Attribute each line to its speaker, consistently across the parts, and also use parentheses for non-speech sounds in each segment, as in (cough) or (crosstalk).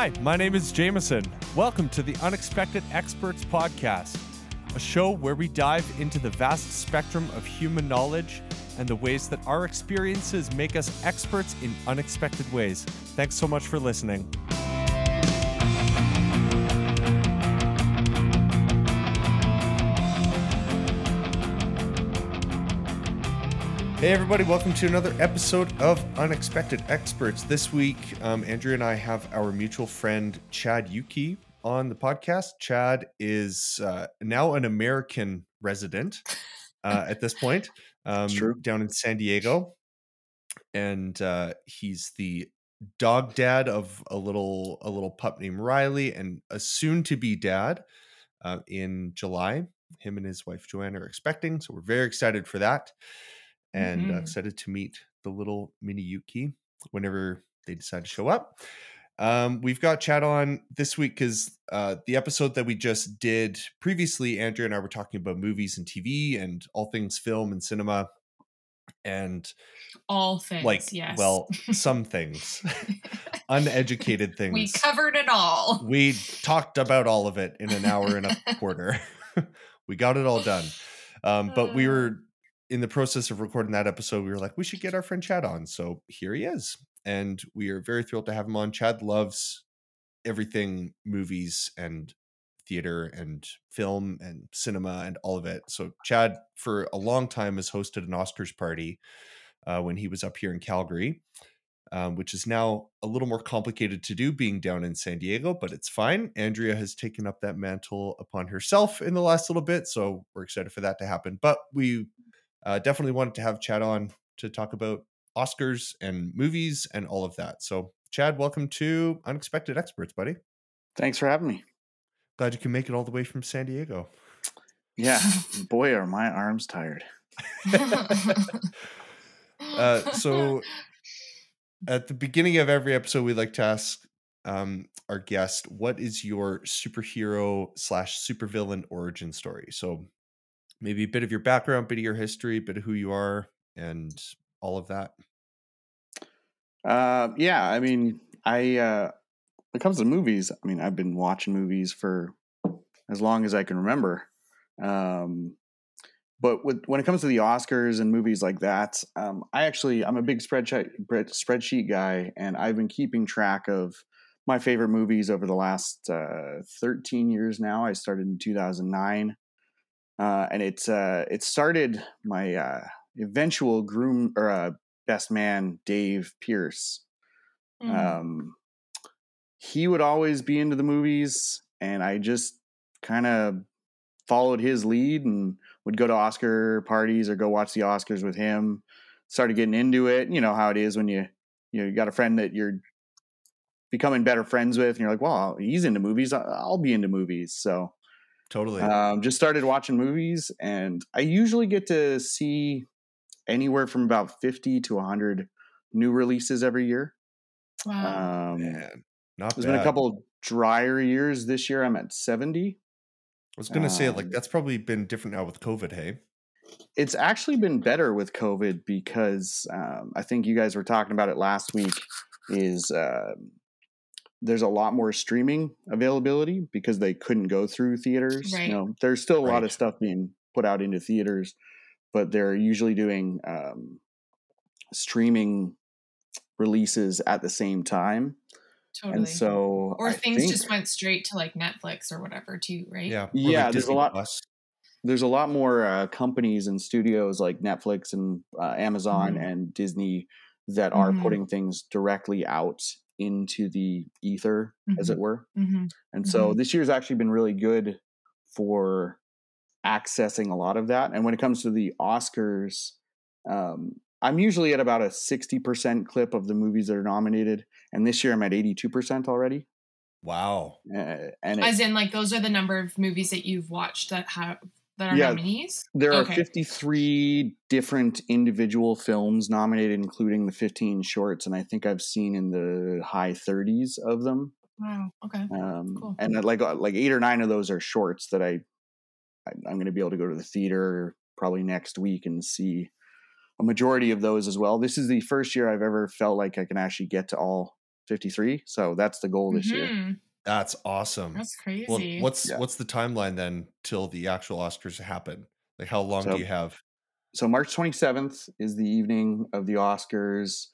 Speaker 1: Hi, my name is Jameson. Welcome to the Unexpected Experts Podcast, a show where we dive into the vast spectrum of human knowledge and the ways that our experiences make us experts in unexpected ways. Thanks so much for listening. Hey, everybody, welcome to another episode of Unexpected Experts. This week, um, Andrea and I have our mutual friend Chad Yuki on the podcast. Chad is uh, now an American resident uh, at this point, (laughs) um, down in San Diego. And uh, he's the dog dad of a little a little pup named Riley and a soon to be dad uh, in July. Him and his wife Joanna are expecting, so we're very excited for that and uh,
Speaker 2: Mhm.
Speaker 1: excited to meet the little mini Yuki whenever they decide to show up. Um, we've got Chad on this week because uh, the episode that we just did previously, Andrea and I were talking about movies and TV and all things film and cinema, and
Speaker 2: All things,
Speaker 1: like,
Speaker 2: yes.
Speaker 1: well, some things, (laughs) uneducated (laughs) things.
Speaker 2: we covered it all.
Speaker 1: We talked about all of it in an hour and a (laughs) quarter. we got it all done. Um, but we
Speaker 2: Uh.
Speaker 1: were in the process of recording that episode. We were like, we should get our friend Chad on. So here he is. And we are very thrilled to have him on. Chad loves everything movies and theater and film and cinema and all of it. So Chad, for a long time, has hosted an Oscars party uh, when he was up here in Calgary um, which is now a little more complicated to do being down in San Diego, but it's fine. Andrea has taken up that mantle upon herself in the last little bit, so we're excited for that to happen. But we uh, definitely wanted to have Chad on to talk about Oscars and movies and all of that. So, Chad, welcome to Unexpected Experts, buddy.
Speaker 3: Thanks for having me.
Speaker 1: Glad you can make it all the way from San Diego.
Speaker 3: Yeah, (laughs) boy, are my arms tired. (laughs)
Speaker 1: Uh, so at the beginning of every episode, we like to ask um, our guest, "What is your superhero slash supervillain origin story?" So maybe a bit of your background, bit of your history, bit of who you are, and all of that.
Speaker 3: Uh, yeah, I mean, I uh, when it comes to movies, I mean, I've been watching movies for as long as I can remember. Um, but with, when it comes to the Oscars and movies like that, um, I actually I'm a big spreadsheet spreadsheet guy, and I've been keeping track of my favorite movies over the last uh, 13 years now. I started in 2009, uh, and it's uh, it started my uh, eventual groom or uh, best man Dave Pierce.
Speaker 2: Mm.
Speaker 3: Um, he would always be into the movies, and I just kind of followed his lead and would go to Oscar parties or go watch the Oscars with him. Started getting into it. You know how it is when you you know you got a friend that you're becoming better friends with, and you're like, well, he's into movies. I'll be into movies. So
Speaker 1: Totally.
Speaker 3: um, just started watching movies, and I usually get to see anywhere from about fifty to hundred new releases every year.
Speaker 2: wow.
Speaker 3: Um,
Speaker 1: Man, not
Speaker 3: there's
Speaker 1: bad.
Speaker 3: been a couple drier years. This year, I'm at seventy.
Speaker 1: I was gonna say like
Speaker 3: um,
Speaker 1: that's probably been different now with COVID. Hey,
Speaker 3: It's actually been better with COVID because um, I think you guys were talking about it last week. Is uh, there's a lot more streaming availability because they couldn't go through theaters.
Speaker 2: Right.
Speaker 3: You know, there's still a lot of stuff being put out into theaters, but they're usually doing um, streaming releases at the same time.
Speaker 2: totally.
Speaker 3: And so,
Speaker 2: or
Speaker 3: I
Speaker 2: things
Speaker 3: think
Speaker 2: just went straight to like Netflix or whatever too, right?
Speaker 1: yeah, or,
Speaker 3: Yeah,
Speaker 1: like
Speaker 3: there's a lot-
Speaker 1: Plus.
Speaker 3: there's a lot more uh, companies and studios like Netflix and uh, Amazon
Speaker 2: Mhm.
Speaker 3: and Disney that are
Speaker 2: Mhm.
Speaker 3: putting things directly out into the ether, as it were.
Speaker 2: Mm-hmm.
Speaker 3: And so
Speaker 2: Mhm.
Speaker 3: this year's actually been really good for accessing a lot of that. And when it comes to the Oscars, um, I'm usually at about a 60% clip of the movies that are nominated. And this year I'm at 82% already.
Speaker 1: Wow.
Speaker 3: Uh, and it,
Speaker 2: As in, like those are the number of movies that you've watched that have that are
Speaker 3: Yeah.
Speaker 2: nominees.
Speaker 3: There are 53 different individual films nominated, including the 15 shorts, and I think I've seen in the high 30s of them.
Speaker 2: Wow. Okay.
Speaker 3: Um,
Speaker 2: Cool.
Speaker 3: And uh, like uh, like eight or nine of those are shorts that I, I I'm going to be able to go to the theater probably next week and see a majority of those as well. This is the first year I've ever felt like I can actually get to all 53. So that's the goal this year.
Speaker 1: That's awesome.
Speaker 2: That's crazy.
Speaker 1: Well, what's
Speaker 3: Yeah.
Speaker 1: what's the timeline then till the actual Oscars happen? Like how long
Speaker 3: So-
Speaker 1: do you have?
Speaker 3: So March 27th is the evening of the Oscars.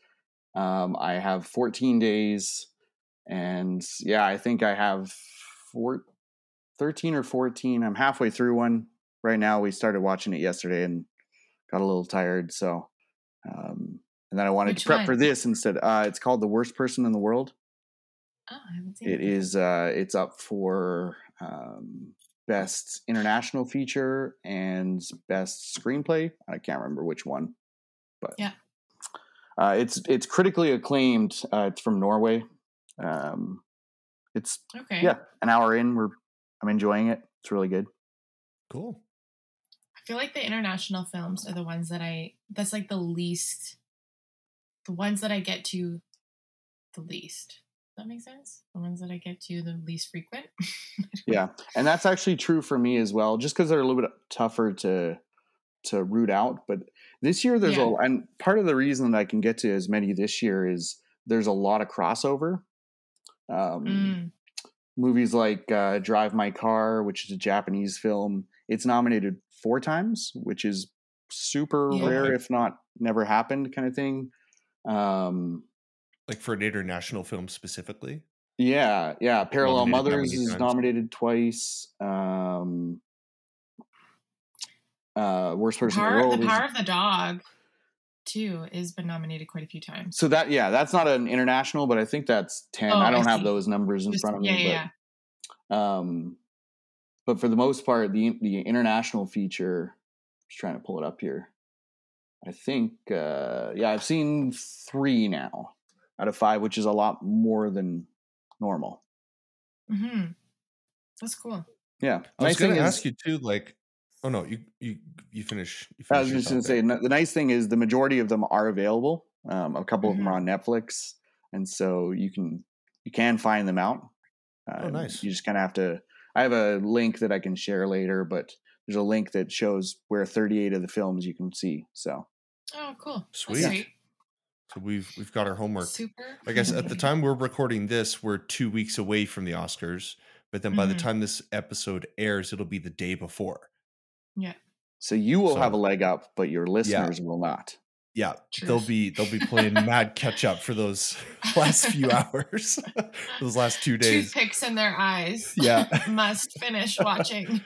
Speaker 3: Um, I have 14 days, and yeah, I think I have four, 13 or 14. I'm halfway through one right now. We started watching it yesterday and got a little tired, so um, and then I wanted
Speaker 2: Which
Speaker 3: to prep for this instead. Uh, it's called The Worst Person in the World.
Speaker 2: Oh, I haven't seen
Speaker 3: It is. Uh, it's up for um, best international feature and best screenplay. I can't remember which one, but
Speaker 2: Yeah.
Speaker 3: uh, it's it's critically acclaimed. Uh, it's from Norway. Um, it's
Speaker 2: Okay.
Speaker 3: yeah, an hour in. We're I'm enjoying it. It's really good.
Speaker 1: Cool.
Speaker 2: I feel like the international films are the ones that I that's like the least the ones that I get to the least. That makes sense? The ones that I get to the least frequent. (laughs)
Speaker 3: Yeah, and that's actually true for me as well. Just because they're a little bit tougher to to root out, but this year there's
Speaker 2: Yeah.
Speaker 3: a and part of the reason that I can get to as many this year is there's a lot of crossover. Um,
Speaker 2: Mm.
Speaker 3: Movies like uh, Drive My Car, which is a Japanese film, it's nominated four times, which is super
Speaker 2: Yeah.
Speaker 3: rare, if not never happened, kind of thing. Um,
Speaker 1: Like for an international film specifically.
Speaker 3: Yeah, yeah. Parallel
Speaker 1: Nominated
Speaker 3: Mothers
Speaker 1: many
Speaker 3: is
Speaker 1: times.
Speaker 3: nominated twice. Um, uh, worst person in the
Speaker 2: Power,
Speaker 3: world.
Speaker 2: the
Speaker 3: is-
Speaker 2: of the Dog, too, has been nominated quite a few times.
Speaker 3: so that yeah, that's not an international, but I think that's ten.
Speaker 2: Oh,
Speaker 3: I
Speaker 2: I
Speaker 3: don't have
Speaker 2: see.
Speaker 3: those numbers in
Speaker 2: Just-
Speaker 3: front of
Speaker 2: yeah,
Speaker 3: me,
Speaker 2: yeah,
Speaker 3: but um, but for the most part, the the international feature. Just trying to pull it up here. I think uh, yeah, I've seen three now out of five, which is a lot more than normal.
Speaker 2: yeah. hmm That's cool.
Speaker 3: Yeah,
Speaker 1: I was
Speaker 3: Nice
Speaker 1: going to ask you too. Like, oh no, you you you finish. You
Speaker 3: I was just going to say, the nice thing is the majority of them are available. Um, a couple of them are on Netflix, and so you can you can find them out. Uh,
Speaker 1: Oh, nice.
Speaker 3: You just kind of have to. I have a link that I can share later, but there's a link that shows where 38 of the films you can see. So
Speaker 2: Oh, cool.
Speaker 1: Sweet.
Speaker 2: sweet.
Speaker 1: So we've we've got our homework.
Speaker 2: Super.
Speaker 1: I guess at the (laughs) time we're recording this, we're two weeks away from the Oscars. But then by the
Speaker 2: Mhm.
Speaker 1: time this episode airs, it'll be the day before. Yeah.
Speaker 3: So you will
Speaker 1: So-
Speaker 3: have a leg up, but your listeners will not.
Speaker 1: Yeah,
Speaker 2: True.
Speaker 1: they'll be they'll be playing (laughs) mad catch up for those (laughs) last few hours, those last two days.
Speaker 2: Toothpicks in their eyes.
Speaker 1: Yeah.
Speaker 2: Must finish watching.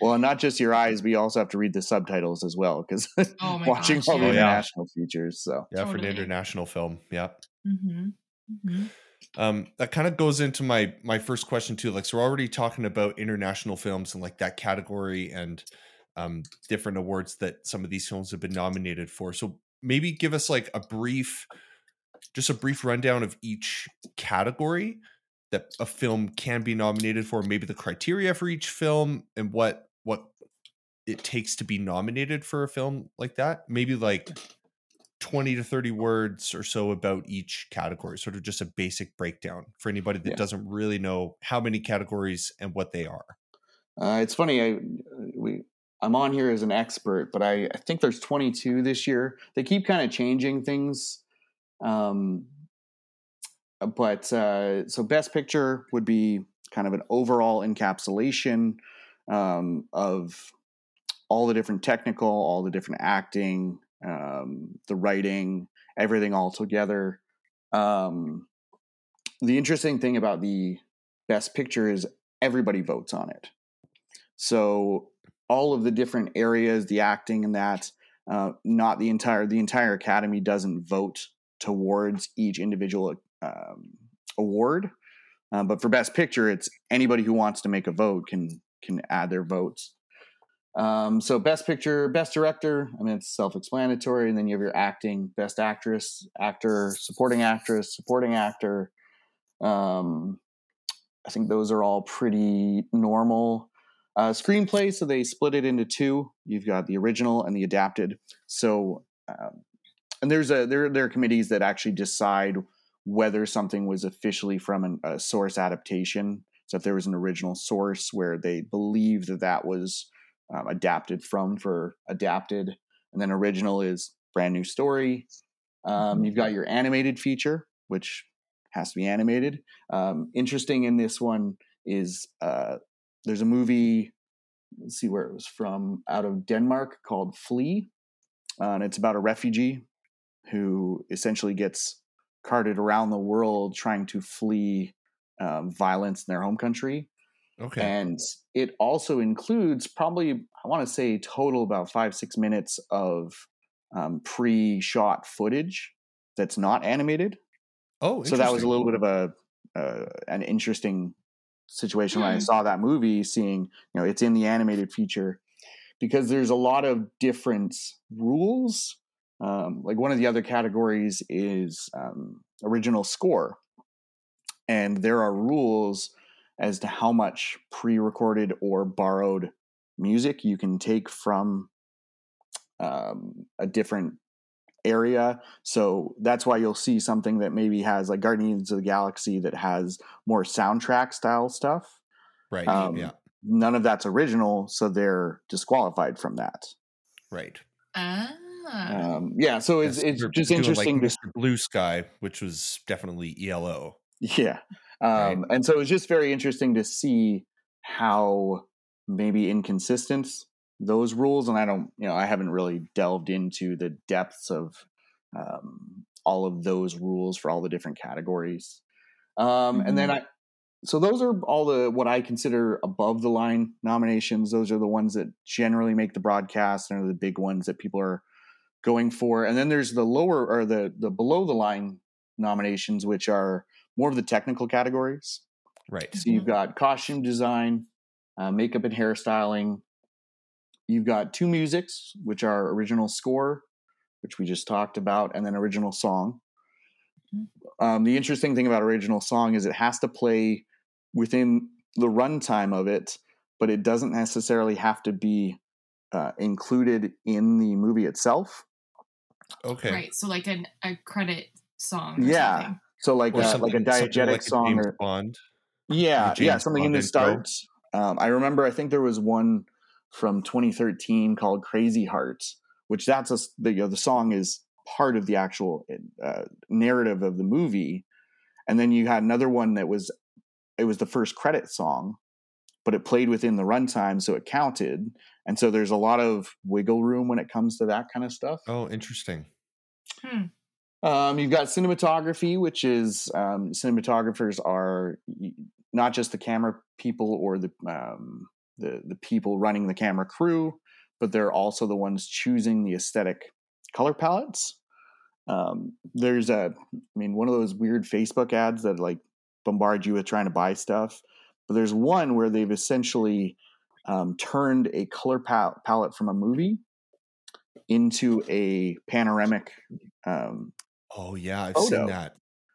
Speaker 3: Well, not just your eyes, but you also have to read the subtitles as well because (laughs)
Speaker 2: Oh my
Speaker 3: watching
Speaker 2: gosh,
Speaker 3: all the
Speaker 1: yeah.
Speaker 3: international features. So
Speaker 1: Yeah, for an
Speaker 2: Totally.
Speaker 1: international film. Yeah.
Speaker 2: hmm hmm
Speaker 1: Um, that kind of goes into my my first question too. Like, so we're already talking about international films and like that category and um, different awards that some of these films have been nominated for. So maybe give us like a brief, just a brief rundown of each category that a film can be nominated for. Maybe the criteria for each film and what what it takes to be nominated for a film like that. Maybe like 20 to 30 words or so about each category, sort of just a basic breakdown for anybody that
Speaker 3: Yeah.
Speaker 1: doesn't really know how many categories and what they are.
Speaker 3: Uh, it's funny. I we I'm on here as an expert, but I, I think there's 22 this year. They keep kind of changing things. Um, but uh, so best picture would be kind of an overall encapsulation um, of all the different technical, all the different acting, um, the writing, everything all together. Um, the interesting thing about the best picture is everybody votes on it. So all of the different areas, the acting and that, uh, not the entire the entire academy doesn't vote towards each individual um, award. Um, but for best picture, it's anybody who wants to make a vote can can add their votes. Um, so best picture, best director. I mean, it's self-explanatory. And then you have your acting, best actress, actor, supporting actress, supporting actor. Um, I think those are all pretty normal. Uh, screenplay, so they split it into two. You've got the original and the adapted. So, um, and there's a there there are committees that actually decide whether something was officially from an, a source adaptation. So, if there was an original source where they believe that that was um, adapted from for adapted, and then original is brand new story. Um, you've got your animated feature, which has to be animated. Um, interesting in this one is uh, there's a movie. Let's see where it was from. Out of Denmark called Flee, uh, and it's about a refugee who essentially gets carted around the world trying to flee um, violence in their home country.
Speaker 1: Okay.
Speaker 3: And it also includes probably, I want to say, total about five, six minutes of um, pre shot footage that's not animated.
Speaker 1: oh,
Speaker 3: So that was a little bit of a uh, an interesting situation when I
Speaker 2: Hmm.
Speaker 3: saw that movie, seeing, you know, it's in the animated feature because there's a lot of different rules. Um, like one of the other categories is um, original score. And there are rules as to how much pre recorded or borrowed music you can take from um, a different area. So that's why you'll see something that maybe has like Guardians of the Galaxy that has more soundtrack style stuff.
Speaker 1: Right.
Speaker 3: um,
Speaker 1: yeah.
Speaker 3: None of that's original, so they're disqualified from that.
Speaker 1: Right.
Speaker 2: Ah.
Speaker 3: Um, yeah, so it's
Speaker 1: Yes,
Speaker 3: it's just interesting
Speaker 1: Like Mr. Blue Sky, which was definitely ELO.
Speaker 3: Yeah. Um, And so it's just very interesting to see how maybe inconsistent those rules. And I don't, you know, I haven't really delved into the depths of um, all of those rules for all the different categories. Um, And then I, so those are all the what I consider above the line nominations. Those are the ones that generally make the broadcast and are the big ones that people are going for. And then there's the lower or the the below the line nominations, which are more of the technical categories.
Speaker 1: Right.
Speaker 3: So you've got costume design, uh, makeup and hairstyling. You've got two musics, which are original score, which we just talked about, and then original song.
Speaker 2: Mhm.
Speaker 3: Um, the interesting thing about original song is it has to play within the runtime of it, but it doesn't necessarily have to be uh, included in the movie itself.
Speaker 1: Okay.
Speaker 2: Right. So like an, a credit song. Or
Speaker 3: Yeah.
Speaker 2: Something.
Speaker 3: So like
Speaker 1: Or
Speaker 3: a,
Speaker 1: something,
Speaker 3: like a
Speaker 1: something
Speaker 3: diegetic
Speaker 1: like
Speaker 3: song
Speaker 1: James
Speaker 3: or
Speaker 1: Bond.
Speaker 3: Yeah,
Speaker 1: Like
Speaker 3: yeah,
Speaker 1: James
Speaker 3: something in the
Speaker 1: intro.
Speaker 3: starts. Um, I remember. I think there was one from 2013 called "Crazy Hearts," which that's a the you know, the song is part of the actual uh, narrative of the movie, and then you had another one that was it was the first credit song, but it played within the runtime, so it counted. And so there's a lot of wiggle room when it comes to that kind of stuff.
Speaker 1: Oh, interesting.
Speaker 2: Hmm.
Speaker 3: Um, you've got cinematography, which is um, cinematographers are not just the camera people or the um, the the people running the camera crew, but they're also the ones choosing the aesthetic color palettes. Um, there's a, I mean, one of those weird Facebook ads that like bombard you with trying to buy stuff. But there's one where they've essentially um, turned a color pal- palette from a movie into a panoramic um,
Speaker 1: Oh yeah, I've
Speaker 3: Photo.
Speaker 1: seen that.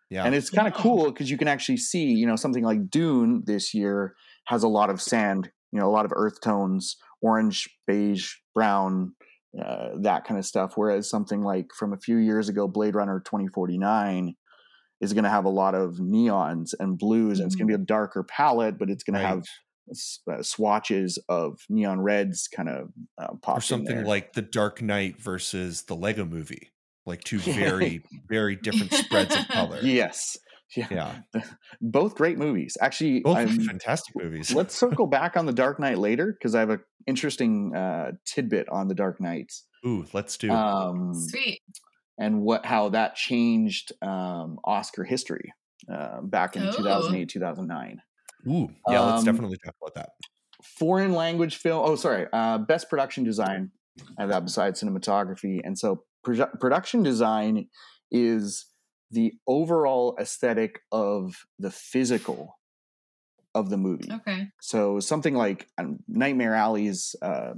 Speaker 1: Yeah.
Speaker 3: and it's kind of cool because you can actually see, you know, something like Dune this year has a lot of sand, you know, a lot of earth tones, orange, beige, brown, uh, that kind of stuff. Whereas something like from a few years ago, Blade Runner 2049 is going to have a lot of neons and blues, and it's going to be a darker palette, but it's going
Speaker 1: right.
Speaker 3: to have s- uh, swatches of neon reds kind of uh, popped
Speaker 1: or something
Speaker 3: in there.
Speaker 1: like the Dark Knight versus the Lego Movie, like two very (laughs) very different spreads of color.
Speaker 3: yes, yeah,
Speaker 1: Yeah, (laughs)
Speaker 3: both great movies. Actually,
Speaker 1: both
Speaker 3: I'm, (laughs)
Speaker 1: fantastic movies.
Speaker 3: let's circle back on the Dark Knight later because I have an interesting uh, tidbit on the Dark Knight
Speaker 1: Ooh, let's do.
Speaker 3: um,
Speaker 2: Sweet.
Speaker 3: And what how that changed um, Oscar history uh, back in
Speaker 2: Oh.
Speaker 3: 2008 2009.
Speaker 1: Ooh, yeah, let's
Speaker 3: um,
Speaker 1: definitely talk about that.
Speaker 3: Foreign language film. Oh, sorry, uh, best production design. I have that besides cinematography, and so produ- production design is the overall aesthetic of the physical of the movie.
Speaker 2: Okay.
Speaker 3: So something like um, Nightmare Alley is uh,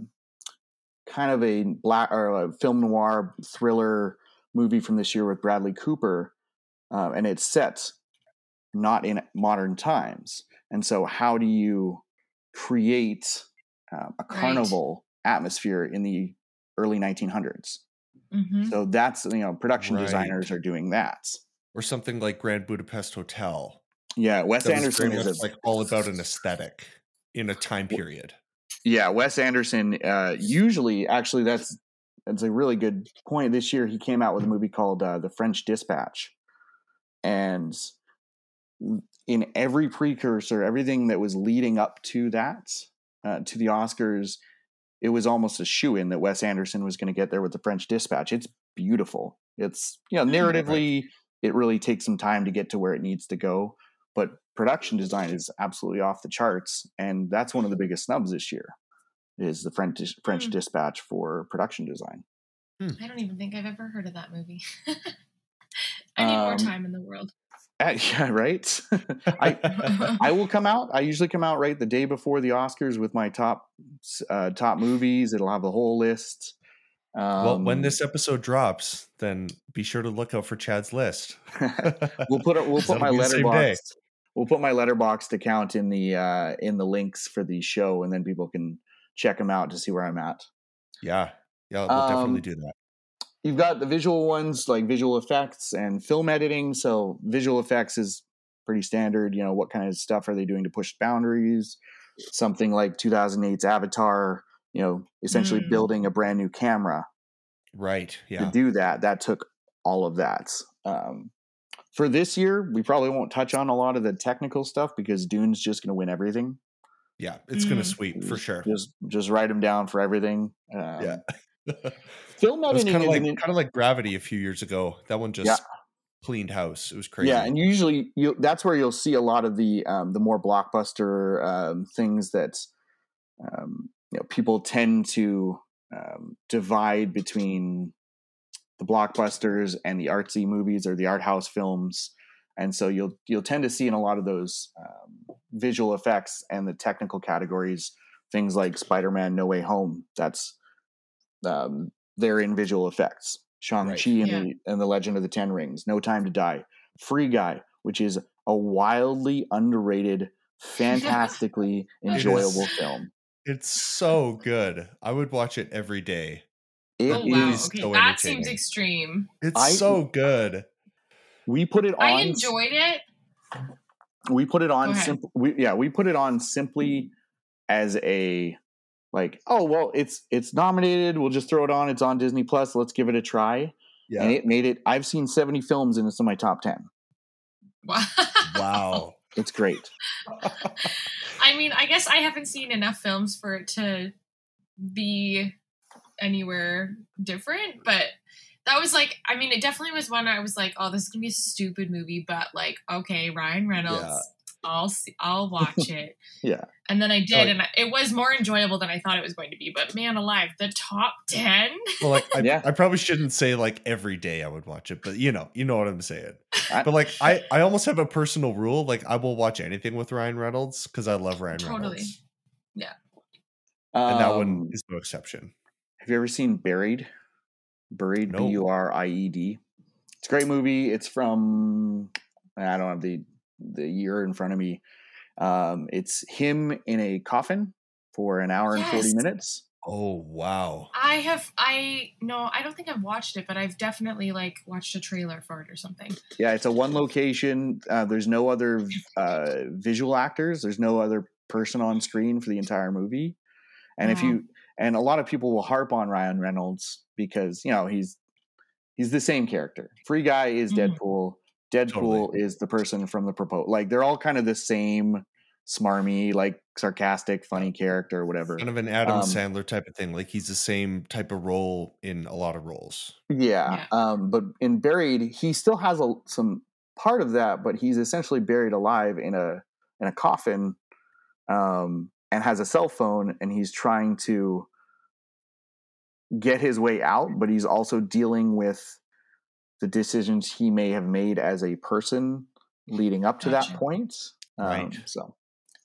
Speaker 3: kind of a black or a film noir thriller movie from this year with Bradley Cooper, uh, and it's set not in modern times. And so, how do you create uh, a
Speaker 2: Right.
Speaker 3: carnival atmosphere in the early 1900s?
Speaker 2: hmm
Speaker 3: So that's you know production
Speaker 1: Right.
Speaker 3: designers are doing that.
Speaker 1: Or something like Grand Budapest Hotel.
Speaker 3: Yeah, Wes
Speaker 1: That was
Speaker 3: Anderson is a
Speaker 1: like all about an aesthetic in a time period.
Speaker 3: Yeah, Wes Anderson. Uh, usually, actually, that's that's a really good point. This year, he came out with a movie called uh, The French Dispatch, and in every precursor, everything that was leading up to that, uh, to the Oscars, it was almost a shoe in that Wes Anderson was going to get there with the French Dispatch. It's beautiful. It's you know narratively, it really takes some time to get to where it needs to go, but production design is absolutely off the charts, and that's one of the biggest snubs this year. Is the French French
Speaker 2: Mm.
Speaker 3: Dispatch for production design?
Speaker 2: I don't even think I've ever heard of that movie. (laughs) I need more
Speaker 3: Um,
Speaker 2: time in the world.
Speaker 3: Uh, (laughs) yeah, right. (laughs) I I will come out. I usually come out right the day before the Oscars with my top uh, top movies. It'll have the whole list. Um,
Speaker 1: well, when this episode drops, then be sure to look out for Chad's list.
Speaker 3: we'll put we'll put my
Speaker 1: be the
Speaker 3: Letterboxd. We'll put my Letterboxd account in the uh, in the links for the show, and then people can check them out to see where I'm at.
Speaker 1: Yeah, yeah, we'll definitely
Speaker 3: Um,
Speaker 1: do that.
Speaker 3: You've got the visual ones like visual effects and film editing. So visual effects is pretty standard. You know, what kind of stuff are they doing to push boundaries? Something like 2008's Avatar. You know, essentially
Speaker 2: Mm.
Speaker 3: building a brand new camera
Speaker 1: Right. Yeah.
Speaker 3: To do that. That took all of that. Um, for this year, we probably won't touch on a lot of the technical stuff because Dune's just going to win everything.
Speaker 1: Yeah. It's gonna
Speaker 2: Mm.
Speaker 1: sweep for sure.
Speaker 3: Just just write them down for everything. Um, (laughs)
Speaker 1: Yeah.
Speaker 3: film
Speaker 1: It was
Speaker 3: editing
Speaker 1: kind of like kind of like Gravity a few years ago. That one just
Speaker 3: Yeah.
Speaker 1: cleaned house. It was crazy.
Speaker 3: Yeah, and usually you that's where you'll see a lot of the um, the more blockbuster um, things that um, you know people tend to um, divide between the blockbusters and the artsy movies or the art house films, and so you'll you'll tend to see in a lot of those um, visual effects and the technical categories things like Spider-Man: No Way Home. That's um, they're in visual effects. Shang Chi and,
Speaker 2: Yeah.
Speaker 3: the, and the Legend of the Ten Rings, No Time to Die, Free Guy, which is a wildly underrated, fantastically (laughs)
Speaker 1: is.
Speaker 3: enjoyable film.
Speaker 1: It's so good. I would watch it every day.
Speaker 3: It
Speaker 2: oh wow.
Speaker 3: is-
Speaker 1: is
Speaker 2: Okay,
Speaker 1: so
Speaker 2: that seems extreme.
Speaker 1: It's
Speaker 3: I-
Speaker 1: so good.
Speaker 3: We put it on.
Speaker 2: I enjoyed it.
Speaker 3: we put it on
Speaker 2: Go
Speaker 3: we, yeah we put it on simply as a like oh well it's it's nominated we'll just throw it on it's on disney plus let's give it a try
Speaker 1: Yeah.
Speaker 3: and it made it i've seen 70 films and it's in my top 10
Speaker 2: Wow.
Speaker 1: wow.
Speaker 3: it's great (laughs)
Speaker 2: I mean, I guess I haven't seen enough films for it to be anywhere different, but that was like, I mean, it definitely was one I was like, oh, this is gonna be a stupid movie, but like, okay, Ryan Reynolds,
Speaker 1: Yeah.
Speaker 2: I'll see, I'll watch (laughs) it.
Speaker 3: yeah
Speaker 2: And then I did,
Speaker 1: Like-
Speaker 2: and I- it was more enjoyable than I thought it was going to be. But man, alive, the top ten.
Speaker 1: Well, like I, (laughs)
Speaker 3: Yeah.
Speaker 1: I probably shouldn't say like every day I would watch it, but you know, you know what I'm saying.
Speaker 3: I-
Speaker 1: But like I, I almost have a personal rule. Like I will watch anything with Ryan Reynolds because I love Ryan
Speaker 2: Totally.
Speaker 1: Reynolds,
Speaker 3: Yeah.
Speaker 1: and that one um, is no exception.
Speaker 3: have you ever seen buried buried
Speaker 1: No.
Speaker 3: b-u-r-i-e-d it's a great movie it's from i don't have the the year in front of me um it's him in a coffin for an hour and 40 minutes
Speaker 1: Oh wow!
Speaker 2: I have, I no, I don't think I've watched it, but I've definitely like watched a trailer for it or something.
Speaker 3: Yeah, it's a one location. Uh, there's no other uh, visual actors. There's no other person on screen for the entire movie. And if you and a lot of people will harp on Ryan Reynolds because you know he's he's the same character. Free Guy is
Speaker 2: Mhm.
Speaker 3: Deadpool. Deadpool is the person from the propose. Like they're all kind of the same smarmy, like sarcastic, funny character whatever.
Speaker 1: Kind of an Adam
Speaker 3: Um,
Speaker 1: Sandler type of thing. Like he's the same type of role in a lot of roles.
Speaker 3: Yeah. Um, but in Buried, he still has a, some part of that, but he's essentially buried alive in a in a coffin, um, and has a cell phone, and he's trying to get his way out, but he's also dealing with the decisions he may have made as a person leading up to
Speaker 2: Gotcha.
Speaker 3: that point. Um,
Speaker 1: Right.
Speaker 3: So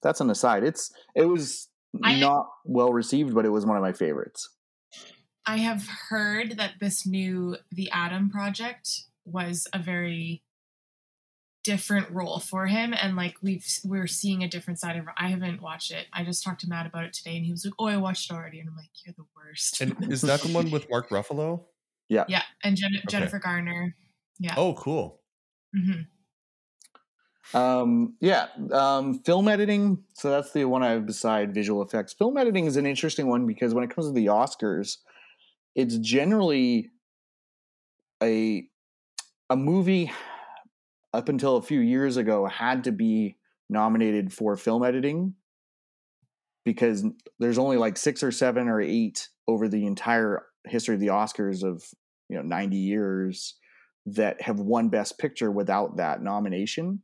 Speaker 3: that's an aside. It's it was
Speaker 2: I-
Speaker 3: not well received, but it was one of my favorites.
Speaker 2: I have heard that this new The Adam Project was a very different role for him and like we've we're seeing a different side of I haven't watched it. I just talked to Matt about it today and he was like, "Oh, I watched it already." And I'm like, "You're the worst."
Speaker 1: And is that the one with Mark Ruffalo?
Speaker 2: yeah, Yeah, and Jen- Jennifer Garner. Yeah.
Speaker 1: Oh, cool.
Speaker 2: hmm
Speaker 3: Um, yeah, um, film editing. So that's the one I have beside visual effects. Film editing is an interesting one because when it comes to the Oscars, it's generally a a movie up until a few years ago had to be nominated for film editing because there's only like six or seven or eight over the entire history of the Oscars of you know 90 years that have won best picture without that nomination.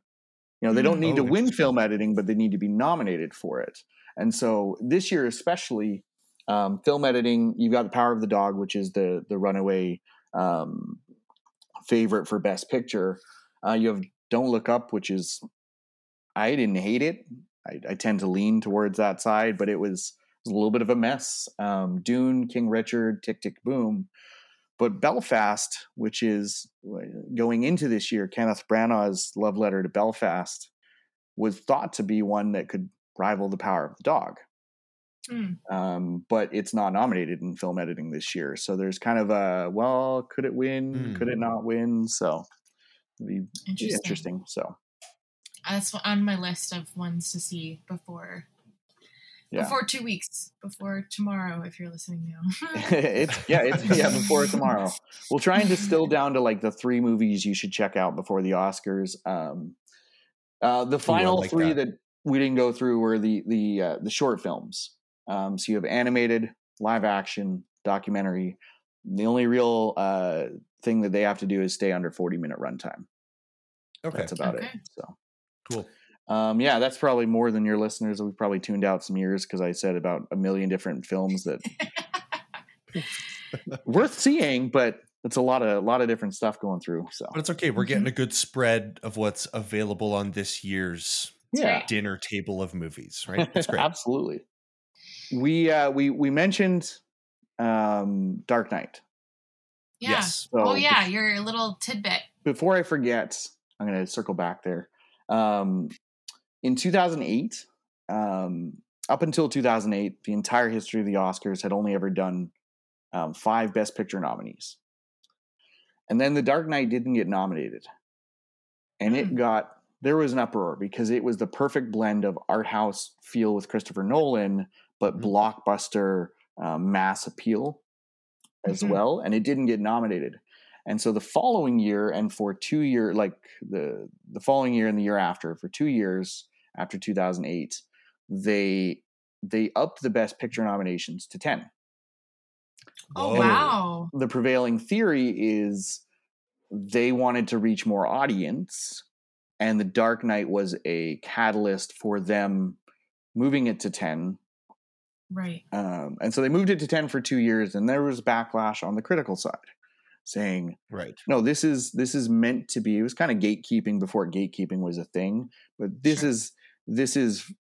Speaker 3: You know they don't
Speaker 2: Mm.
Speaker 3: need
Speaker 1: Oh,
Speaker 3: to win film editing but they need to be nominated for it. And so this year especially um, film editing you've got the power of the dog which is the the runaway um, favorite for best picture uh, you have don't look up which is i didn't hate it I, I tend to lean towards that side but it was, it was a little bit of a mess um, dune king richard tick tick boom but Belfast, which is going into this year, Kenneth Branagh's love letter to Belfast, was thought to be one that could rival The Power of the Dog.
Speaker 2: Hmm.
Speaker 3: Um, but it's not nominated in film editing this year. So there's kind of a, well, could it win?
Speaker 1: Hmm.
Speaker 3: Could it not win? So it'd be
Speaker 2: Interesting.
Speaker 3: interesting. So
Speaker 2: That's on my list of ones to see before
Speaker 3: yeah.
Speaker 2: before two weeks, before tomorrow, if you're listening now. (laughs) (laughs)
Speaker 3: it's yeah, it's yeah, before tomorrow. We'll try and distill (laughs) down to like the three movies you should check out before the Oscars. Um, uh, the final
Speaker 1: like
Speaker 3: three
Speaker 1: that.
Speaker 3: that. we didn't go through were the the uh, the short films. Um, so you have animated, live action, documentary. The only real uh, thing that they have to do is stay under forty minute runtime.
Speaker 1: Okay.
Speaker 3: That's about it. So.
Speaker 1: Cool.
Speaker 3: Um, yeah, that's probably more than your listeners. We've probably tuned out some years because I said about a million different films that (laughs) worth seeing, but it's a lot of a lot of different stuff going through. So
Speaker 1: But it's okay. We're
Speaker 2: Mm-hmm.
Speaker 1: getting a good spread of what's available on this year's
Speaker 3: yeah,
Speaker 1: dinner table of movies, right? That's (laughs) great.
Speaker 3: absolutely. We uh, we we mentioned um, Dark Knight.
Speaker 2: Yeah.
Speaker 1: Yes.
Speaker 3: So
Speaker 2: oh yeah, your little tidbit.
Speaker 3: Before I forget, I'm going to circle back there. Um, in 2008, um, up until 2008, the entire history of the Oscars had only ever done um, five Best Picture nominees. And then The Dark Knight didn't get nominated. And it
Speaker 2: Hmm.
Speaker 3: got, there was an uproar because it was the perfect blend of art house feel with Christopher Nolan, but
Speaker 1: Mhm.
Speaker 3: blockbuster um, mass appeal as
Speaker 2: Mhm.
Speaker 3: well. And it didn't get nominated. And so the following year, and for two year, like the the following year and the year after, for two years after 2008, they they upped the Best Picture nominations to ten.
Speaker 2: Oh
Speaker 1: Whoa.
Speaker 2: wow.
Speaker 3: The prevailing theory is they wanted to reach more audience, and The Dark Knight was a catalyst for them moving it to ten.
Speaker 2: Right.
Speaker 3: Um, and so they moved it to ten for two years, and there was backlash on the critical side, saying
Speaker 1: Right.
Speaker 3: no this is this is meant to be it was kind of gatekeeping before gatekeeping was a thing but this
Speaker 2: Sure.
Speaker 3: is this is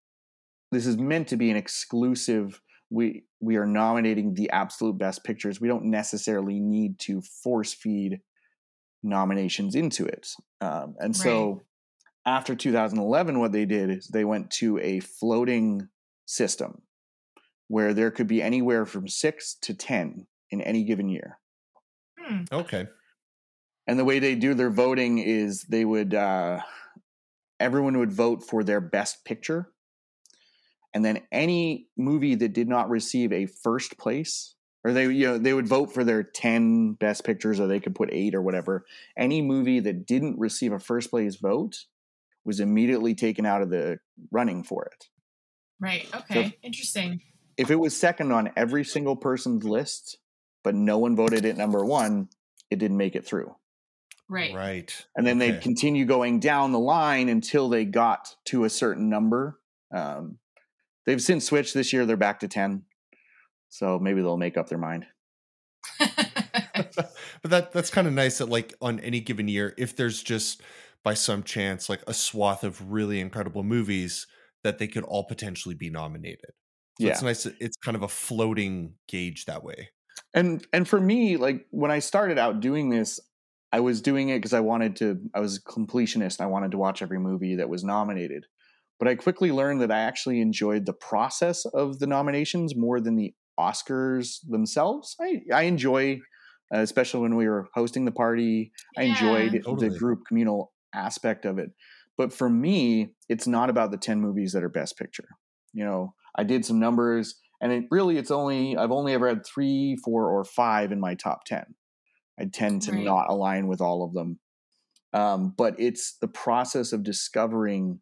Speaker 3: this is meant to be an exclusive we we are nominating the absolute best pictures we don't necessarily need to force feed nominations into it um, and so after 2011 what they did is they went to a floating system where there could be anywhere from 6 to 10 in any given year
Speaker 2: Hmm.
Speaker 1: Okay.
Speaker 3: and the way they do their voting is they would uh, everyone would vote for their best picture and then any movie that did not receive a first place or they you know they would vote for their 10 best pictures or they could put 8 or whatever any movie that didn't receive a first place vote was immediately taken out of the running for it
Speaker 2: Right. Okay. Interesting.
Speaker 3: If it was second on every single person's list but no one voted it number 1 it didn't make it through
Speaker 2: Right.
Speaker 1: Right.
Speaker 3: and then
Speaker 1: Okay.
Speaker 3: they'd continue going down the line until they got to a certain number. Um, they've since switched this year; they're back to ten, so maybe they'll make up their mind. (laughs) (laughs)
Speaker 1: but that that's kind of nice that like on any given year, if there's just by some chance like a swath of really incredible movies that they could all potentially be nominated. So
Speaker 3: yeah,
Speaker 1: it's nice. It's kind of a floating gauge that way.
Speaker 3: and and for me, like when I started out doing this, I was doing it because I wanted to. I was a completionist. I wanted to watch every movie that was nominated. But I quickly learned that I actually enjoyed the process of the nominations more than the Oscars themselves. I, I enjoy, uh, especially when we were hosting the party, I
Speaker 2: Yeah.
Speaker 3: enjoyed the group communal aspect of it. But for me, it's not about the 10 movies that are best picture. You know, I did some numbers and it really, it's only, I've only ever had three, four, or five in my top 10. I tend to
Speaker 2: Right.
Speaker 3: not align with all of them. Um, but it's the process of discovering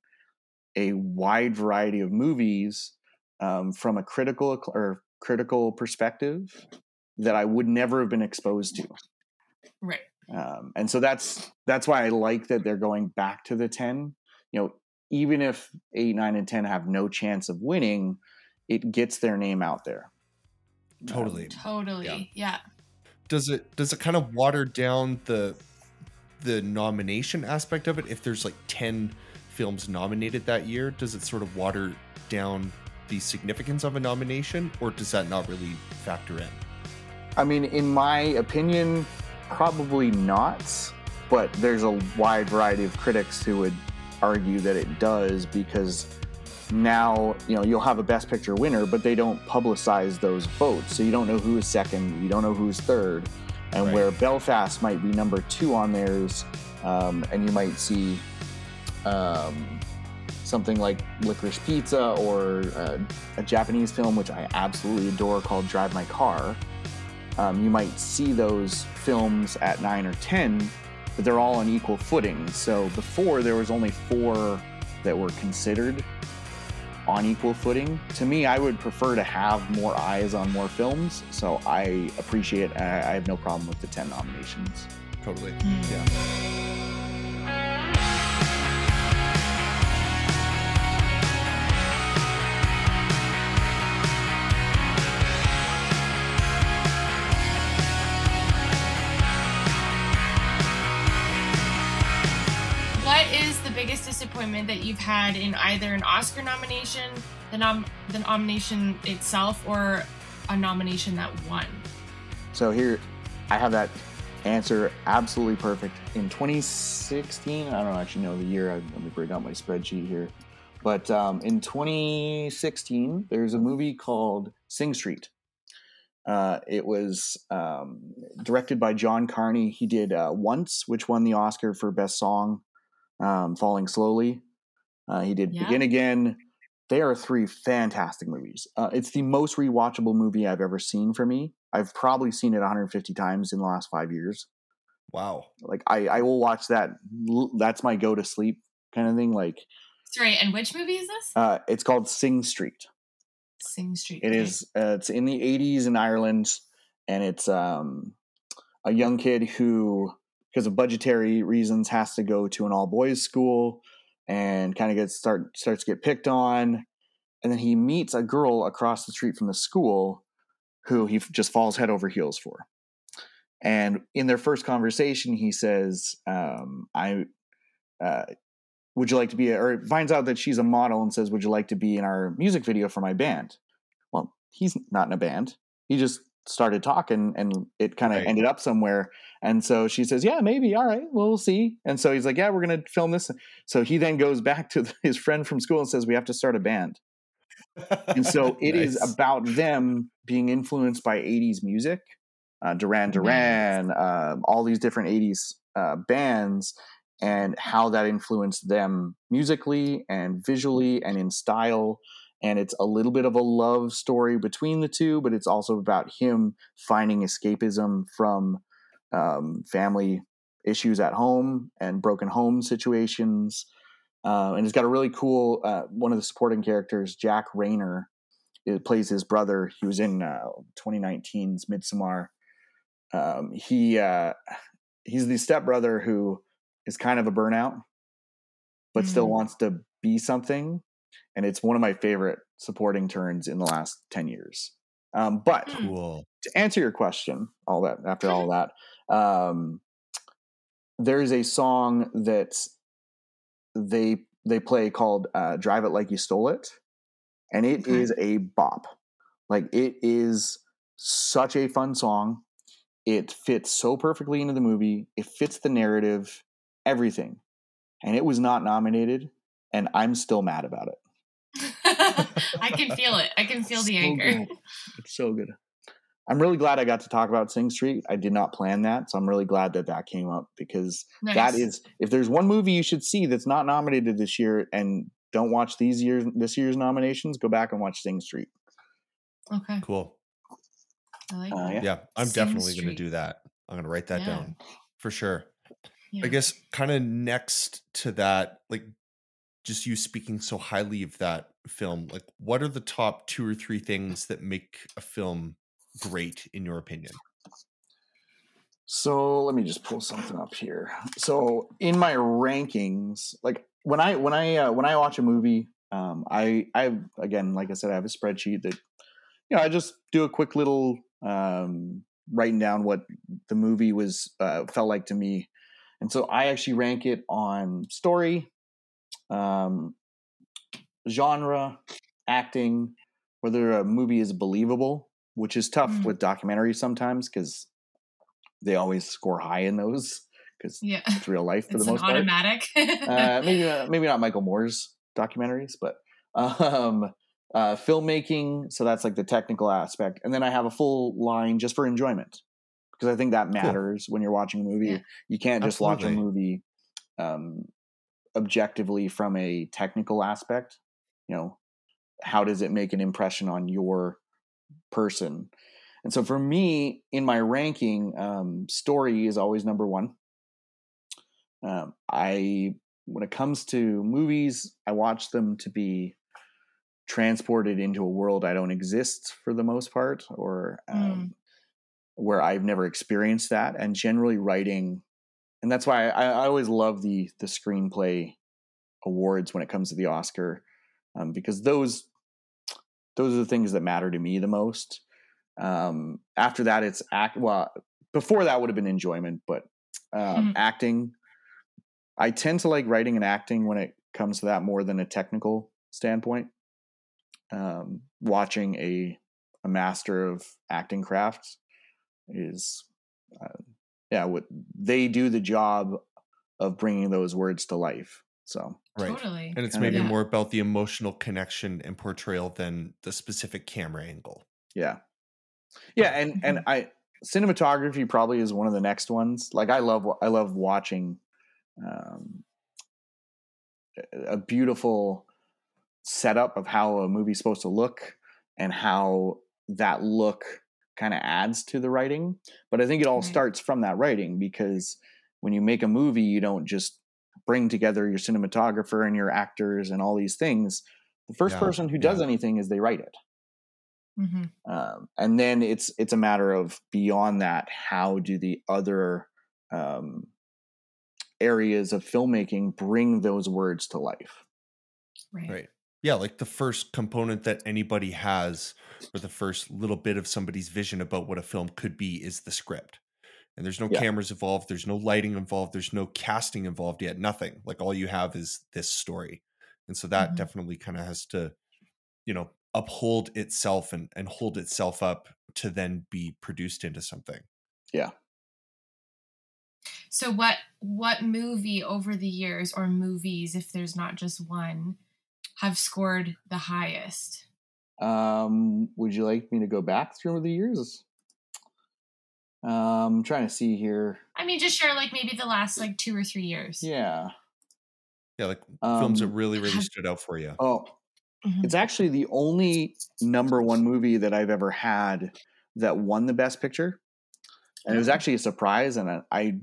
Speaker 3: a wide variety of movies um, from a critical or critical perspective that I would never have been exposed to.
Speaker 2: Right.
Speaker 3: Um, and so that's that's why I like that they're going back to the ten. You know, even if eight, nine, and ten have no chance of winning, it gets their name out there.
Speaker 1: Totally.
Speaker 3: Um,
Speaker 2: Totally. Yeah.
Speaker 1: Does it does it kind of water down the the nomination aspect of it? If there's like ten films nominated that year, does it sort of water down the significance of a nomination, or does that not really factor in?
Speaker 3: I mean, in my opinion, probably not. But there's a wide variety of critics who would argue that it does because now you know you'll have a best picture winner but they don't publicize those votes so you don't know who is second you don't know who's third and
Speaker 1: Right.
Speaker 3: where belfast might be number two on theirs um, and you might see um, something like licorice pizza or uh, a japanese film which i absolutely adore called drive my car um, you might see those films at 9 or 10 but they're all on equal footing so before there was only four that were considered on equal footing. To me, I would prefer to have more eyes on more films, so I appreciate. I I have no problem with the ten nominations.
Speaker 1: Totally.
Speaker 2: Mm.
Speaker 1: Yeah.
Speaker 2: That you've had in either an Oscar nomination, the nom the nomination itself, or a nomination that won?
Speaker 3: So here, I have that answer absolutely perfect. In 2016, I don't actually know the year. I, let me bring out my spreadsheet here. But um, in 2016, there's a movie called Sing Street. Uh, it was um, directed by John Carney. He did uh, Once, which won the Oscar for Best Song, um, Falling Slowly. Uh, he did
Speaker 2: Yeah.
Speaker 3: Begin Again. They are three fantastic movies. Uh, it's the most rewatchable movie I've ever seen for me. I've probably seen it 150 times in the last five years.
Speaker 1: Wow.
Speaker 3: Like I, I will watch that. That's my go to sleep kind of thing. Like
Speaker 2: Sorry, and which movie is this?
Speaker 3: uh, it's called Sing Street.
Speaker 2: Sing Street.
Speaker 3: It
Speaker 2: okay.
Speaker 3: is. Uh, it's in the '80s in Ireland, and it's um, a young kid who, because of budgetary reasons, has to go to an all boys school, and kind of gets start starts to get picked on, and then he meets a girl across the street from the school, who he just falls head over heels for. And in their first conversation, he says, um, "I." Uh, would you like to be a, or finds out that she's a model and says would you like to be in our music video for my band well he's not in a band he just started talking and it kind of
Speaker 1: Right.
Speaker 3: ended up somewhere. And so she says yeah maybe all right well, we'll see. And so he's like yeah we're gonna film this. So he then goes back to his friend from school and says we have to start a band. And so (laughs) it is
Speaker 1: Nice.
Speaker 3: about them being influenced by 80s music uh, duran duran um, all these different 80s uh, bands and how that influenced them musically and visually and in style and it's a little bit of a love story between the two but it's also about him finding escapism from um, family issues at home and broken home situations. Uh, and it's got a really cool uh, one of the supporting characters jack reynor it plays his brother. He was in uh, 2019's midsommar. Um, he uh, he's the stepbrother who is kind of a burnout but still
Speaker 2: Mm.
Speaker 3: wants to be something and it's one of my favorite supporting turns in the last 10 years um, but
Speaker 2: Hmm.
Speaker 1: cool.
Speaker 3: to answer your question, all that after all that, um, there's a song that they they play called uh, "Drive It Like You Stole It," and it is
Speaker 2: Okay.
Speaker 3: a bop. Like it is such a fun song. It fits so perfectly into the movie. It fits the narrative, everything, and it was not nominated. And I'm still mad about it. (laughs)
Speaker 2: I can feel it. I can feel the
Speaker 3: So
Speaker 2: anger.
Speaker 3: good. It's so good. I'm really glad I got to talk about Sing Street. I did not plan that, so I'm really glad that that came up because
Speaker 2: Nice.
Speaker 3: that is if there's one movie you should see that's not nominated this year and don't watch these years this year's nominations, go back and watch Sing Street.
Speaker 2: okay.
Speaker 1: Cool.
Speaker 2: I like
Speaker 3: Uh,
Speaker 2: that.
Speaker 3: yeah.
Speaker 1: Yeah, I'm
Speaker 2: Sing
Speaker 1: definitely going to do that. I'm going to write that
Speaker 2: Yeah.
Speaker 1: down for sure.
Speaker 2: Yeah.
Speaker 1: I guess kind of next to that, like just you speaking so highly of that film, like what are the top two or three things that make a film great in your opinion?
Speaker 3: So let me just pull something up here. So in my rankings, like when I when I uh, when I watch a movie, um, I I again, like I said, I have a spreadsheet that you know I just do a quick little um, writing down what the movie was uh, felt like to me, and so I actually rank it on story, um, genre, acting, whether a movie is believable, which is tough
Speaker 2: Mm.
Speaker 3: with documentaries sometimes because they always score high in those because
Speaker 2: Yeah.
Speaker 3: it's real life for
Speaker 2: It's
Speaker 3: the most part.
Speaker 2: automatic.
Speaker 3: Uh, maybe (laughs) not, maybe not Michael Moore's documentaries, but um, uh, filmmaking. So that's like the technical aspect, and then I have a full line just for enjoyment because I think that matters when you're watching a movie.
Speaker 2: Yeah.
Speaker 3: You can't just watch a movie um, objectively from a technical aspect. You know, how does it make an impression on your person? And so for me, in my ranking, um, story is always number one. Um, I, when it comes to movies, I watch them to be transported into a world I don't exist for the most part, or um, where I've never experienced that. And generally, writing, and that's why I, I always love the the screenplay awards when it comes to the Oscar, um, because those those are the things that matter to me the most. Um, after that, it's act. Well, before that would have been enjoyment, but um,
Speaker 2: Mhm.
Speaker 3: acting. I tend to like writing and acting when it comes to that more than a technical standpoint. Um, watching a a master of acting craft is, uh, yeah, what they do the job of bringing those words to life. So
Speaker 1: Right.
Speaker 2: Totally.
Speaker 1: And it's
Speaker 3: Uh,
Speaker 1: maybe
Speaker 2: yeah.
Speaker 1: more about the emotional connection and portrayal than the specific camera angle.
Speaker 3: Yeah. Yeah, and and I cinematography probably is one of the next ones. Like I love I love watching um a- a beautiful setup of how a movie's supposed to look and how that look kind of adds to the writing. But I think it all
Speaker 2: Right.
Speaker 3: starts from that writing because when you make a movie, you don't just bring together your cinematographer and your actors and all these things. The first
Speaker 1: Yeah,
Speaker 3: person who does
Speaker 1: yeah.
Speaker 3: anything is they write it
Speaker 2: hmm
Speaker 3: um, and then it's it's a matter of beyond that how do the other um, areas of filmmaking bring those words to life
Speaker 2: Right.
Speaker 1: Right. Yeah, like the first component that anybody has, or the first little bit of somebody's vision about what a film could be is the script. And there's no
Speaker 3: Yeah.
Speaker 1: cameras involved, there's no lighting involved, there's no casting involved yet, nothing. Like all you have is this story. And so that
Speaker 2: Mhm.
Speaker 1: definitely kind of has to, you know, uphold itself and, and hold itself up to then be produced into something.
Speaker 3: yeah
Speaker 2: So what what movie over the years or movies, if there's not just one, have scored the highest?
Speaker 3: um, would you like me to go back through the years um, I'm trying to see here
Speaker 2: I mean, just share like maybe the last like two or three years.
Speaker 3: yeah
Speaker 1: Yeah, like films that
Speaker 3: Um,
Speaker 1: really, really stood out for you.
Speaker 3: oh
Speaker 2: Mhm.
Speaker 3: it's actually the only number one movie that I've ever had that won the best picture, and it was
Speaker 2: Oh.
Speaker 3: actually a surprise. And I, I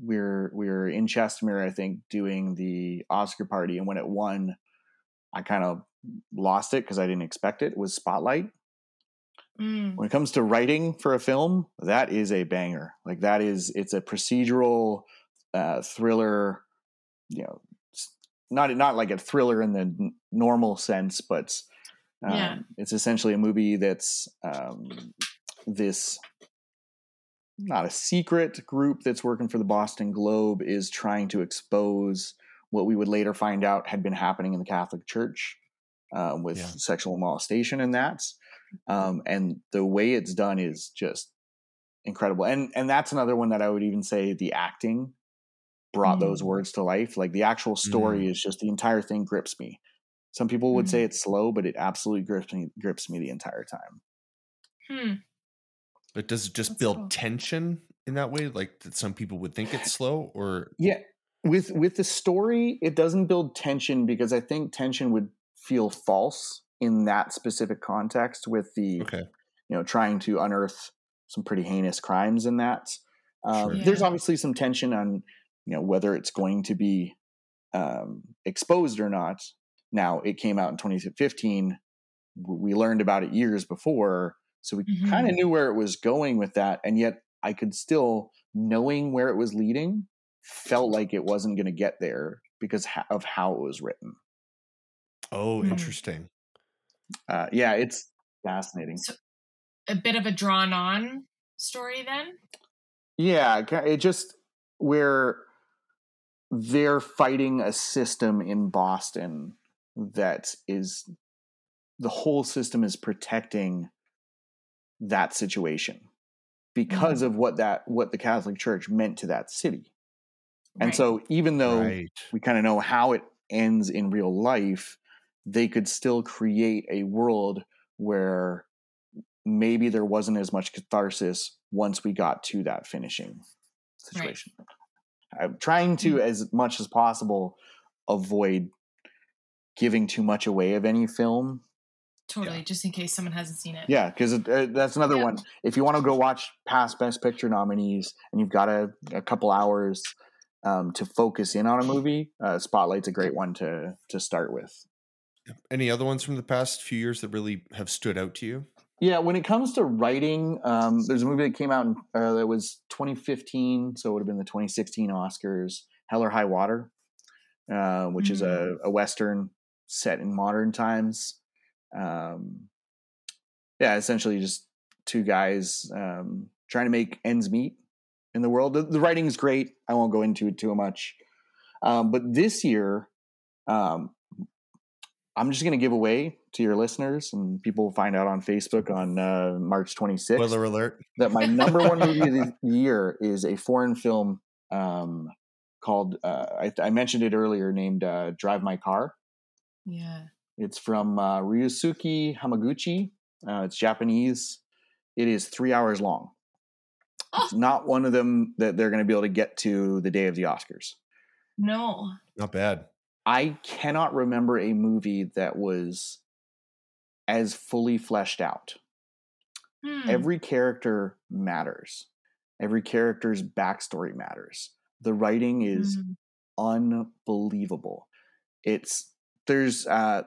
Speaker 3: we're we're in Chestermere, I think, doing the Oscar party, and when it won, I kind of lost it because I didn't expect it. Was Spotlight.
Speaker 2: Mm.
Speaker 3: When it comes to writing for a film, that is a banger. Like that is it's a procedural uh, thriller. You know, not not like a thriller in the n- normal sense, but um,
Speaker 2: Yeah.
Speaker 3: it's essentially a movie that's um, this not a secret group that's working for the Boston Globe is trying to expose what we would later find out had been happening in the Catholic Church um, with
Speaker 1: Yeah.
Speaker 3: sexual molestation and that. Um, and the way it's done is just incredible. And and that's another one that I would even say the acting brought those
Speaker 2: Mm.
Speaker 3: words to life. Like the actual story is just the entire thing grips me. Some people would say it's slow, but it absolutely grips me grips me the entire time.
Speaker 2: Hmm.
Speaker 1: But does it just
Speaker 2: That's
Speaker 1: build
Speaker 2: cool.
Speaker 1: tension in that way? Like that some people would think it's slow or
Speaker 3: Yeah. With with the story, it doesn't build tension because I think tension would feel false in that specific context with the
Speaker 1: okay.
Speaker 3: you know trying to unearth some pretty heinous crimes in that. Um,
Speaker 1: Sure.
Speaker 3: There's obviously some tension on you know whether it's going to be um, exposed or not. Now it came out in 2015. We learned about it years before, so we
Speaker 2: Mhm.
Speaker 3: kind of knew where it was going with that, and yet I could still, knowing where it was leading, felt like it wasn't going to get there because of how it was written.
Speaker 1: Oh,
Speaker 2: Hmm.
Speaker 1: interesting.
Speaker 3: Uh, yeah, it's fascinating.
Speaker 2: So- A bit of a drawn on story then?
Speaker 3: Yeah, it ki- it just where they're fighting a system in Boston that is the whole system is protecting that situation because of what that what the Catholic Church meant to that city. And
Speaker 2: Right.
Speaker 3: so even though
Speaker 1: Right.
Speaker 3: we kind of know how it ends in real life, they could still create a world where maybe there wasn't as much catharsis once we got to that finishing situation. I'm trying to, as much as possible, avoid giving too much away of any film.
Speaker 2: Totally, just in case someone hasn't seen it.
Speaker 3: Yeah, because uh, that's another
Speaker 2: Yeah.
Speaker 3: one. If you want to go watch past Best Picture nominees and you've got a, a couple hours um, to focus in on a movie, uh, Spotlight's a great one to to start with.
Speaker 1: Any other ones from the past few years that really have stood out to you?
Speaker 3: Yeah, when it comes to writing, um, there's a movie that came out in, uh, that was 2015, so it would have been the 2016 Oscars, Hell or High Water, uh, which is a, a western set in modern times. Um, yeah, essentially just two guys um, trying to make ends meet in the world. The, the writing's great. I won't go into it too much. Um, but this year, um, I'm just going to give away to your listeners, and people will find out on Facebook on uh, March 26th
Speaker 1: Spoiler alert.
Speaker 3: that my number one movie of the (laughs) year is a foreign film um, called, uh, I, I mentioned it earlier, named uh, Drive My Car.
Speaker 2: Yeah.
Speaker 3: It's from uh, Ryusuke Hamaguchi. Uh, it's Japanese. It is three hours long. It's not one of them that they're going to be able to get to the day of the Oscars.
Speaker 2: No.
Speaker 1: Not bad.
Speaker 3: I cannot remember a movie that was as fully fleshed out.
Speaker 2: Hmm.
Speaker 3: Every character matters. Every character's backstory matters. The writing is
Speaker 2: Mhm.
Speaker 3: unbelievable. It's there's uh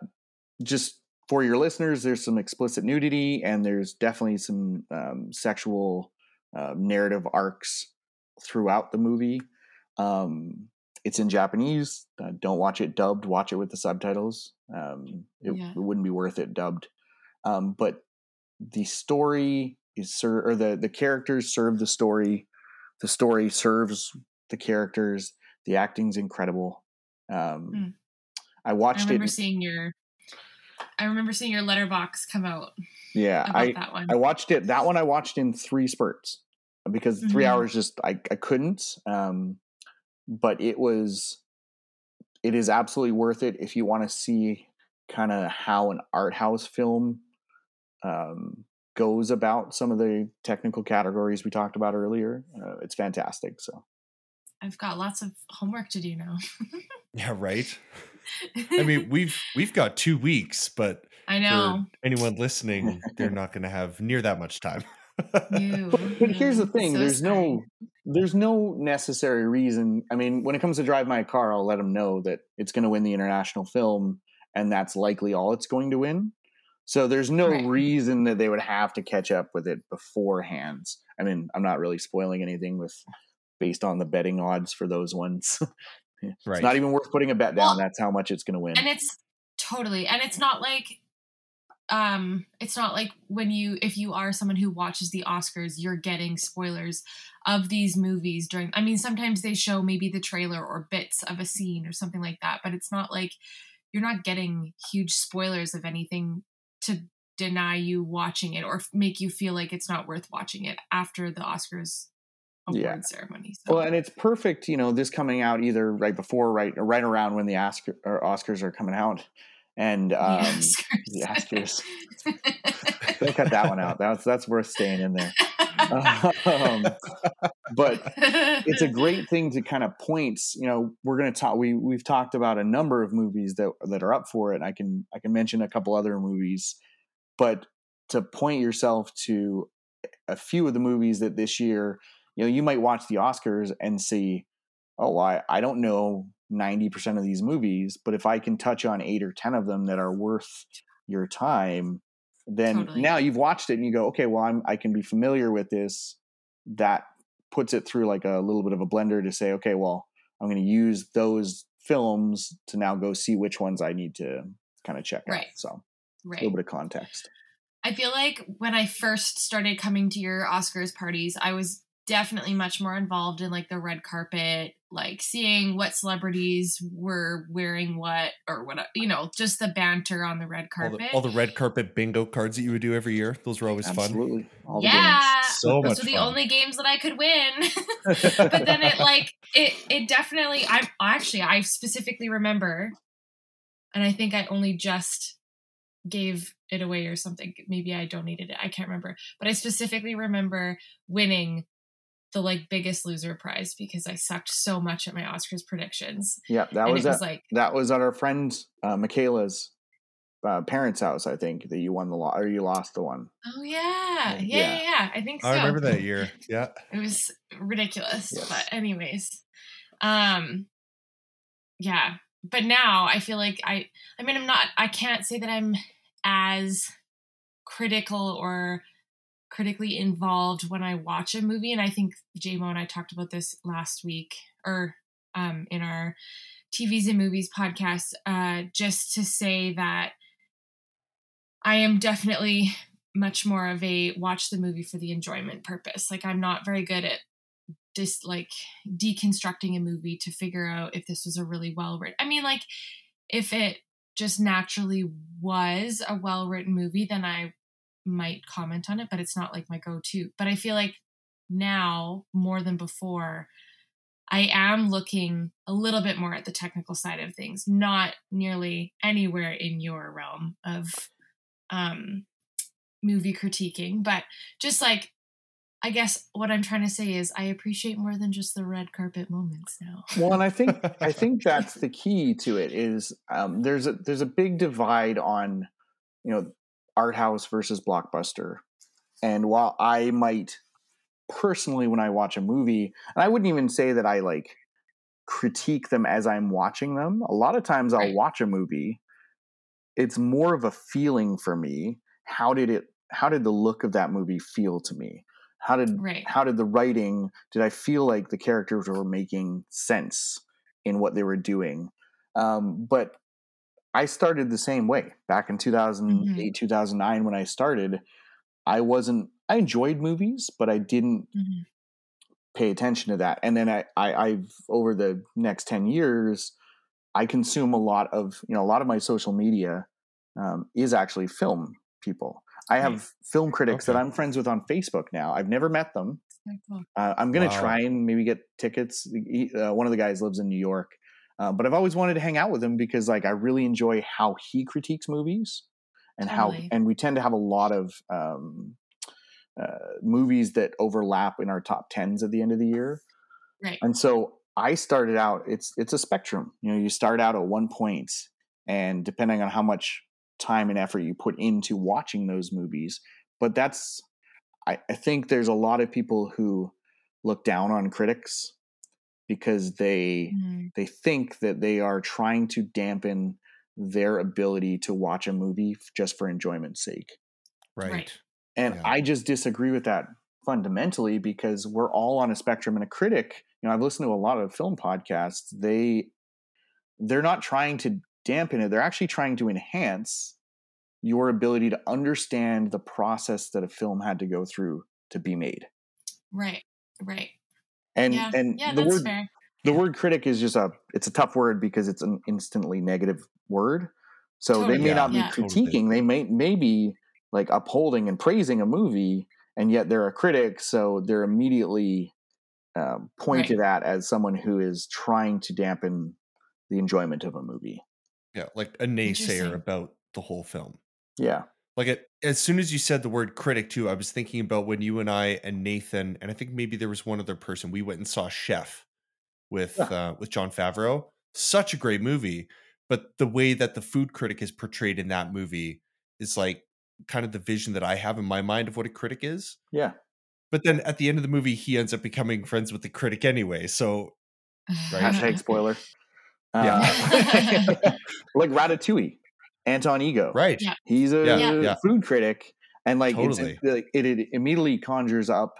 Speaker 3: just for your listeners, there's some explicit nudity and there's definitely some um, sexual uh, narrative arcs throughout the movie. Um, it's in Japanese. Uh, don't watch it dubbed. Watch it with the subtitles. Um, it,
Speaker 2: Yeah.
Speaker 3: it wouldn't be worth it dubbed. Um, but the story is ser- or the the characters serve the story. The story serves the characters. The acting's incredible. Um,
Speaker 2: Hmm.
Speaker 3: I
Speaker 2: I
Speaker 3: watched
Speaker 2: remember
Speaker 3: it.
Speaker 2: seeing your I remember seeing your Letterboxd come out
Speaker 3: Yeah,
Speaker 2: about
Speaker 3: I
Speaker 2: that one.
Speaker 3: I watched it. That one I watched in three spurts because 3
Speaker 2: Mhm.
Speaker 3: hours just I I couldn't. Um, but it was it is absolutely worth it if you want to see kind of how an art house film um, goes about some of the technical categories we talked about earlier. Uh, it's fantastic. So
Speaker 2: I've got lots of homework to do now. (laughs)
Speaker 1: Yeah, right. I mean, (laughs) we've we've got two weeks, but
Speaker 2: I know.
Speaker 1: for anyone listening, they're not going to have near that much time.
Speaker 2: You.
Speaker 3: but, but here's the thing
Speaker 2: so
Speaker 3: there's no there's no necessary reason i mean when it comes to drive my car i'll let them know that it's going to win the international film and that's likely all it's going to win so there's no
Speaker 2: Right.
Speaker 3: reason that they would have to catch up with it beforehand i mean i'm not really spoiling anything with based on the betting odds for those ones (laughs) it's
Speaker 1: Right.
Speaker 3: not even worth putting a bet down
Speaker 2: Well,
Speaker 3: that's how much it's going to win
Speaker 2: and it's totally and it's not like um it's not like when you if you are someone who watches the oscars you're getting spoilers of these movies during i mean sometimes they show maybe the trailer or bits of a scene or something like that but it's not like you're not getting huge spoilers of anything to deny you watching it or make you feel like it's not worth watching it after the oscars award
Speaker 3: Yeah.
Speaker 2: ceremony so
Speaker 3: Well, and it's perfect, you know, this coming out either right before, right, or right around when the Oscar, or Oscars are coming out, and um, the Oscars. (laughs) Don't cut that one out. That's that's worth staying in there. (laughs) um, but it's a great (laughs) thing to kind of point. You know, we're going to talk. We we've talked about a number of movies that that are up for it. I can I can mention a couple other movies, but to point yourself to a few of the movies that this year, you know, you might watch the Oscars and see oh, I, I don't know 90% of these movies, but if I can touch on eight or 10 of them that are worth your time, then
Speaker 2: Totally.
Speaker 3: now you've watched it and you go, okay, well, I'm, I can be familiar with this. That puts it through like a little bit of a blender to say, okay, well, I'm going to use those films to now go see which ones I need to kind of check out.
Speaker 2: So Right.
Speaker 3: So a little bit of context.
Speaker 2: I feel like when I first started coming to your Oscars parties, I was definitely much more involved in like the red carpet, like seeing what celebrities were wearing what or what, you know, just the banter on the red
Speaker 1: All
Speaker 2: carpet.
Speaker 1: the, all the red carpet bingo cards that you would do every year. Those were always fun.
Speaker 3: Absolutely. All the
Speaker 2: yeah.
Speaker 1: So
Speaker 2: Those
Speaker 1: much
Speaker 2: were the
Speaker 1: fun.
Speaker 2: only games that I could win. (laughs) but then it (laughs) like it it definitely I actually I specifically remember and I think I only just gave it away or something. Maybe I donated it. I can't remember. But I specifically remember winning the like biggest loser prize because I sucked so much at my Oscars predictions.
Speaker 3: yeah, that
Speaker 2: and
Speaker 3: was,
Speaker 2: it
Speaker 3: at,
Speaker 2: was like
Speaker 3: that was at our friend uh, Michaela's uh, parents' house. I think that you won the lo- or you lost the one.
Speaker 2: Oh yeah. Yeah,
Speaker 3: Yeah.
Speaker 2: yeah, yeah. I think so.
Speaker 1: I remember that year. (laughs) Yeah.
Speaker 2: It was ridiculous.
Speaker 3: Yes.
Speaker 2: But anyways. Um yeah. But now I feel like I I mean I'm not I can't say that I'm as critical or critically involved when I watch a movie. And I think JMO and I talked about this last week or um in our TVs and movies podcast, uh, just to say that I am definitely much more of a watch the movie for the enjoyment purpose. Like I'm not very good at just like deconstructing a movie to figure out if this was a really well written. I mean, like if it just naturally was a well written movie, then I might comment on it, but it's not like my go to. But I feel like now more than before, I am looking a little bit more at the technical side of things, not nearly anywhere in your realm of um, movie critiquing, but just like I guess what I'm trying to say is I appreciate more than just the red carpet moments now. (laughs)
Speaker 3: Well, and I think I think (laughs) that's the key to it is um, there's a there's a big divide on you know art house versus blockbuster, and while I might personally when I watch a movie, and I wouldn't even say that I like critique them as I'm watching them. A lot of times I'll
Speaker 2: Right.
Speaker 3: watch a movie. It's more of a feeling for me. How did it? How did the look of that movie feel to me? How did
Speaker 2: Right.
Speaker 3: how did the writing did i feel like the characters were making sense in what they were doing um, but i started the same way back in 2008 2009 when i started i wasn't i enjoyed movies but i didn't
Speaker 2: Mhm.
Speaker 3: pay attention to that and then I, I i've over the next 10 years i consume a lot of you know a lot of my social media um, is actually film people i have
Speaker 2: Right.
Speaker 3: film critics that i'm friends with on facebook now i've never met them uh, I'm gonna
Speaker 1: Wow.
Speaker 3: try and maybe get tickets. He, uh, one of the guys lives in New York, uh, but I've always wanted to hang out with him because like I really enjoy how he critiques movies and
Speaker 2: Totally.
Speaker 3: how and we tend to have a lot of um, uh, movies that overlap in our top tens at the end of the year.
Speaker 2: Right.
Speaker 3: And so I started out. It's it's a spectrum. You know, you start out at one point, and depending on how much time and effort you put into watching those movies, but that's I, I think there's a lot of people who look down on critics because they
Speaker 2: Mhm.
Speaker 3: they think that they are trying to dampen their ability to watch a movie just for enjoyment's sake.
Speaker 1: Right.
Speaker 2: Right.
Speaker 3: And
Speaker 1: Yeah.
Speaker 3: I just disagree with that fundamentally because we're all on a spectrum and a critic, you know, I've listened to a lot of film podcasts. They they're not trying to dampen it. They're actually trying to enhance your ability to understand the process that a film had to go through to be made.
Speaker 2: Right. Right.
Speaker 3: And
Speaker 2: yeah.
Speaker 3: and
Speaker 2: yeah,
Speaker 3: the
Speaker 2: that's
Speaker 3: word
Speaker 2: fair.
Speaker 3: the word critic is just a it's a tough word because it's an instantly negative word. So they may
Speaker 2: Totally.
Speaker 3: not be
Speaker 2: Yeah.
Speaker 1: Totally.
Speaker 3: critiquing, they may may be like upholding and praising a movie, and yet they're a critic, so they're immediately um, pointed at as someone who is trying to dampen the enjoyment of a movie.
Speaker 1: Yeah. Like a naysayer about the whole film.
Speaker 3: Yeah,
Speaker 1: Like it, as soon as you said the word critic too, I was thinking about when you and I and Nathan and I think maybe there was one other person. We went and saw Chef with uh, with Jon Favreau. Such a great movie, but the way that the food critic is portrayed in that movie is like kind of the vision that I have in my mind of what a critic is.
Speaker 3: yeah,
Speaker 1: But then at the end of the movie, he ends up becoming friends with the critic anyway. So Right.
Speaker 3: Hashtag spoiler.
Speaker 1: Yeah.
Speaker 3: Uh, (laughs) like Ratatouille, Anton Ego.
Speaker 1: right.
Speaker 2: Yeah.
Speaker 3: He's a
Speaker 1: Yeah,
Speaker 2: Yeah.
Speaker 1: yeah.
Speaker 3: food critic, and like it's-
Speaker 1: Totally.
Speaker 3: it, it, it immediately conjures up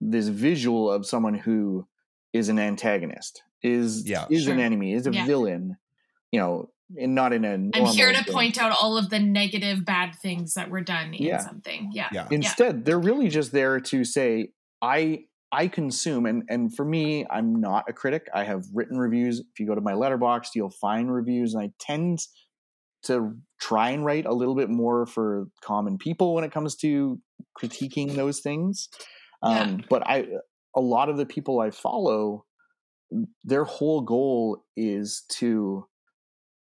Speaker 3: this visual of someone who is an antagonist, is
Speaker 1: Yeah.
Speaker 3: is an enemy, is a
Speaker 2: Yeah.
Speaker 3: villain. You know, and not in a.
Speaker 2: I'm here to
Speaker 3: way.
Speaker 2: point out all of the negative, bad things that were done in
Speaker 3: Yeah.
Speaker 2: something. Yeah.
Speaker 1: Yeah.
Speaker 3: Instead, they're really just there to say, I I consume and and for me, I'm not a critic. I have written reviews. If you go to my Letterboxd, you'll find reviews, and I tend to try and write a little bit more for common people when it comes to critiquing those things.
Speaker 2: Yeah.
Speaker 3: Um, but I a lot of the people I follow, their whole goal is to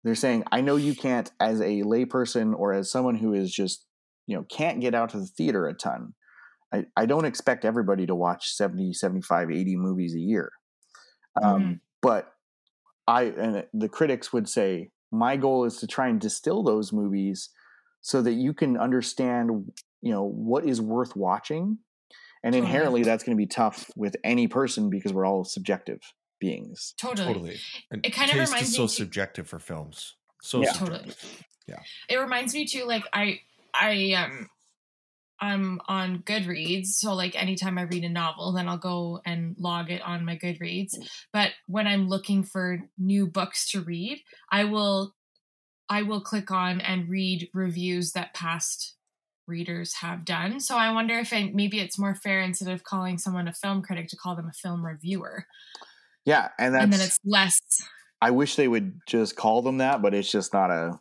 Speaker 3: they're saying, I know you can't as a layperson or as someone who is just, you know, can't get out to the theater a ton. I, I don't expect everybody to watch 70, 75, 80 movies a year. Um,
Speaker 2: Mhm.
Speaker 3: But I, and the critics would say, my goal is to try and distill those movies so that you can understand, you know, what is worth watching. And
Speaker 2: Totally.
Speaker 3: inherently, that's going to be tough with any person because we're all subjective beings.
Speaker 2: Totally.
Speaker 1: Totally. And
Speaker 2: It kind of
Speaker 1: taste
Speaker 2: reminds
Speaker 1: is so
Speaker 2: too-
Speaker 1: subjective for films. So
Speaker 3: Yeah.
Speaker 1: subjective.
Speaker 2: Totally.
Speaker 1: Yeah.
Speaker 2: It reminds me too, like I I um I'm on Goodreads, so like anytime I read a novel, then I'll go and log it on my Goodreads. But when I'm looking for new books to read, I will I will click on and read reviews that past readers have done. So I wonder if I, maybe it's more fair instead of calling someone a film critic to call them a film reviewer.
Speaker 3: Yeah. And that's,
Speaker 2: and then it's less
Speaker 3: I wish they would just call them that, but it's just not a,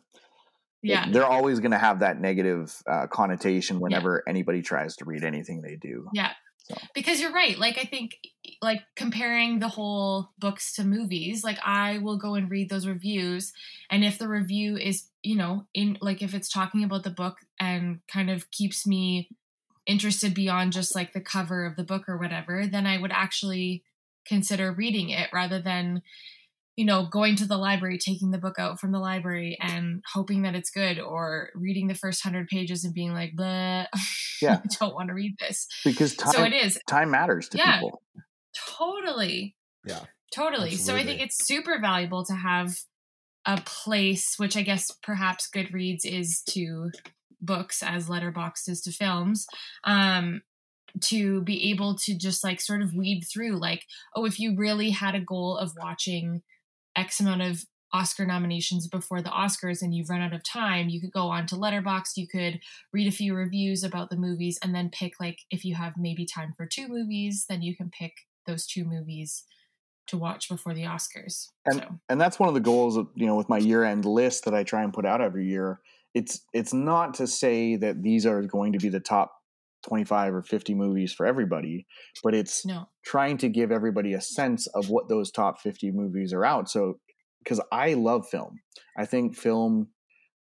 Speaker 2: yeah.
Speaker 3: they're always going to have that negative uh, connotation whenever anybody tries to read anything they do.
Speaker 2: Yeah.
Speaker 3: So.
Speaker 2: Because you're right. Like I think like comparing the whole books to movies, like I will go and read those reviews and if the review is, you know, in like if it's talking about the book and kind of keeps me interested beyond just like the cover of the book or whatever, then I would actually consider reading it rather than you know, going to the library, taking the book out from the library and hoping that it's good, or reading the first hundred pages and being like, "Bleh, (laughs)
Speaker 3: Yeah.
Speaker 2: I don't want to read this."
Speaker 3: Because time,
Speaker 2: so it is
Speaker 3: time matters to
Speaker 2: Yeah.
Speaker 3: people.
Speaker 2: totally,
Speaker 1: Yeah.
Speaker 2: totally. So I think it's super valuable to have a place, which I guess perhaps Goodreads is to books as Letterboxd is to films. Um, to be able to just like sort of weed through like oh if you really had a goal of watching x amount of oscar nominations before the oscars and you've run out of time you could go on to letterboxd you could read a few reviews about the movies and then pick like if you have maybe time for two movies then you can pick those two movies to watch before the oscars so
Speaker 3: and that's one of the goals of you know with my year end list that I try and put out every year. It's it's not to say that these are going to be the top 25 or 50 movies for everybody, but it's
Speaker 2: no
Speaker 3: trying to give everybody a sense of what those top 50 movies are out. So because I love film. I think film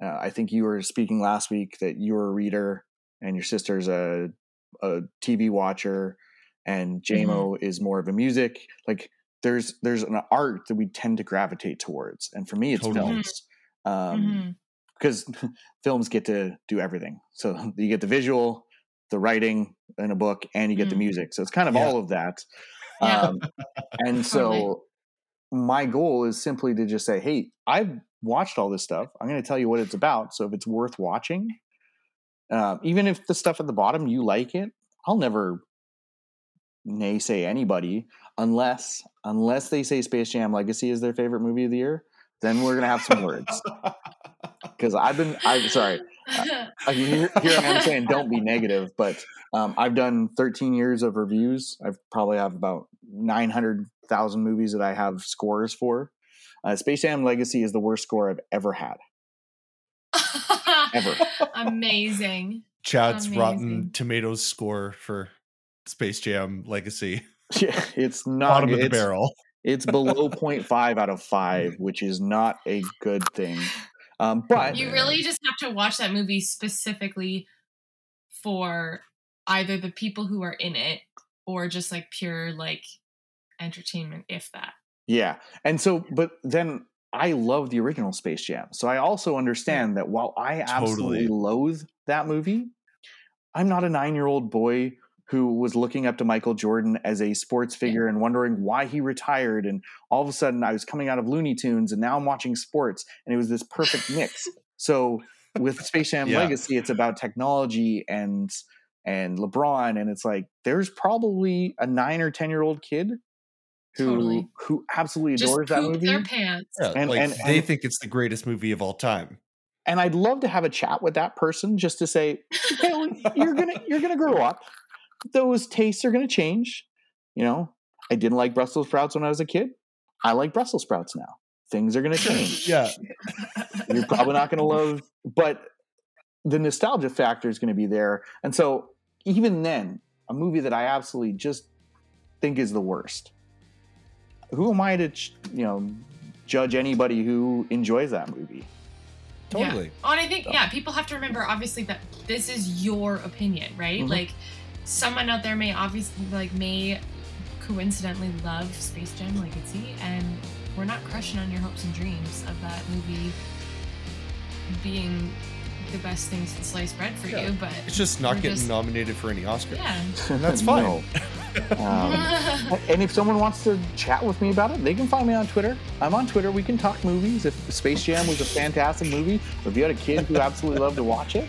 Speaker 3: uh, I think you were speaking last week that you're a reader and your sister's a a TV watcher and JMO is more of a music like there's there's an art that we tend to gravitate towards and for me it's
Speaker 1: Totally.
Speaker 3: films um
Speaker 2: Mhm.
Speaker 3: because (laughs) films get to do everything so (laughs) you get the visual the writing in a book and you get the
Speaker 2: Mhm.
Speaker 3: music so it's kind of
Speaker 1: Yeah.
Speaker 3: all of that
Speaker 2: Yeah.
Speaker 3: um and (laughs) so my goal is simply to just say hey i've watched all this stuff i'm going to tell you what it's about so if it's worth watching uh, even if the stuff at the bottom you like it i'll never naysay anybody unless unless they say Space Jam Legacy is their favorite movie of the year. Then we're gonna have some words (laughs) because I've been I'm sorry. I- Here, here I am saying don't be negative, but um, I've done 13 years of reviews. I've probably have about 900,000 movies that I have scores for. Uh, Space Jam Legacy is the worst score I've ever had. Ever. (laughs)
Speaker 2: amazing
Speaker 1: Chad's Rotten Tomatoes score for Space Jam Legacy. (laughs)
Speaker 3: Yeah, it's not
Speaker 1: Bottom of the barrel.
Speaker 3: It's below (laughs) 0.5 out of 5, which is not a good thing. Um, but
Speaker 2: you really just have to watch that movie specifically for either the people who are in it or just like pure like entertainment if that
Speaker 3: Yeah. And so, but then I love the original Space Jam. So I also understand that while I absolutely
Speaker 1: Totally.
Speaker 3: loathe that movie, I'm not a nine year old boy who was looking up to Michael Jordan as a sports figure and wondering why he retired. And all of a sudden, I was coming out of Looney Tunes, and now I'm watching sports, and it was this perfect mix. (laughs) So with Space Jam
Speaker 1: Yeah.
Speaker 3: Legacy, it's about technology and and LeBron, and it's like there's probably a nine or ten year old kid who
Speaker 2: Totally.
Speaker 3: who absolutely
Speaker 2: Just
Speaker 3: adores that movie.
Speaker 2: their pants.
Speaker 1: Yeah,
Speaker 3: And-
Speaker 1: like
Speaker 3: and-
Speaker 1: they think it's the greatest movie of all time.
Speaker 3: and I'd love to have a chat with that person just to say, okay, well, you're gonna you're gonna grow up. Those tastes are gonna change. You know, I didn't like Brussels sprouts when I was a kid. I like Brussels sprouts now. Things are gonna change.
Speaker 1: Yeah,
Speaker 3: You're probably not gonna love, (laughs) but the nostalgia factor is gonna be there. And so even then, a movie that I absolutely just think is the worst. Who am I to, ch- you know, judge anybody who enjoys that movie?
Speaker 1: totally.
Speaker 2: Oh, and I think yeah, people have to remember obviously that this is your opinion, right?
Speaker 3: Mhm.
Speaker 2: Like someone out there may obviously like may coincidentally love Space Jam Legacy, and we're not crushing on your hopes and dreams of that movie being the best thing since sliced bread for
Speaker 1: Yeah.
Speaker 2: you, but
Speaker 1: It's just not getting
Speaker 2: just-
Speaker 1: nominated for any Oscars.
Speaker 2: yeah.
Speaker 1: And (laughs) that's fine.
Speaker 3: No. Um, (laughs) and if someone wants to chat with me about it, they can find me on Twitter. I'm on Twitter. We can talk movies. If Space Jam was a fantastic movie, or if you had a kid who absolutely loved to watch it,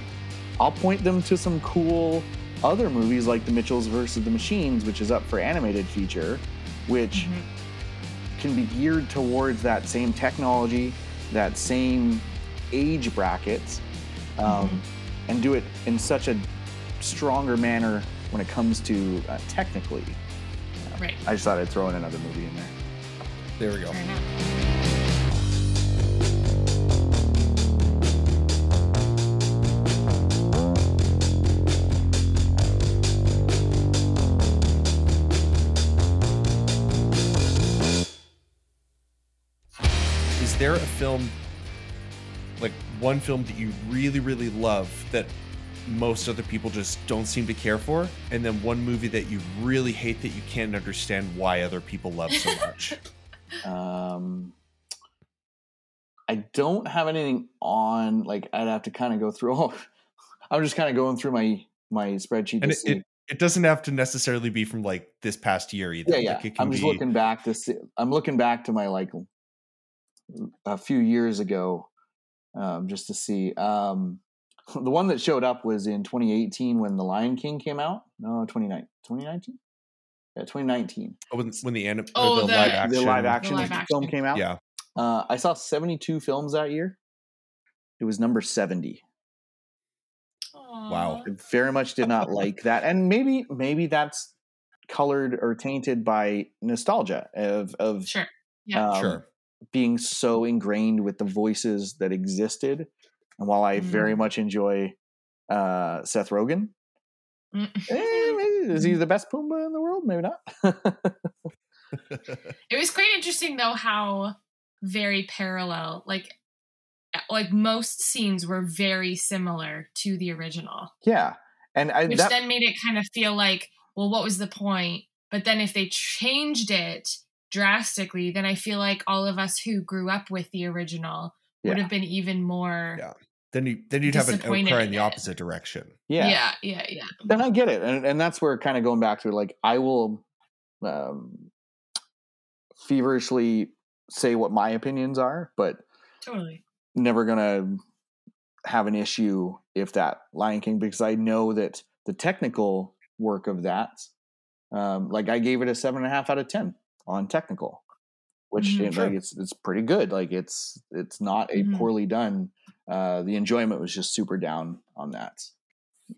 Speaker 3: I'll point them to some cool other movies like The Mitchells versus the Machines, which is up for animated feature, which
Speaker 2: Mhm.
Speaker 3: can be geared towards that same technology, that same age bracket, um, and do it in such a stronger manner when it comes to uh, technically.
Speaker 2: right.
Speaker 3: I just thought I'd throw in another movie in there.
Speaker 1: There we go. There a film, like one film that you really, really love that most other people just don't seem to care for? And then one movie that you really hate that you can't understand why other people love so much? (laughs)
Speaker 3: Um, I don't have anything on. Like I'd have to kind of go through. All, I'm just kind of going through my my spreadsheet.
Speaker 1: and
Speaker 3: to
Speaker 1: it,
Speaker 3: see.
Speaker 1: it, it doesn't have to necessarily be from like this past year either.
Speaker 3: yeah, yeah.
Speaker 1: Like it can
Speaker 3: I'm just
Speaker 1: be,
Speaker 3: looking back to see. I'm looking back to my like a few years ago, um, just to see. Um, (laughs) the one that showed up was in 2018 when The Lion King came out. No, 2019. 2019. Yeah, 2019.
Speaker 1: when, when the, anim-
Speaker 2: Oh,
Speaker 1: the,
Speaker 2: the-
Speaker 1: live
Speaker 2: The
Speaker 1: action.
Speaker 3: The live action,
Speaker 2: live
Speaker 3: film
Speaker 2: action.
Speaker 3: came out.
Speaker 1: Yeah.
Speaker 3: Uh, I saw 72 films that year. It was number 70.
Speaker 1: Wow.
Speaker 3: I very much did not like that, and maybe maybe that's colored or tainted by nostalgia of of
Speaker 2: Sure. Yeah.
Speaker 3: um,
Speaker 1: Sure.
Speaker 3: Being so ingrained with the voices that existed. And while I very
Speaker 2: Mhm.
Speaker 3: much enjoy uh, Seth Rogen,
Speaker 2: Mm.
Speaker 3: eh, maybe, is he the best Pumbaa in the world? Maybe not. (laughs)
Speaker 2: It was quite interesting though how very parallel, like like most scenes were very similar to the original,
Speaker 3: yeah, and I,
Speaker 2: which
Speaker 3: that,
Speaker 2: then made it kind of feel like, well, what was the point? But then if they changed it drastically, then I feel like all of us who grew up with the original would have been even more.
Speaker 1: Yeah. Then you then you'd have an outcry in
Speaker 2: in
Speaker 1: the opposite direction.
Speaker 3: yeah,
Speaker 2: yeah, yeah, yeah.
Speaker 3: then I get it, and and that's where kind of going back to like I will um, feverishly say what my opinions are, but
Speaker 2: Totally.
Speaker 3: never gonna have an issue if that Lion King because I know that the technical work of that, um, like I gave it a seven and a half out of ten on technical, which
Speaker 2: Mhm.
Speaker 3: you know,
Speaker 1: Sure.
Speaker 3: like it's it's pretty good. Like it's it's not a
Speaker 2: Mhm.
Speaker 3: poorly done. Uh, the enjoyment was just super down on that.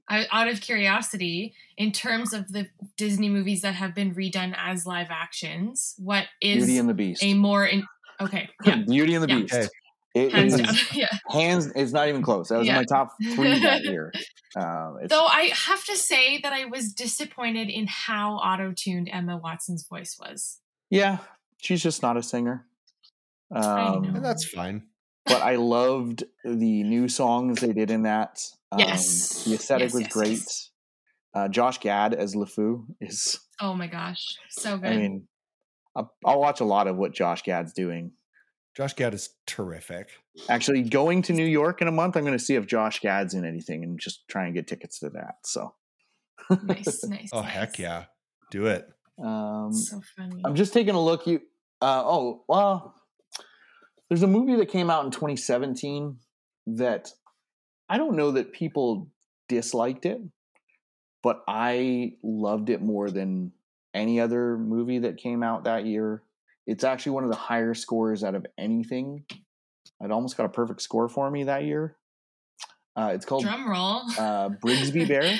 Speaker 2: I, out of curiosity, in terms of the Disney movies that have been redone as live actions, what is
Speaker 3: Beauty and the Beast.
Speaker 2: a more in, okay? (laughs) Yeah,
Speaker 3: Beauty and the
Speaker 2: Yeah.
Speaker 3: Beast.
Speaker 1: Okay.
Speaker 3: It
Speaker 2: hands
Speaker 3: is (laughs)
Speaker 2: yeah.
Speaker 3: hands. It's not even close. That was in
Speaker 2: Yeah.
Speaker 3: my top three that (laughs) year. Um,
Speaker 2: Though I have to say that I was disappointed in how auto-tuned Emma Watson's voice was.
Speaker 3: Yeah, she's just not a singer.
Speaker 2: I
Speaker 3: Um,
Speaker 2: know.
Speaker 1: That's fine.
Speaker 3: but I loved the new songs they did in that. Um,
Speaker 2: Yes.
Speaker 3: the aesthetic
Speaker 2: Yes,
Speaker 3: was
Speaker 2: yes,
Speaker 3: great.
Speaker 2: yes.
Speaker 3: Uh, Josh Gad as LeFou is. (laughs)
Speaker 2: Oh my gosh, so good.
Speaker 3: I mean, I'll, I'll watch a lot of what Josh Gad's doing.
Speaker 1: Josh Gad is terrific.
Speaker 3: Actually, going to New York in a month, I'm going to see if Josh Gad's in anything and just try and get tickets to that. So
Speaker 2: Nice, (laughs) nice.
Speaker 1: Oh
Speaker 2: nice.
Speaker 1: heck yeah, do it.
Speaker 3: Um,
Speaker 2: So funny.
Speaker 3: I'm just taking a look. You, uh, oh, well, there's a movie that came out in 2017 that I don't know that people disliked it, but I loved it more than any other movie that came out that year. It's actually one of the higher scores out of anything. It almost got a perfect score for me that year. Uh, it's called
Speaker 2: Drum roll.
Speaker 3: uh, (laughs) Brigsby Bear.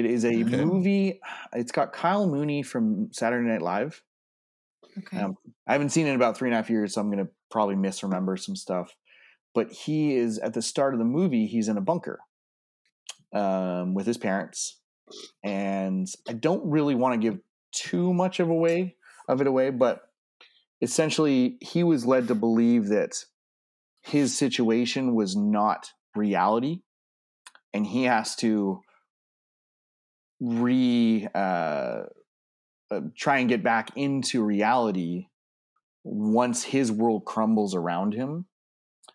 Speaker 3: It is a
Speaker 1: Okay.
Speaker 3: movie. (sighs) It's got Kyle Mooney from Saturday Night Live.
Speaker 2: okay.
Speaker 3: Um, I haven't seen it in about three and a half years, so I'm going to probably misremember some stuff. But he is at the start of the movie. He's in a bunker um, with his parents, and I don't really want to give too much of away of it away, but essentially, he was led to believe that his situation was not reality, and he has to re uh, uh, try and get back into reality once his world crumbles around him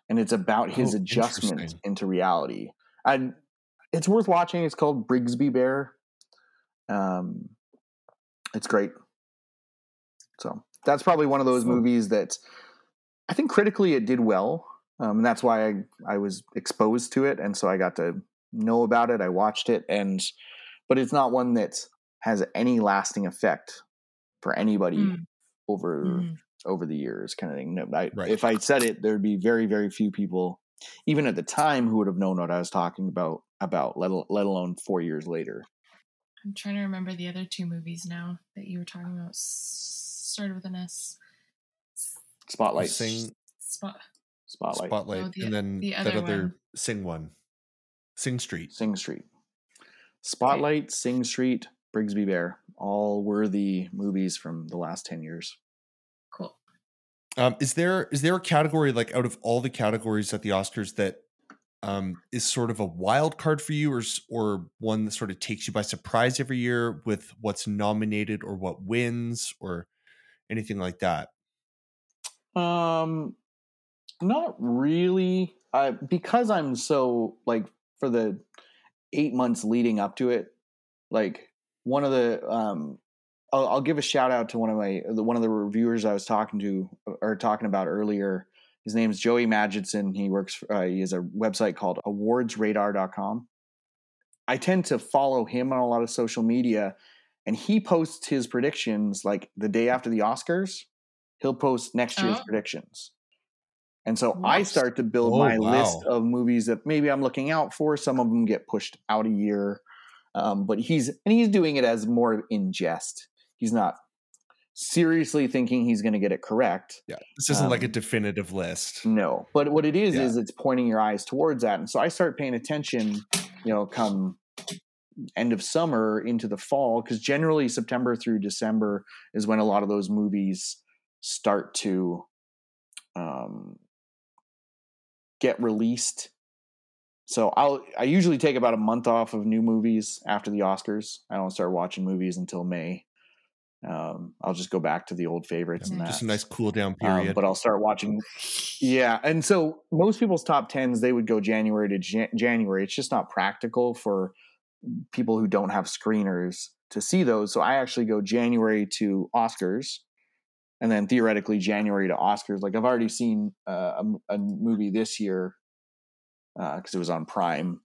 Speaker 3: and it's about his
Speaker 1: Oh,
Speaker 3: adjustment into reality. And it's worth watching it's called brigsby bear. Um, it's great. So that's probably one of those movies that i think critically it did well um, and that's why I, I was exposed to it and so i got to know about it i watched it and but it's not one that has any lasting effect for anybody
Speaker 2: Mm.
Speaker 3: over
Speaker 2: Mhm.
Speaker 3: over the years kind of thing no, I,
Speaker 1: Right.
Speaker 3: if i said it there'd be very very few people even at the time who would have known what i was talking about about let, let alone four years later
Speaker 2: I'm trying to remember the other two movies now that you were talking about. Started with an S.
Speaker 3: spotlight
Speaker 1: Sing
Speaker 2: Spot.
Speaker 3: spotlight
Speaker 1: Spotlight,
Speaker 2: Oh, the-
Speaker 1: and then
Speaker 2: the
Speaker 1: that
Speaker 2: other
Speaker 1: other
Speaker 2: one.
Speaker 1: Sing one, Sing Street.
Speaker 3: sing street spotlight sing street brigsby bear all worthy movies from the last 10 years
Speaker 2: Cool.
Speaker 1: Um, is there is there a category like out of all the categories at the Oscars that um, is sort of a wild card for you, or or one that sort of takes you by surprise every year with what's nominated or what wins or anything like that?
Speaker 3: Um, not really. I because I'm so like for the eight months leading up to it, like one of the um, I'll, I'll give a shout out to one of my one of the reviewers I was talking to or talking about earlier. His name is Joey Magidson. He works. Uh, he has a website called awardsradar.com. I tend to follow him on a lot of social media, and he posts his predictions like the day after the Oscars. He'll post next year's
Speaker 2: Oh.
Speaker 3: predictions. And so I start to build
Speaker 1: Oh,
Speaker 3: my
Speaker 1: wow.
Speaker 3: list of movies that maybe I'm looking out for. Some of them get pushed out a year. Um, but he's and he's doing it as more in jest. He's not seriously thinking he's going to get it correct.
Speaker 1: Yeah, this isn't like a
Speaker 3: Um,
Speaker 1: definitive list.
Speaker 3: No, but what it is
Speaker 1: Yeah.
Speaker 3: is it's pointing your eyes towards that, and so I start paying attention. You know, come end of summer into the fall, because generally September through December is when a lot of those movies start to um, get released. So I'll I usually take about a month off of new movies after the Oscars. I don't start watching movies until May. Um, I'll just go back to the old favorites and that.
Speaker 1: Just a nice cool down
Speaker 3: Um,
Speaker 1: period.
Speaker 3: but I'll start watching. (laughs) Yeah, and so most people's top tens they would go January to Jan- January. It's just not practical for people who don't have screeners to see those. So I actually go January to Oscars, and then theoretically January to Oscars. Like I've already seen uh, a, a movie this year because it was on Prime.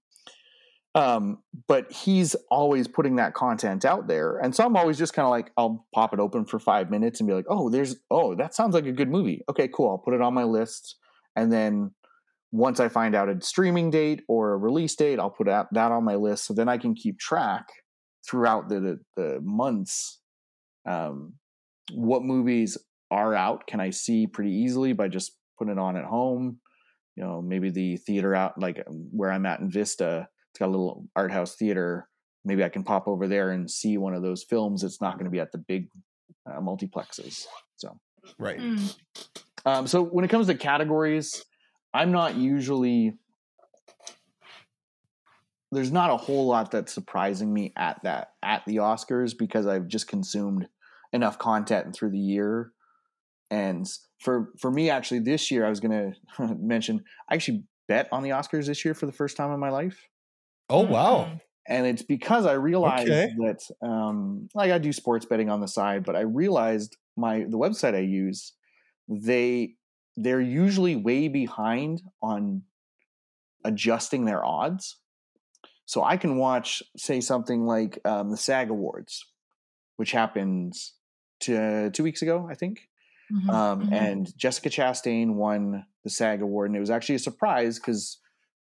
Speaker 3: Um, but he's always putting that content out there. And so I'm always just kind of like, I'll pop it open for five minutes and be like, oh, there's, oh, that sounds like a good movie. Okay, cool. I'll put it on my list. And then once I find out a streaming date or a release date, I'll put that on my list. So then I can keep track throughout the, the, the months. Um, what movies are out can I see pretty easily by just putting it on at home? You know, maybe the theater out, like um, where I'm at in Vista, it's got a little art house theater. Maybe I can pop over there and see one of those films. It's not going to be at the big uh, multiplexes. So,
Speaker 1: right.
Speaker 2: Mm.
Speaker 3: um, so when it comes to categories, I'm not usually. There's not a whole lot that's surprising me at that at the Oscars because I've just consumed enough content through the year. And for for me, actually, this year I was going (laughs) to mention I actually bet on the Oscars this year for the first time in my life.
Speaker 1: Oh wow.
Speaker 2: Mhm.
Speaker 3: and it's because I realized
Speaker 1: Okay.
Speaker 3: that um, like I do sports betting on the side, but I realized my the website I use they they're usually way behind on adjusting their odds. So I can watch, say, something like um, the SAG Awards, which happened to, two weeks ago, I think.
Speaker 2: Mhm,
Speaker 3: Um,
Speaker 2: mhm.
Speaker 3: And Jessica Chastain won the SAG Award, and it was actually a surprise because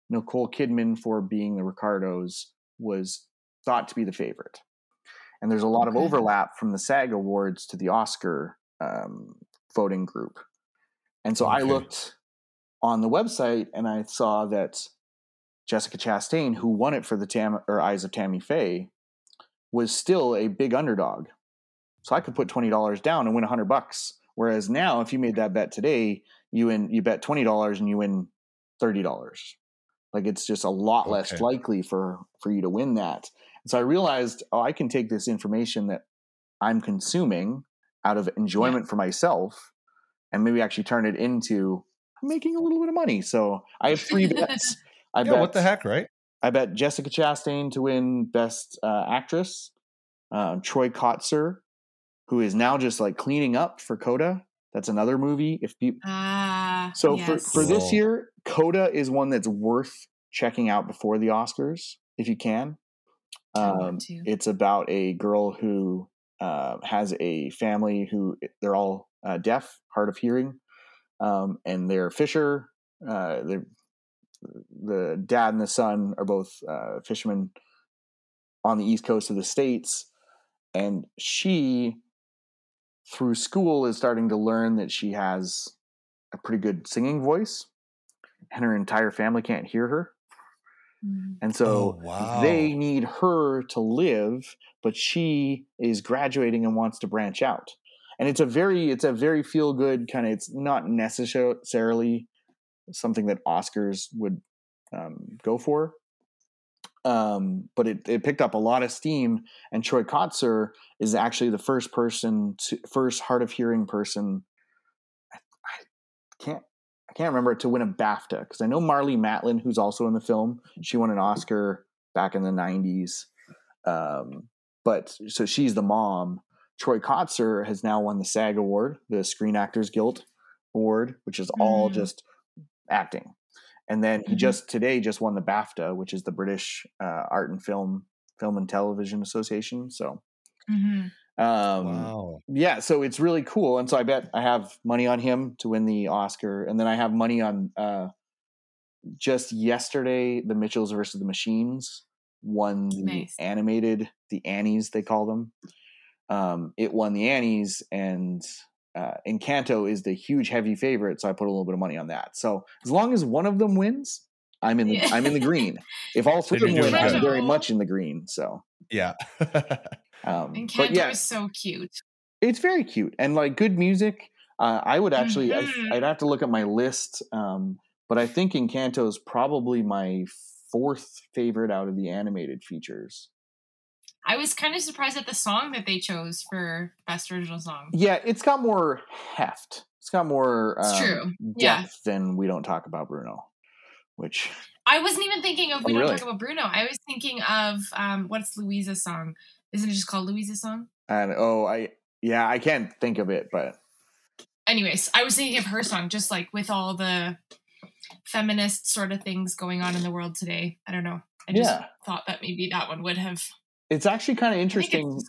Speaker 3: Nicole Kidman, for being the Ricardos, was thought to be the favorite. And there's a lot of overlap from the SAG Awards to the Oscar um, voting group. And so I looked on the website and I saw that Jessica Chastain, who won it for the Tam or Eyes of Tammy Faye, was still a big underdog. So I could put twenty dollars down and win hundred bucks. Whereas now, if you made that bet today, you win you bet twenty dollars and you win thirty dollars. Like it's just a lot less likely for for you to win that. And so I realized, oh, I can take this information that I'm consuming out of enjoyment for myself and maybe actually turn it into making a little bit of money. So I have three (laughs) bets. I
Speaker 1: yeah,
Speaker 3: bet
Speaker 1: what the heck, right?
Speaker 3: I bet Jessica Chastain to win Best uh, Actress. Uh, Troy Kotsur, who is now just like cleaning up for Coda. That's another movie. If people
Speaker 2: Ah,
Speaker 3: so
Speaker 2: yes.
Speaker 3: for for this year, Coda is one that's worth checking out before the Oscars if you can. Um, it's about a girl who uh, has a family who they're all uh, deaf, hard of hearing, um, and they're fisher. Uh, they're, the dad and the son are both uh, fishermen on the east coast of the states, and she, through school, is starting to learn that she has a pretty good singing voice, and her entire family can't hear her.
Speaker 2: Mm.
Speaker 3: And so
Speaker 1: Oh, wow.
Speaker 3: they need her to live, but she is graduating and wants to branch out. And it's a very it's a very feel good kind of it's not necessarily something that Oscars would um, go for. Um, but it, it picked up a lot of steam, and Troy Kotsur is actually the first person to first hard of hearing person. I, I can't I can't remember to win a BAFTA because I know Marlee Matlin, who's also in the film, she won an Oscar back in the '90s. Um, but so she's the mom. Troy Kotsur has now won the SAG Award, the Screen Actors Guild Award, which is all
Speaker 2: Mm.
Speaker 3: just acting. And then he
Speaker 2: Mhm.
Speaker 3: just today just won the BAFTA, which is the British uh, Art and Film Film and Television Association. So
Speaker 2: Mhm.
Speaker 3: um,
Speaker 1: wow.
Speaker 3: yeah, so it's really cool. And so I bet I have money on him to win the Oscar. And then I have money on uh, just yesterday, the Mitchells versus the Machines won the
Speaker 2: Nice.
Speaker 3: animated, the Annies, they call them. Um, it won the Annies, and uh, Encanto is the huge heavy favorite. So I put a little bit of money on that. So as long as one of them wins, I'm in the I'm in the green. (laughs) If all three of them win, I'm very much in the green. So,
Speaker 1: Yeah. (laughs)
Speaker 3: um,
Speaker 2: Encanto
Speaker 3: but yeah,
Speaker 2: is so cute.
Speaker 3: it's very cute and like good music. Uh, I would actually,
Speaker 2: Mhm.
Speaker 3: I, I'd have to look at my list, um, but I think Encanto is probably my fourth favorite out of the animated features.
Speaker 2: I was kind of surprised at the song that they chose for best original song.
Speaker 3: Yeah, it's got more heft. It's got more
Speaker 2: It's
Speaker 3: um,
Speaker 2: true. Yeah.
Speaker 3: depth than we don't talk about Bruno, which
Speaker 2: I wasn't even thinking of
Speaker 3: Oh,
Speaker 2: we don't
Speaker 3: really?
Speaker 2: talk about Bruno. I was thinking of um what's Louisa's song? Isn't it just called Louisa's song?
Speaker 3: and oh, I yeah, I can't think of it, but
Speaker 2: Anyways, I was thinking of her song, just like with all the feminist sort of things going on in the world today. I don't know. I just
Speaker 3: Yeah.
Speaker 2: thought that maybe that one would have.
Speaker 3: It's actually kind of interesting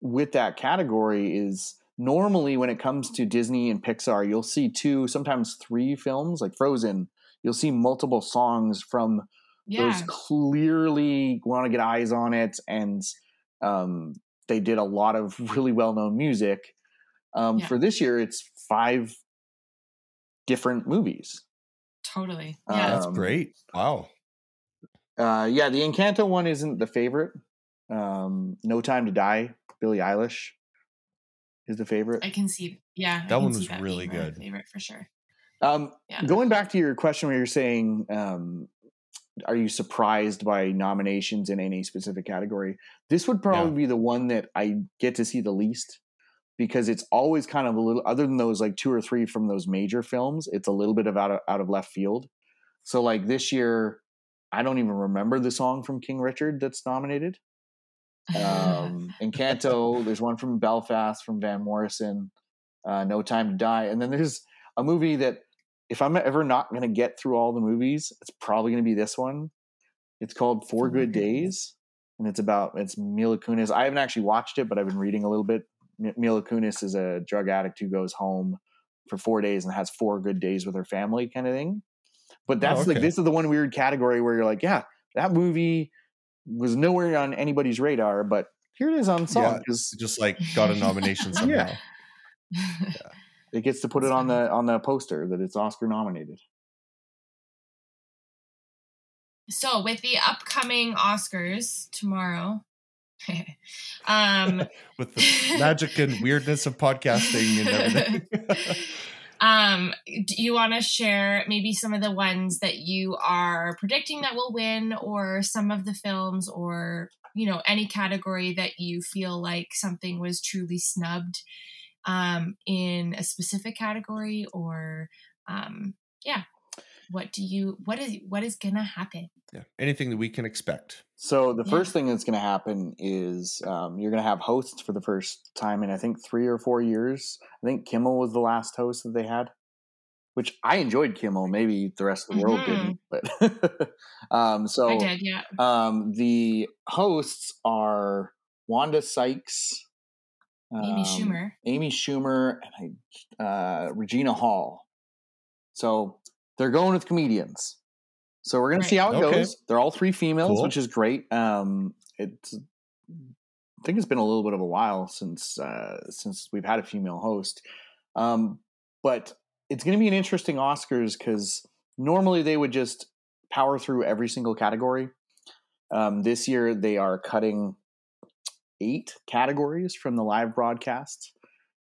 Speaker 3: with that category is normally when it comes to Disney and Pixar, you'll see two, sometimes three films like Frozen. You'll see multiple songs from
Speaker 2: Yeah.
Speaker 3: those clearly want to get eyes on it, and um, they did a lot of (laughs) really well known music. Um,
Speaker 2: Yeah.
Speaker 3: For this year, it's five different movies.
Speaker 2: Totally. Yeah.
Speaker 1: That's
Speaker 3: Um,
Speaker 1: great. Wow.
Speaker 3: Uh, yeah, the Encanto one isn't the favorite. Um, no Time to Die, Billie Eilish is the favorite.
Speaker 2: I can see. Yeah.
Speaker 1: That
Speaker 2: can
Speaker 1: one was
Speaker 2: that
Speaker 1: really good.
Speaker 2: Favorite for sure.
Speaker 3: Um,
Speaker 2: Yeah.
Speaker 3: Going back to your question where you're saying, um, are you surprised by nominations in any specific category? This would probably be the one that I get to see the least because it's always kind of a little, other than those like two or three from those major films, it's a little bit of out of, out of left field. So like this year, I don't even remember the song from King Richard that's nominated. Um, (laughs) Encanto, there's one from Belfast from Van Morrison, uh, No Time to Die, and then there's a movie that if I'm ever not going to get through all the movies, it's probably going to be this one. It's called Four Good Days, and it's about it's Mila Kunis. I haven't actually watched it, but I've been reading a little bit. Mila Kunis is a drug addict who goes home for four days and has four good days with her family, kind of thing. But that's
Speaker 1: okay.
Speaker 3: like this is the one weird category where you're like, yeah, that movie was nowhere on anybody's radar, but here it is on song
Speaker 1: Yeah.
Speaker 3: because
Speaker 1: Just like got a (laughs) nomination somehow.
Speaker 3: Yeah. it gets to put it on the on the poster that it's Oscar nominated.
Speaker 2: so with the upcoming Oscars tomorrow, (laughs) um, (laughs)
Speaker 1: With the magic and weirdness of podcasting and everything.
Speaker 2: Um, do you want to share maybe some of the ones that you are predicting that will win, or some of the films, or you know any category that you feel like something was truly snubbed um, in a specific category, or um, yeah, what do you what is what is gonna happen?
Speaker 1: yeah. Anything that we can expect.
Speaker 3: So the
Speaker 2: Yeah.
Speaker 3: first thing that's going to happen is um, you're going to have hosts for the first time in I think three or four years. I think Kimmel was the last host that they had, which I enjoyed Kimmel. Maybe the rest of the world
Speaker 2: Mhm.
Speaker 3: didn't, but (laughs) um, so
Speaker 2: I did, yeah.
Speaker 3: um, the hosts are Wanda Sykes,
Speaker 2: Amy
Speaker 3: um,
Speaker 2: Schumer.
Speaker 3: Amy Schumer, and I, uh, Regina Hall. So they're going with comedians. So we're going to see how it
Speaker 1: Okay.
Speaker 3: goes. They're all three females,
Speaker 1: Cool.
Speaker 3: which is great. Um, it's I think it's been a little bit of a while since uh, since we've had a female host, um, but it's going to be an interesting Oscars because normally they would just power through every single category. Um, this year they are cutting eight categories from the live broadcast.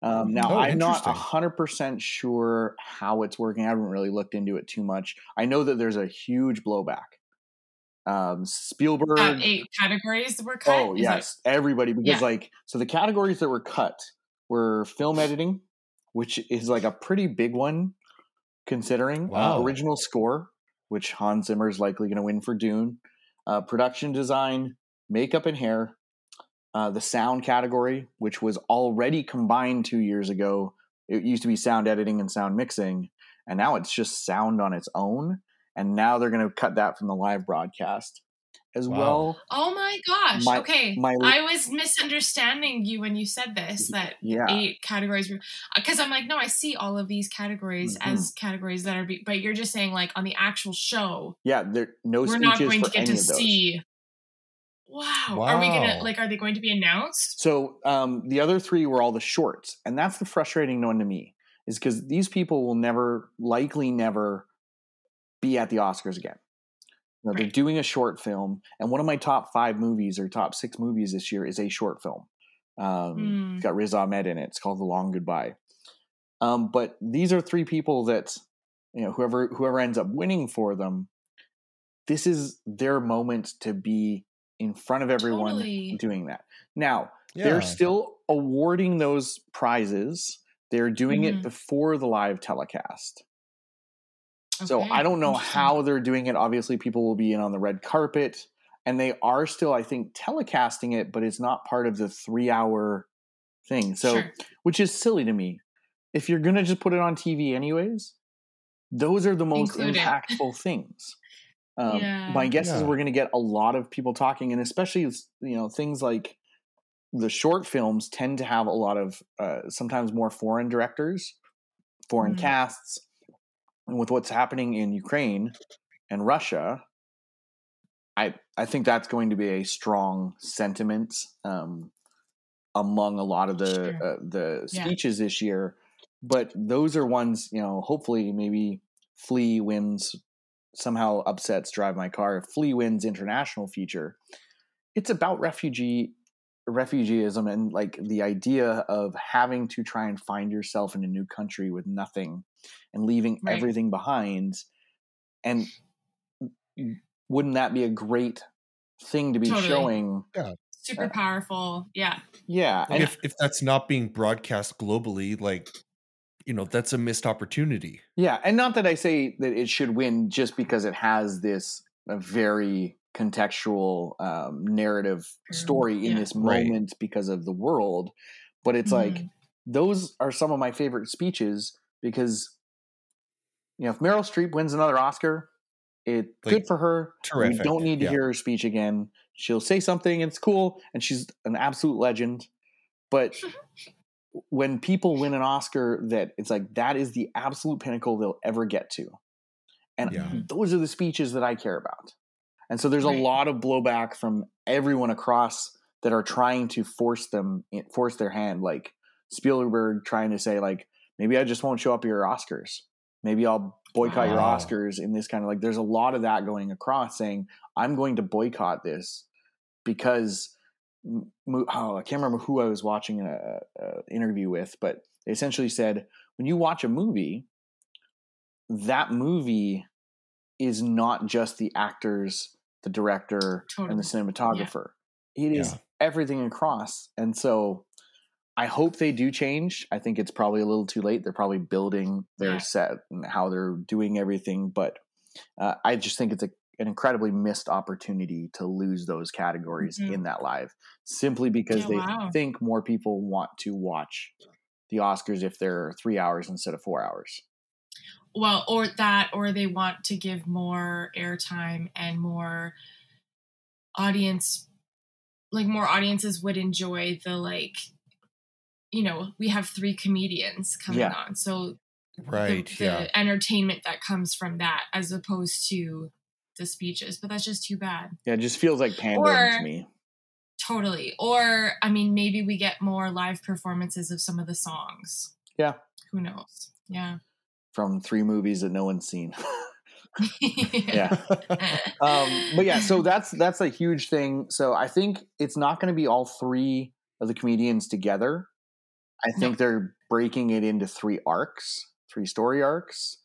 Speaker 3: Um, now
Speaker 1: Oh,
Speaker 3: I'm not
Speaker 1: interesting.
Speaker 3: hundred percent sure how it's working. I haven't really looked into it too much. I know that there's a huge blowback. Um, Spielberg.
Speaker 2: Uh, eight categories were cut.
Speaker 3: Oh
Speaker 2: Is that-
Speaker 3: yes, everybody because
Speaker 2: Yeah.
Speaker 3: like so the categories that were cut were film editing, which is like a pretty big one considering uh, original score, which Hans Zimmer is likely going to win for Dune, uh, production design, makeup and hair, uh, the sound category, which was already combined two years ago. It used to be sound editing and sound mixing, and now it's just sound on its own. And now they're going to cut that from the live broadcast as
Speaker 1: Wow.
Speaker 3: well.
Speaker 2: Oh my gosh.
Speaker 3: My-
Speaker 2: okay.
Speaker 3: my-
Speaker 2: I was misunderstanding you when you said this that
Speaker 3: Yeah.
Speaker 2: eight categories were because I'm like, no, I see all of these categories
Speaker 3: Mhm.
Speaker 2: as categories that are, be, but you're just saying like on the actual show,
Speaker 3: Yeah, there no
Speaker 2: we're
Speaker 3: speeches
Speaker 2: not going
Speaker 3: for
Speaker 2: to get
Speaker 3: any
Speaker 2: to
Speaker 3: of those.
Speaker 2: see. Wow. Are we gonna like? Are they going to be announced?
Speaker 3: So um, the other three were all the shorts, and that's the frustrating one to me is because these people will never, likely never, be at the Oscars again. You know, They're doing a short film, and one of my top five movies or top six movies this year is a short film. Um,
Speaker 2: Mm.
Speaker 3: It's got Riz Ahmed in it. It's called The Long Goodbye. Um, but these are three people that you know whoever whoever ends up winning for them. This is their moment to be in front of everyone
Speaker 2: Totally.
Speaker 3: doing that. Now
Speaker 1: Yeah.
Speaker 3: they're still awarding those prizes. They're doing
Speaker 2: Mhm.
Speaker 3: it before the live telecast. So I don't know how they're doing it. Obviously, people will be in on the red carpet, and they are still, I think, telecasting it, but it's not part of the three-hour thing. So,
Speaker 2: Sure.
Speaker 3: which is silly to me. If you're gonna just put it on TV anyways, those are the most
Speaker 2: Include
Speaker 3: impactful things. Um,
Speaker 2: Yeah.
Speaker 3: My guess is we're going to get a lot of people talking, and especially you know things like the short films tend to have a lot of uh, sometimes more foreign directors, foreign
Speaker 2: Mhm.
Speaker 3: casts, and with what's happening in Ukraine and Russia, I I think that's going to be a strong sentiment um, among a lot of the
Speaker 2: Sure.
Speaker 3: uh, the
Speaker 2: Yeah.
Speaker 3: speeches this year. But those are ones you know. Hopefully, maybe Flee wins somehow upsets Drive My Car. Flee wins international feature, it's about refugee refugeeism and like the idea of having to try and find yourself in a new country with nothing and leaving
Speaker 2: Right.
Speaker 3: everything behind and wouldn't that be a great thing to be
Speaker 2: Totally.
Speaker 3: showing
Speaker 2: Super
Speaker 3: Uh,
Speaker 2: powerful. Yeah.
Speaker 3: yeah and
Speaker 1: if if that's not being broadcast globally, like you know, that's a missed opportunity.
Speaker 3: yeah and not that i say that it should win just because it has this a very contextual um, narrative story in
Speaker 2: Yeah.
Speaker 3: this
Speaker 1: Right.
Speaker 3: moment because of the world. But it's like
Speaker 2: Mhm.
Speaker 3: those are some of my favorite speeches because you know if Meryl Streep wins another Oscar, it
Speaker 1: Like,
Speaker 3: good for her.
Speaker 1: terrific,
Speaker 3: We don't need to
Speaker 1: yeah.
Speaker 3: hear her speech again. She'll say something, it's cool, and she's an absolute legend. But (laughs) when people win an Oscar, that it's like that is the absolute pinnacle they'll ever get to, and
Speaker 1: Yeah.
Speaker 3: those are the speeches that I care about. And so there's
Speaker 2: Right.
Speaker 3: a lot of blowback from everyone across that are trying to force them eh, force their hand, like Spielberg trying to say like maybe I just won't show up at your Oscars. Maybe I'll boycott your Oscars in this kind of like there's a lot of that going across saying I'm going to boycott this because m- mo- oh, I can't remember who I was watching a, a interview with, but they essentially said when you watch a movie, that movie is not just the actors, the director, and the
Speaker 2: Totally.
Speaker 3: cinematographer. It is
Speaker 1: Yeah.
Speaker 3: everything across. And so I hope they do change. I think it's probably a little too late. They're probably building their
Speaker 2: Yeah.
Speaker 3: set and how they're doing everything. But uh, I just think it's a, an incredibly missed opportunity to lose those categories
Speaker 2: Mhm.
Speaker 3: in that live simply because
Speaker 2: Yeah,
Speaker 3: they
Speaker 2: wow.
Speaker 3: think more people want to watch the Oscars if they're three hours instead of four hours.
Speaker 2: well or that or they want to give more airtime and more audience like more audiences would enjoy the like you know we have three comedians coming
Speaker 3: Yeah.
Speaker 2: on so the-
Speaker 1: Right.
Speaker 2: the,
Speaker 1: yeah.
Speaker 2: entertainment that comes from that as opposed to the speeches but that's just too bad
Speaker 3: Yeah, it just feels like pandering to me.
Speaker 2: totally or i mean maybe we get more live performances of some of the songs
Speaker 3: Yeah.
Speaker 2: who knows yeah
Speaker 3: From three movies that no one's seen. (laughs) yeah. (laughs) um, but yeah, so that's that's a huge thing. So I think it's not going to be all three of the comedians together. I think they're breaking it into three arcs, three story arcs,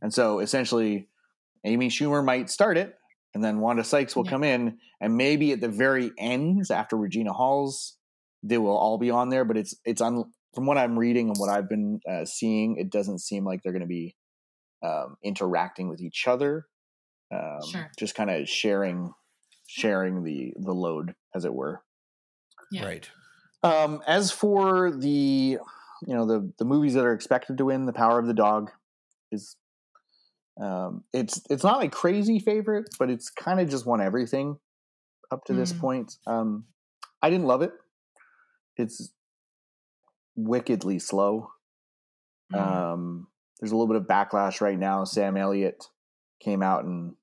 Speaker 3: and so essentially, Amy Schumer might start it, and then Wanda Sykes will
Speaker 2: Yeah.
Speaker 3: come in, and maybe at the very ends, after Regina Hall's, they will all be on there. But it's it's un, from what I'm reading and what I've been uh, seeing, it doesn't seem like they're going to be um, interacting with each other um,
Speaker 2: Sure.
Speaker 3: just kind of sharing sharing the the load as it were
Speaker 2: Yeah.
Speaker 1: Right.
Speaker 3: um as for the you know the the movies that are expected to win the power of the dog is um it's it's not like crazy favorite but it's kind of just won everything up to this
Speaker 2: Mm.
Speaker 3: point um i didn't love it it's wickedly slow
Speaker 2: Mm.
Speaker 3: um, there's a little bit of backlash right now. Sam Elliott came out and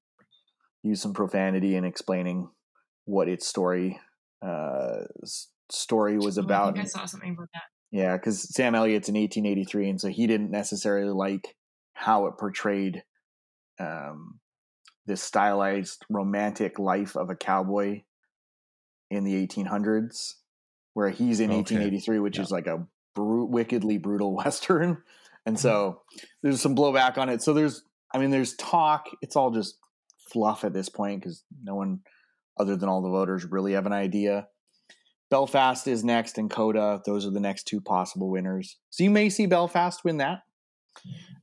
Speaker 3: used some profanity in explaining what its story uh, story was
Speaker 2: I
Speaker 3: about.
Speaker 2: think I saw something about that.
Speaker 3: Yeah, because Sam Elliott's in 1883, and so he didn't necessarily like how it portrayed um, this stylized romantic life of a cowboy in the 1800s, where he's in
Speaker 1: Okay.
Speaker 3: 1883, which
Speaker 1: Yeah.
Speaker 3: is like a bru- wickedly brutal (laughs) western, and so there's some blowback on it. So there's, I mean, there's talk. It's all just fluff at this point because no one, other than all the voters, really have an idea. Belfast is next, and Coda. Those are the next two possible winners. So you may see Belfast win that.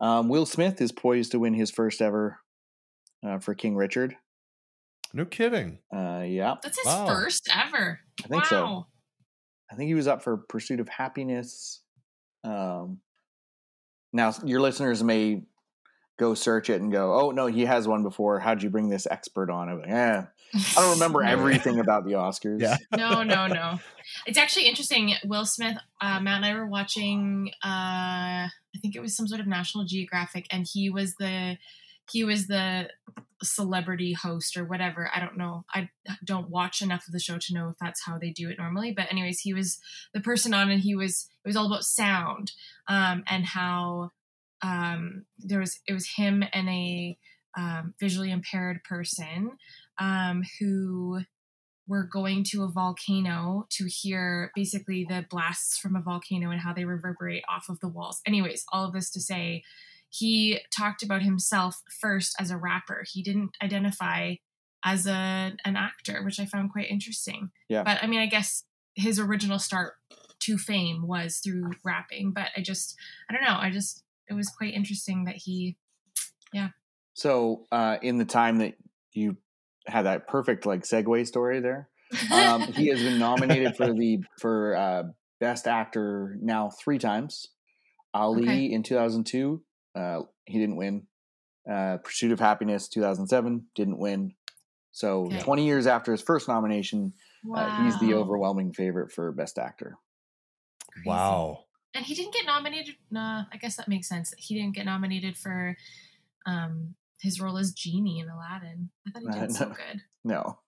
Speaker 3: Um, Will Smith is poised to win his first ever uh, for King Richard.
Speaker 1: No kidding.
Speaker 3: Uh, yeah,
Speaker 2: That's his
Speaker 1: Wow.
Speaker 2: first ever.
Speaker 3: I think
Speaker 2: wow.
Speaker 3: so. I think he was up for Pursuit of Happiness. Um, now, your listeners may go search it and go, "Oh no, he has one before. How'd you bring this expert on?" I'm like, "Eh, I don't remember (laughs) everything about the Oscars."
Speaker 1: Yeah. (laughs)
Speaker 2: no, no, no. It's actually interesting. Will Smith, uh, Matt and I were watching. Uh, I think it was some sort of National Geographic, and he was the he was the celebrity host or whatever. I don't know. I don't watch enough of the show to know if that's how they do it normally. But anyways, he was the person on, and he was it was all about sound um, and how um, there was it was him and a um, visually impaired person um, who were going to a volcano to hear basically the blasts from a volcano and how they reverberate off of the walls. Anyways, all of this to say, he talked about himself first as a rapper. He didn't identify as a an actor, which I found quite interesting.
Speaker 3: Yeah.
Speaker 2: But I mean, I guess his original start to fame was through rapping, but I just I don't know, I just it was quite interesting that he yeah.
Speaker 3: So, uh, in the time that you had that perfect like segue story there. Um, (laughs) he has been nominated for the for uh, best actor now three times. Ali
Speaker 2: Okay.
Speaker 3: in 2002, uh, he didn't win. Uh, Pursuit of Happiness 2007 didn't win. So
Speaker 2: Okay.
Speaker 3: 20 years after his first nomination, uh, he's the overwhelming favorite for best actor.
Speaker 2: Crazy.
Speaker 1: Wow.
Speaker 2: And he didn't get nominated. Nah, I guess that makes sense. He didn't get nominated for um his role as genie in Aladdin. I thought he
Speaker 3: Uh,
Speaker 2: did so (laughs)
Speaker 3: no.
Speaker 2: good.
Speaker 3: No.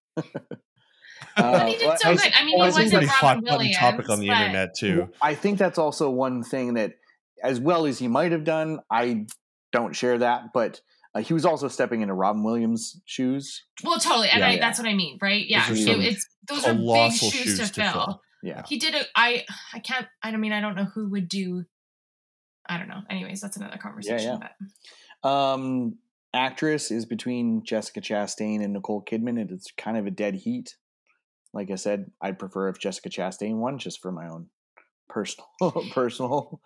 Speaker 2: But he
Speaker 3: Uh,
Speaker 2: did
Speaker 3: well,
Speaker 2: so
Speaker 3: I-
Speaker 2: good. I mean,
Speaker 3: well,
Speaker 2: he
Speaker 3: think
Speaker 2: wasn't
Speaker 1: Pretty
Speaker 2: Robin
Speaker 1: hot button
Speaker 2: Williams.
Speaker 1: topic on the
Speaker 2: but-
Speaker 1: internet too.
Speaker 3: I think that's also one thing that, as well as he might have done, I don't share that, but uh, he was also stepping into Robin Williams' shoes.
Speaker 2: Well, totally, and
Speaker 1: Yeah.
Speaker 2: I, that's what I mean, right? Yeah,
Speaker 1: Those
Speaker 3: are
Speaker 2: it- it's those are big shoes,
Speaker 1: shoes
Speaker 2: to,
Speaker 1: to
Speaker 2: fill.
Speaker 1: Fill.
Speaker 3: Yeah.
Speaker 2: He did it. I I can't. I don't mean I don't know who would do. I don't know. Anyways, that's another conversation. But
Speaker 3: Um, actress is between Jessica Chastain and Nicole Kidman, and it's kind of a dead heat. Like I said, I'd prefer if Jessica Chastain won, just for my own personal (laughs) personal.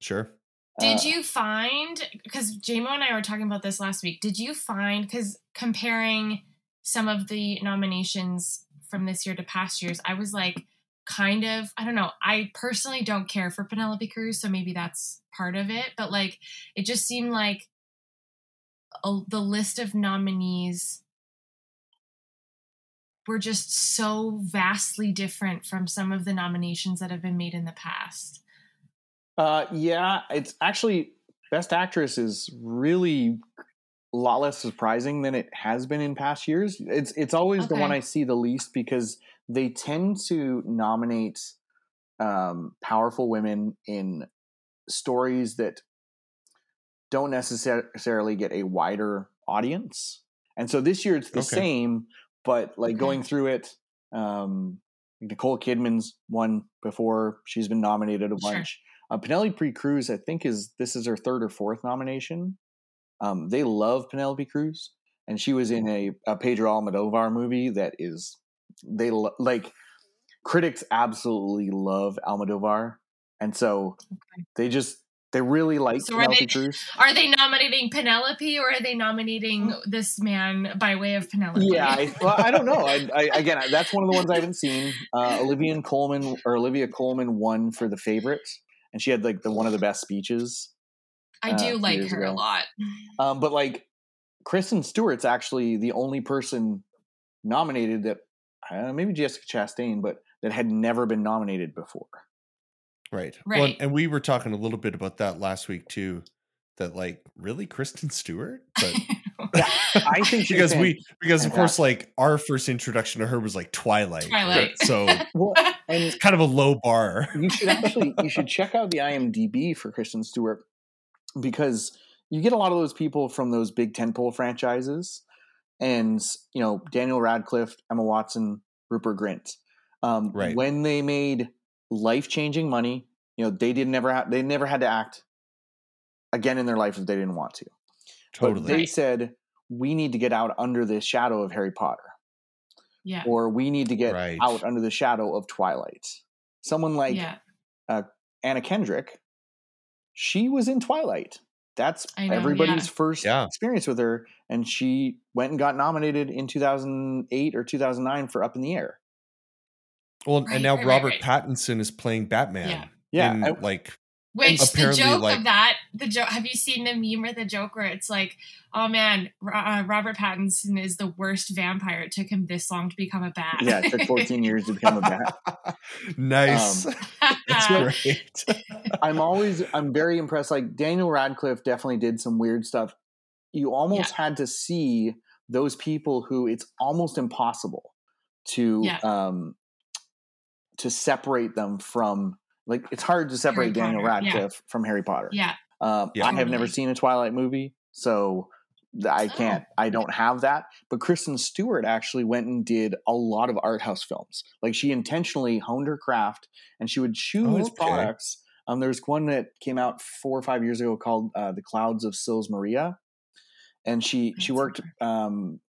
Speaker 1: Sure.
Speaker 2: Did
Speaker 3: uh,
Speaker 2: you find because JMO and I were talking about this last week? Did you find because comparing some of the nominations from this year to past years, I was like, kind of, I don't know. I personally don't care for Penelope Cruz, so maybe that's part of it. But like, it just seemed like a, the list of nominees were just so vastly different from some of the nominations that have been made in the past.
Speaker 3: Uh, yeah, it's actually Best Actress is really a lot less surprising than it has been in past years. It's it's always the one I see the least because they tend to nominate um, powerful women in stories that don't necessarily get a wider audience. And so this year it's the
Speaker 1: Okay.
Speaker 3: same, but like
Speaker 2: Okay.
Speaker 3: going through it, um, Nicole Kidman's won before. She's been nominated a
Speaker 2: Sure.
Speaker 3: bunch. Uh, Penelope Cruz, I think, is this is her third or fourth nomination. Um, they love Penelope Cruz, and she was in a, a Pedro Almodovar movie that is they lo- like critics absolutely love Almodovar, and so
Speaker 2: Okay.
Speaker 3: they just they really like
Speaker 2: So are they-
Speaker 3: Cruz. (laughs)
Speaker 2: Are they nominating Penelope or are they nominating this man by way of Penelope?
Speaker 3: Yeah, I, well, I don't know. I, I, (laughs) again, that's one of the ones I haven't seen. Uh, Olivia Colman or Olivia Colman won for the favorite, and she had like the one of the best speeches.
Speaker 2: I
Speaker 3: uh,
Speaker 2: do like her a lot.
Speaker 3: Um, but like Kristen Stewart's actually the only person nominated that uh, maybe Jessica Chastain, but that had never been nominated before.
Speaker 1: Right. Well,
Speaker 2: Right.
Speaker 1: and we were talking a little bit about that last week too. That like really Kristen Stewart, but (laughs)
Speaker 3: Yeah, I think (laughs)
Speaker 1: because we because of course like our first introduction to her was like Twilight. right?
Speaker 2: Twilight.
Speaker 1: So (laughs)
Speaker 3: Well, and
Speaker 1: it's kind of a low bar.
Speaker 3: you should actually you should check out the IMDb for Kristen Stewart because you get a lot of those people from those big tentpole franchises, and you know Daniel Radcliffe, Emma Watson, Rupert Grint. Um,
Speaker 1: Right.
Speaker 3: When they made life changing money, you know they didn't never ha- they never had to act again in their life if they didn't want to. But
Speaker 1: Totally.
Speaker 3: they said we need to get out under the shadow of Harry Potter,
Speaker 2: yeah.
Speaker 3: or we need to get
Speaker 1: Right.
Speaker 3: out under the shadow of Twilight. Someone like
Speaker 2: yeah.
Speaker 3: Anna Kendrick, she was in Twilight. That's
Speaker 2: know,
Speaker 3: everybody's first
Speaker 1: Yeah.
Speaker 3: experience with her, and she went and got nominated in 2008 or 2009 for Up in the Air.
Speaker 1: Well,
Speaker 2: Right,
Speaker 1: and now
Speaker 2: right, right,
Speaker 1: Robert
Speaker 2: right.
Speaker 1: Pattinson is playing Batman.
Speaker 2: Yeah.
Speaker 3: Yeah,
Speaker 1: in,
Speaker 3: I-
Speaker 1: like
Speaker 2: Which the joke
Speaker 1: like-
Speaker 2: of that, the joke. Have you seen the meme or the joke where it's like, "Oh man, uh, Robert Pattinson is the worst vampire. It took him this long to become a bat."
Speaker 3: yeah, it took 14 years to become a bat. (laughs)
Speaker 1: nice.
Speaker 3: Um, (laughs)
Speaker 1: That's (laughs) great.
Speaker 3: I'm always, I'm very impressed. Like Daniel Radcliffe definitely did some weird stuff. You almost had to see those people who it's almost impossible to
Speaker 2: Yeah.
Speaker 3: um to separate them from like it's hard to separate Daniel
Speaker 2: Potter, yeah.
Speaker 3: Radcliffe from Harry Potter.
Speaker 2: yeah,
Speaker 3: Um,
Speaker 1: Yeah.
Speaker 3: I have never seen a Twilight movie, so I
Speaker 2: Oh.
Speaker 3: can't. I don't have that. But Kristen Stewart actually went and did a lot of art house films. Like she intentionally honed her craft, and she would choose
Speaker 1: Okay.
Speaker 3: products. Um, there's one that came out four or five years ago called uh, "The Clouds of Sils Maria," and she she worked um,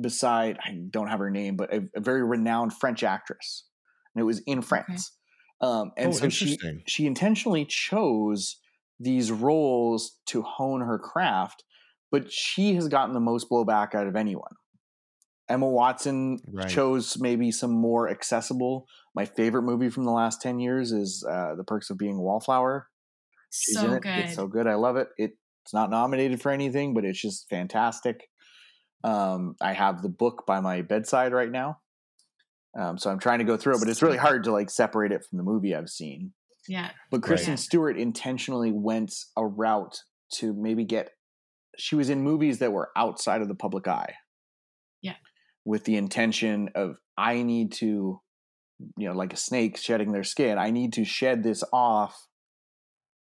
Speaker 3: beside I don't have her name, but a, a very renowned French actress, and it was in France. Um, and
Speaker 1: oh,
Speaker 3: so she she intentionally chose these roles to hone her craft, but she has gotten the most blowback out of anyone. Emma Watson
Speaker 1: Right.
Speaker 3: chose maybe some more accessible. My favorite movie from the last ten years is uh, The Perks of Being a Wallflower. She's
Speaker 2: So
Speaker 3: it.
Speaker 2: good.
Speaker 3: It's so good. I love it. it. It's not nominated for anything, but it's just fantastic. Um, I have the book by my bedside right now, um, so I'm trying to go through it, but it's really hard to like separate it from the movie I've seen.
Speaker 2: yeah.
Speaker 3: But Kristen
Speaker 2: Right.
Speaker 3: Stewart intentionally went a route to maybe get. She was in movies that were outside of the public eye.
Speaker 2: Yeah.
Speaker 3: With the intention of, I need to, you know, like a snake shedding their skin, I need to shed this off.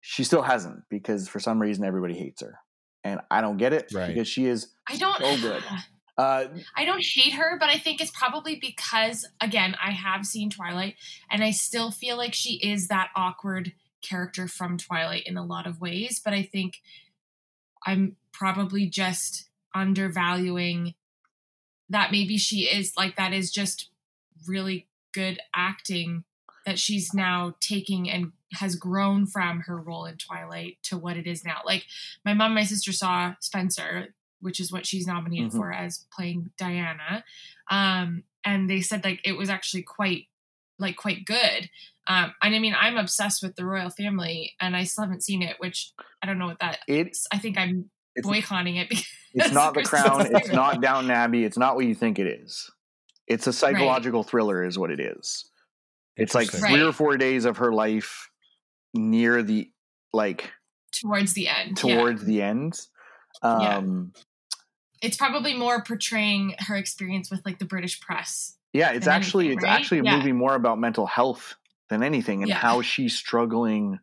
Speaker 3: She still hasn't because for some reason everybody hates her. And I don't get it
Speaker 1: Right.
Speaker 3: because she is
Speaker 2: I don't.
Speaker 3: So good. (sighs) (laughs) uh,
Speaker 2: I don't hate her, but I think it's probably because again I have seen Twilight, and I still feel like she is that awkward character from Twilight in a lot of ways. But I think I'm probably just undervaluing that maybe she is like that is just really good acting that she's now taking and has grown from her role in Twilight to what it is now. Like my mom and my sister saw Spencer, which is what she's nominated
Speaker 3: Mhm.
Speaker 2: for as playing Diana. Um, and they said like it was actually quite like quite good. Um, and I mean I'm obsessed with the royal family and I still haven't seen it, which I don't know what that
Speaker 3: it,
Speaker 2: I think I'm
Speaker 3: it's,
Speaker 2: boycotting it (laughs) because
Speaker 3: it's not the crown. It's not Downton Abbey. It's not what you think it is. It's a psychological thriller, is what it is. It's like
Speaker 1: Interesting.
Speaker 3: three or four days of her life near the like
Speaker 2: towards the end. yeah.
Speaker 3: towards the end.
Speaker 2: Yeah. It's probably more portraying her experience with like the British press.
Speaker 3: yeah, it's actually
Speaker 2: anything,
Speaker 3: it's
Speaker 2: right?
Speaker 3: actually a
Speaker 2: Yeah.
Speaker 3: movie more about mental health than anything and
Speaker 2: Yeah.
Speaker 3: how she's struggling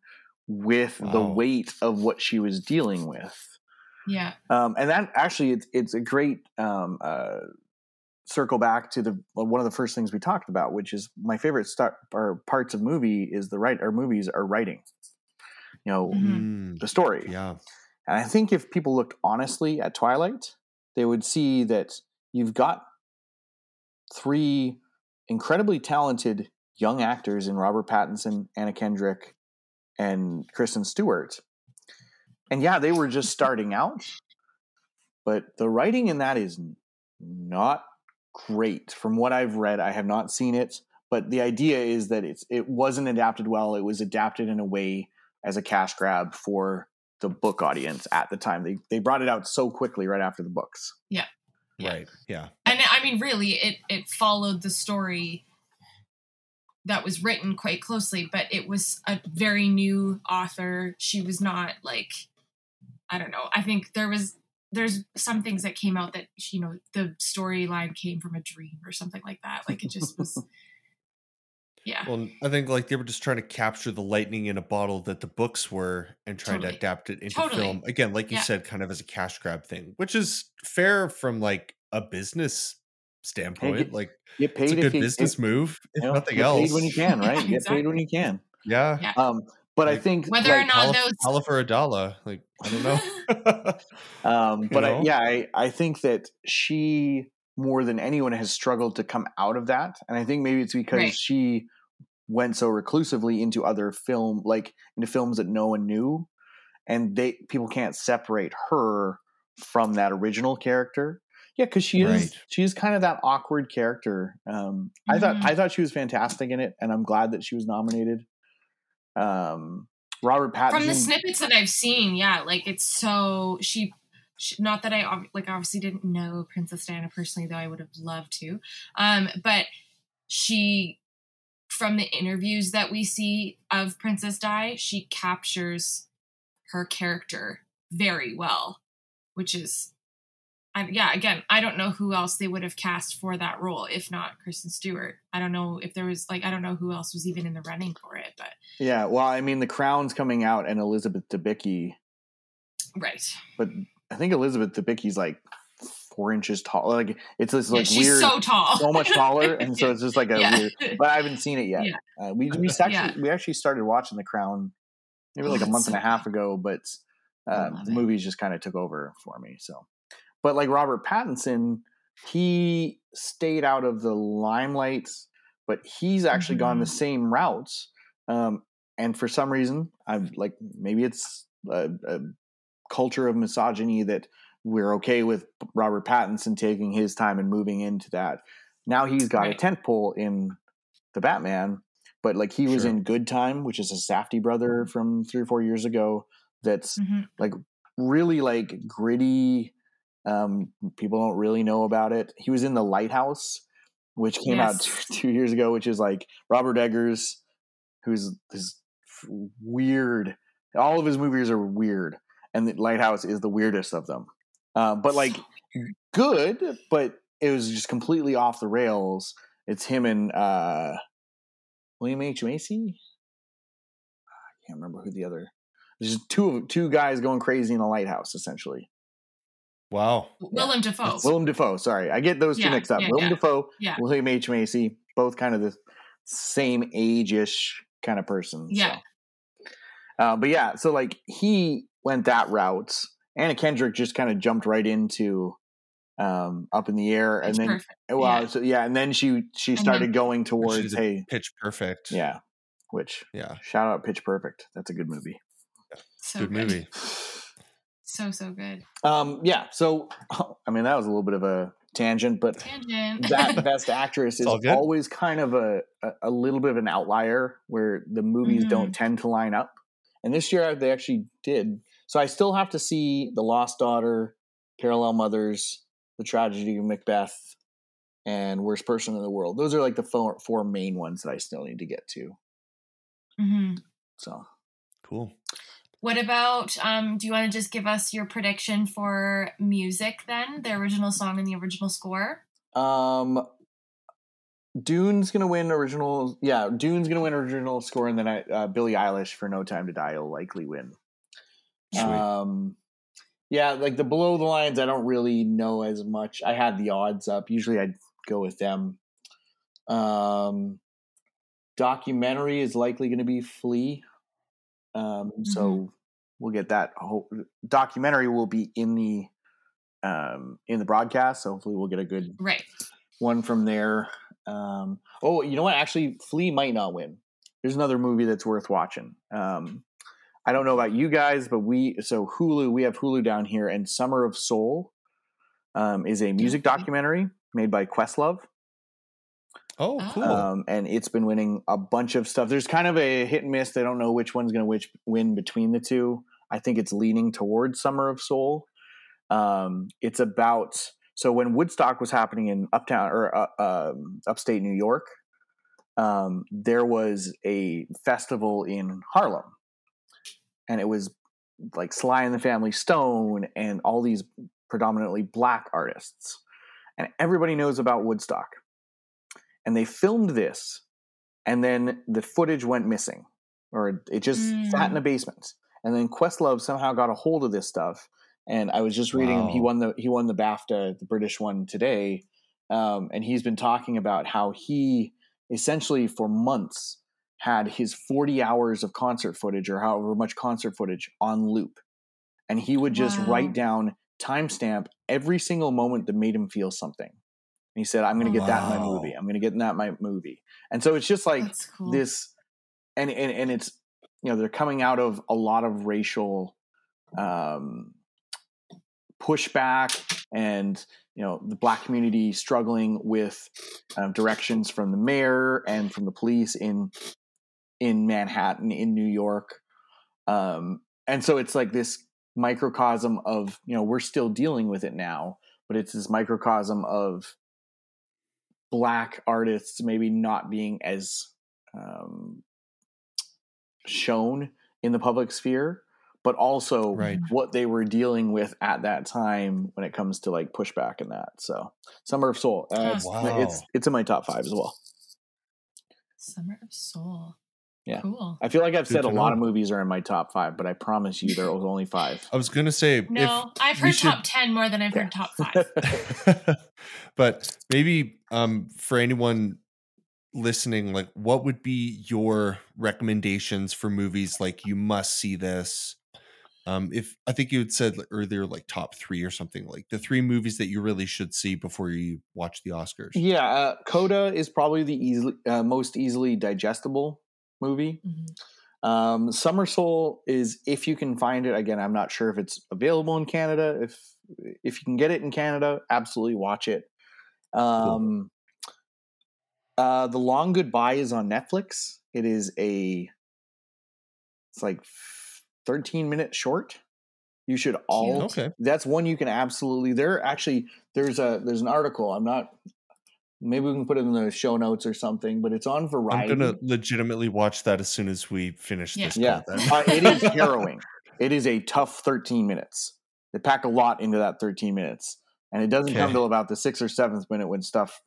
Speaker 3: with the weight of what she was dealing with.
Speaker 2: Yeah.
Speaker 3: Um, and that actually it's it's a great um, uh, circle back to the one of the first things we talked about, which is my favorite start or parts of movie is the right or movies are writing. You know,
Speaker 2: Mhm.
Speaker 1: Mm,
Speaker 3: the story.
Speaker 1: yeah.
Speaker 3: And I think if people looked honestly at Twilight, they would see that you've got three incredibly talented young actors in Robert Pattinson, Anna Kendrick, and Kristen Stewart. And yeah, they were just starting out, but the writing in that is not great. From what I've read, I have not seen it, but the idea is that it's it wasn't adapted well. It was adapted in a way as a cash grab for the book audience at the time. They they brought it out so quickly right after the books.
Speaker 2: Yeah.
Speaker 1: Right. Yeah.
Speaker 2: And I mean really it it followed the story that was written quite closely, but it was a very new author. She was not like I don't know. I think there was there's some things that came out that you know the storyline came from a dream or something like that. Like it just was (laughs) yeah.
Speaker 1: Well, I think like they were just trying to capture the lightning in a bottle that the books were and trying
Speaker 2: Totally.
Speaker 1: to adapt it into
Speaker 2: Totally.
Speaker 1: film. Again, like you
Speaker 2: Yeah.
Speaker 1: said, kind of as a cash grab thing, which is fair from like a business standpoint.
Speaker 3: get-
Speaker 1: like
Speaker 3: Get
Speaker 1: it's
Speaker 3: paid
Speaker 1: a good
Speaker 3: if you
Speaker 1: business
Speaker 3: if,
Speaker 1: move, if
Speaker 3: you know,
Speaker 1: nothing
Speaker 3: get
Speaker 1: else.
Speaker 3: paid when you can, right?
Speaker 2: Yeah, (laughs) (laughs)
Speaker 3: Get paid when you can.
Speaker 1: yeah.
Speaker 2: Yeah.
Speaker 3: Um, but I think
Speaker 2: Whether or not
Speaker 1: Hala,
Speaker 2: those
Speaker 1: Hala for a dollar. Like, I don't know. (laughs)
Speaker 3: Um,
Speaker 1: You
Speaker 3: but I, yeah, I, I think that she more than anyone has struggled to come out of that, and I think maybe it's because
Speaker 2: Right.
Speaker 3: she went so reclusively into other film, like into films that no one knew, and they people can't separate her from that original character. Yeah, because she is
Speaker 1: Right.
Speaker 3: she is kind of that awkward character. Um, I thought
Speaker 2: Mhm.
Speaker 3: I thought she was fantastic in it, and I'm glad that she was nominated. Um, Robert Pattinson.
Speaker 2: from the snippets that I've seen, yeah, like it's so she, she not that I like obviously didn't know Princess Diana personally, though I would have loved to. Um, but she, from the interviews that we see of Princess Di, she captures her character very well, which is. I, yeah, again, I don't know who else they would have cast for that role if not Kristen Stewart. I don't know if there was like I don't know who else was even in the running for it, but
Speaker 3: Yeah, well, I mean, The Crown's coming out, and Elizabeth Debicki.
Speaker 2: right.
Speaker 3: But I think Elizabeth Debicki's like four inches tall. Like it's this
Speaker 2: Yeah,
Speaker 3: like
Speaker 2: she's
Speaker 3: weird,
Speaker 2: so tall,
Speaker 3: so much taller, (laughs) and so it's just like a
Speaker 2: Yeah.
Speaker 3: weird. But I haven't seen it yet.
Speaker 2: Yeah.
Speaker 3: Uh, we we actually
Speaker 2: Yeah.
Speaker 3: we actually started watching The Crown maybe
Speaker 2: Oh,
Speaker 3: like a month and a half ago, but uh, the movies just kind of took over for me. So, but like Robert Pattinson, he stayed out of the limelight, but he's actually gone the
Speaker 2: Mhm.
Speaker 3: same routes. Um, and for some reason, I'm like maybe it's a, a culture of misogyny that we're okay with Robert Pattinson taking his time and moving into that. Now he's got
Speaker 2: Right.
Speaker 3: a tent pole in the Batman, but like he was
Speaker 1: Sure.
Speaker 3: in Good Time, which is a Safdie brother from three or four years ago. That's
Speaker 2: Mhm.
Speaker 3: really like gritty. Um, people don't really know about it. He was in The Lighthouse, which came out two, (laughs) two years ago, which is like Robert Eggers, who's this weird. All of his movies are weird, and The Lighthouse is the weirdest of them. Uh, but like good, but it was just completely off the rails. It's him and uh, William H Macy. I can't remember who the other. There's just two two guys going crazy in a lighthouse, essentially.
Speaker 1: Wow.
Speaker 2: Willem Dafoe.
Speaker 3: It's Willem Dafoe. Sorry, I get those two mixed up.
Speaker 2: yeah,
Speaker 3: Willem
Speaker 2: yeah.
Speaker 3: Dafoe,
Speaker 2: Yeah.
Speaker 3: William H Macy, both kind of the same age-ish kind of person.
Speaker 2: Yeah.
Speaker 3: So. Uh, but yeah, so like he went that route. Anna Kendrick just kind of jumped right into um, up in the air, and
Speaker 2: It's
Speaker 3: then
Speaker 2: perfect.
Speaker 3: well,
Speaker 2: Yeah.
Speaker 3: so yeah, and then she she
Speaker 2: And
Speaker 3: started
Speaker 2: then-
Speaker 3: going towards
Speaker 1: She's a
Speaker 3: hey,
Speaker 1: Pitch perfect.
Speaker 3: yeah, which
Speaker 1: Yeah.
Speaker 3: shout out Pitch Perfect. That's a good movie.
Speaker 2: So
Speaker 1: Good movie.
Speaker 2: So so good.
Speaker 3: Um, yeah, so I mean that was a little bit of a tangent, but
Speaker 2: Tangent.
Speaker 3: that (laughs) best actress is always kind of a, a a little bit of an outlier where the movies
Speaker 2: Mhm.
Speaker 3: don't tend to line up. And this year they actually did. So I still have to see The Lost Daughter, Parallel Mothers, The Tragedy of Macbeth, and Worst Person in the World. Those are like the four, four main ones that I still need to get to.
Speaker 2: hmm
Speaker 3: So
Speaker 1: Cool.
Speaker 2: What about um do you want to just give us your prediction for music then? The original song and the original score?
Speaker 3: Um, Dune's gonna win original. Yeah, Dune's gonna win original score, and then I, uh, Billie Eilish for No Time to Die will likely win.
Speaker 1: Sweet.
Speaker 3: Um, yeah, like the below the lines, I don't really know as much. I had the odds up. Usually, I'd go with them. Um, documentary is likely going to be Flee. Um, so we'll get that. Ho- documentary will be in the um in the broadcast. So hopefully, we'll get a good
Speaker 2: Right.
Speaker 3: one from there. Um, oh, you know what? Actually, Flee might not win. There's another movie that's worth watching. Um, I don't know about you guys, but we so Hulu. We have Hulu down here, and Summer of Soul um, is a music documentary made by Questlove,
Speaker 1: Oh,
Speaker 2: Oh.
Speaker 1: cool.
Speaker 3: um, and it's been winning a bunch of stuff. There's kind of a hit and miss. They don't know which one's going to which win between the two. I think it's leaning towards Summer of Soul. Um, it's about so when Woodstock was happening in uptown or uh, um, upstate New York, um, there was a festival in Harlem, and it was like Sly and the Family Stone and all these predominantly black artists, and everybody knows about Woodstock. And they filmed this, and then the footage went missing, or it just sat in a basement. And then Questlove somehow got a hold of this stuff. And I was just reading him. He won the he won the BAFTA, the British one today. Um, and he's been talking about how he essentially for months had his 40 hours of concert footage or however much concert footage on loop. And he would just
Speaker 2: Wow.
Speaker 3: write down timestamp every single moment that made him feel something. And he said, I'm going to get that in my movie. I'm going to get in that in my movie. And so it's just like
Speaker 2: cool.
Speaker 3: this and, and and it's you know they're coming out of a lot of racial um pushback and you know the black community struggling with um, directions from the mayor and from the police in in Manhattan in New York um and so it's like this microcosm of you know we're still dealing with it now but it's this microcosm of black artists maybe not being as um, shown in the public sphere, but also
Speaker 1: Right.
Speaker 3: what they were dealing with at that time when it comes to like pushback and that. So, Summer of Soul, uh, it's, it's it's in my top five as well.
Speaker 2: Summer of Soul.
Speaker 3: Yeah.
Speaker 2: Cool.
Speaker 3: I feel like I've
Speaker 1: Good
Speaker 3: said a
Speaker 1: to
Speaker 3: lot of movies are in my top five, but I promise you there was only five.
Speaker 1: I was gonna say
Speaker 2: No, I've
Speaker 1: we
Speaker 2: heard
Speaker 1: should-
Speaker 2: top ten more than I've heard top five. (laughs) (laughs)
Speaker 1: but maybe um, for anyone listening, like, what would be your recommendations for movies? Like, you must see this. Um, if I think you had said earlier, like top three or something, like the three movies that you really should see before you watch the Oscars.
Speaker 3: yeah, uh, Coda is probably the easily uh, most easily digestible movie.
Speaker 2: Mhm.
Speaker 3: Um, Summer Soul is if you can find it. Again, I'm not sure if it's available in Canada. If if you can get it in Canada, absolutely watch it. Um, uh, the Long Goodbye is on Netflix. It is a it's like 13 minute short. You should all
Speaker 1: Okay.
Speaker 3: that's one you can absolutely there actually there's a there's an article. I'm not maybe we can put it in the show notes or something, but it's on Variety.
Speaker 1: I'm gonna legitimately watch that as soon as we finish
Speaker 2: Yeah.
Speaker 1: this.
Speaker 3: Yeah,
Speaker 1: call,
Speaker 3: uh, it is (laughs) harrowing. It is a tough 13 minutes. They pack a lot into that 13 minutes, and it doesn't come
Speaker 1: Okay.
Speaker 3: till about the sixth or seventh minute when stuff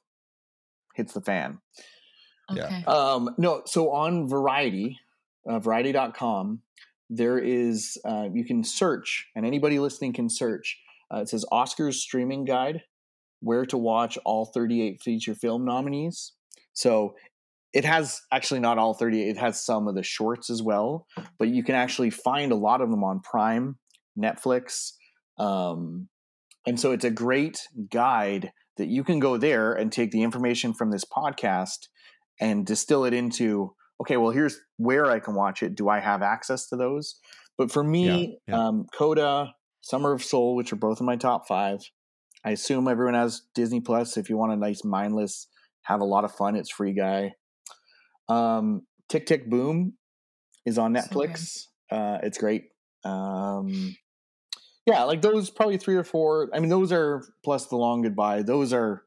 Speaker 3: hits the fan.
Speaker 1: Yeah.
Speaker 2: Okay.
Speaker 3: Um, no, so on Variety, uh, Variety.com, there is uh, you can search, and anybody listening can search. Uh, it says Oscars streaming guide, where to watch all 38 feature film nominees. So it has actually not all 38. It has some of the shorts as well, but you can actually find a lot of them on Prime, Netflix, um, and so it's a great guide that you can go there and take the information from this podcast and distill it into okay well here's where i can watch it do i have access to those but for me
Speaker 1: Yeah, yeah.
Speaker 3: um, coda summer of soul which are both in my top five i assume everyone has disney plus. If you want a nice mindless have a lot of fun it's free guy. Um, tick tick boom is on
Speaker 2: So
Speaker 3: netflix. uh, it's great. Um, yeah like those probably three or four i mean those are plus the long goodbye those are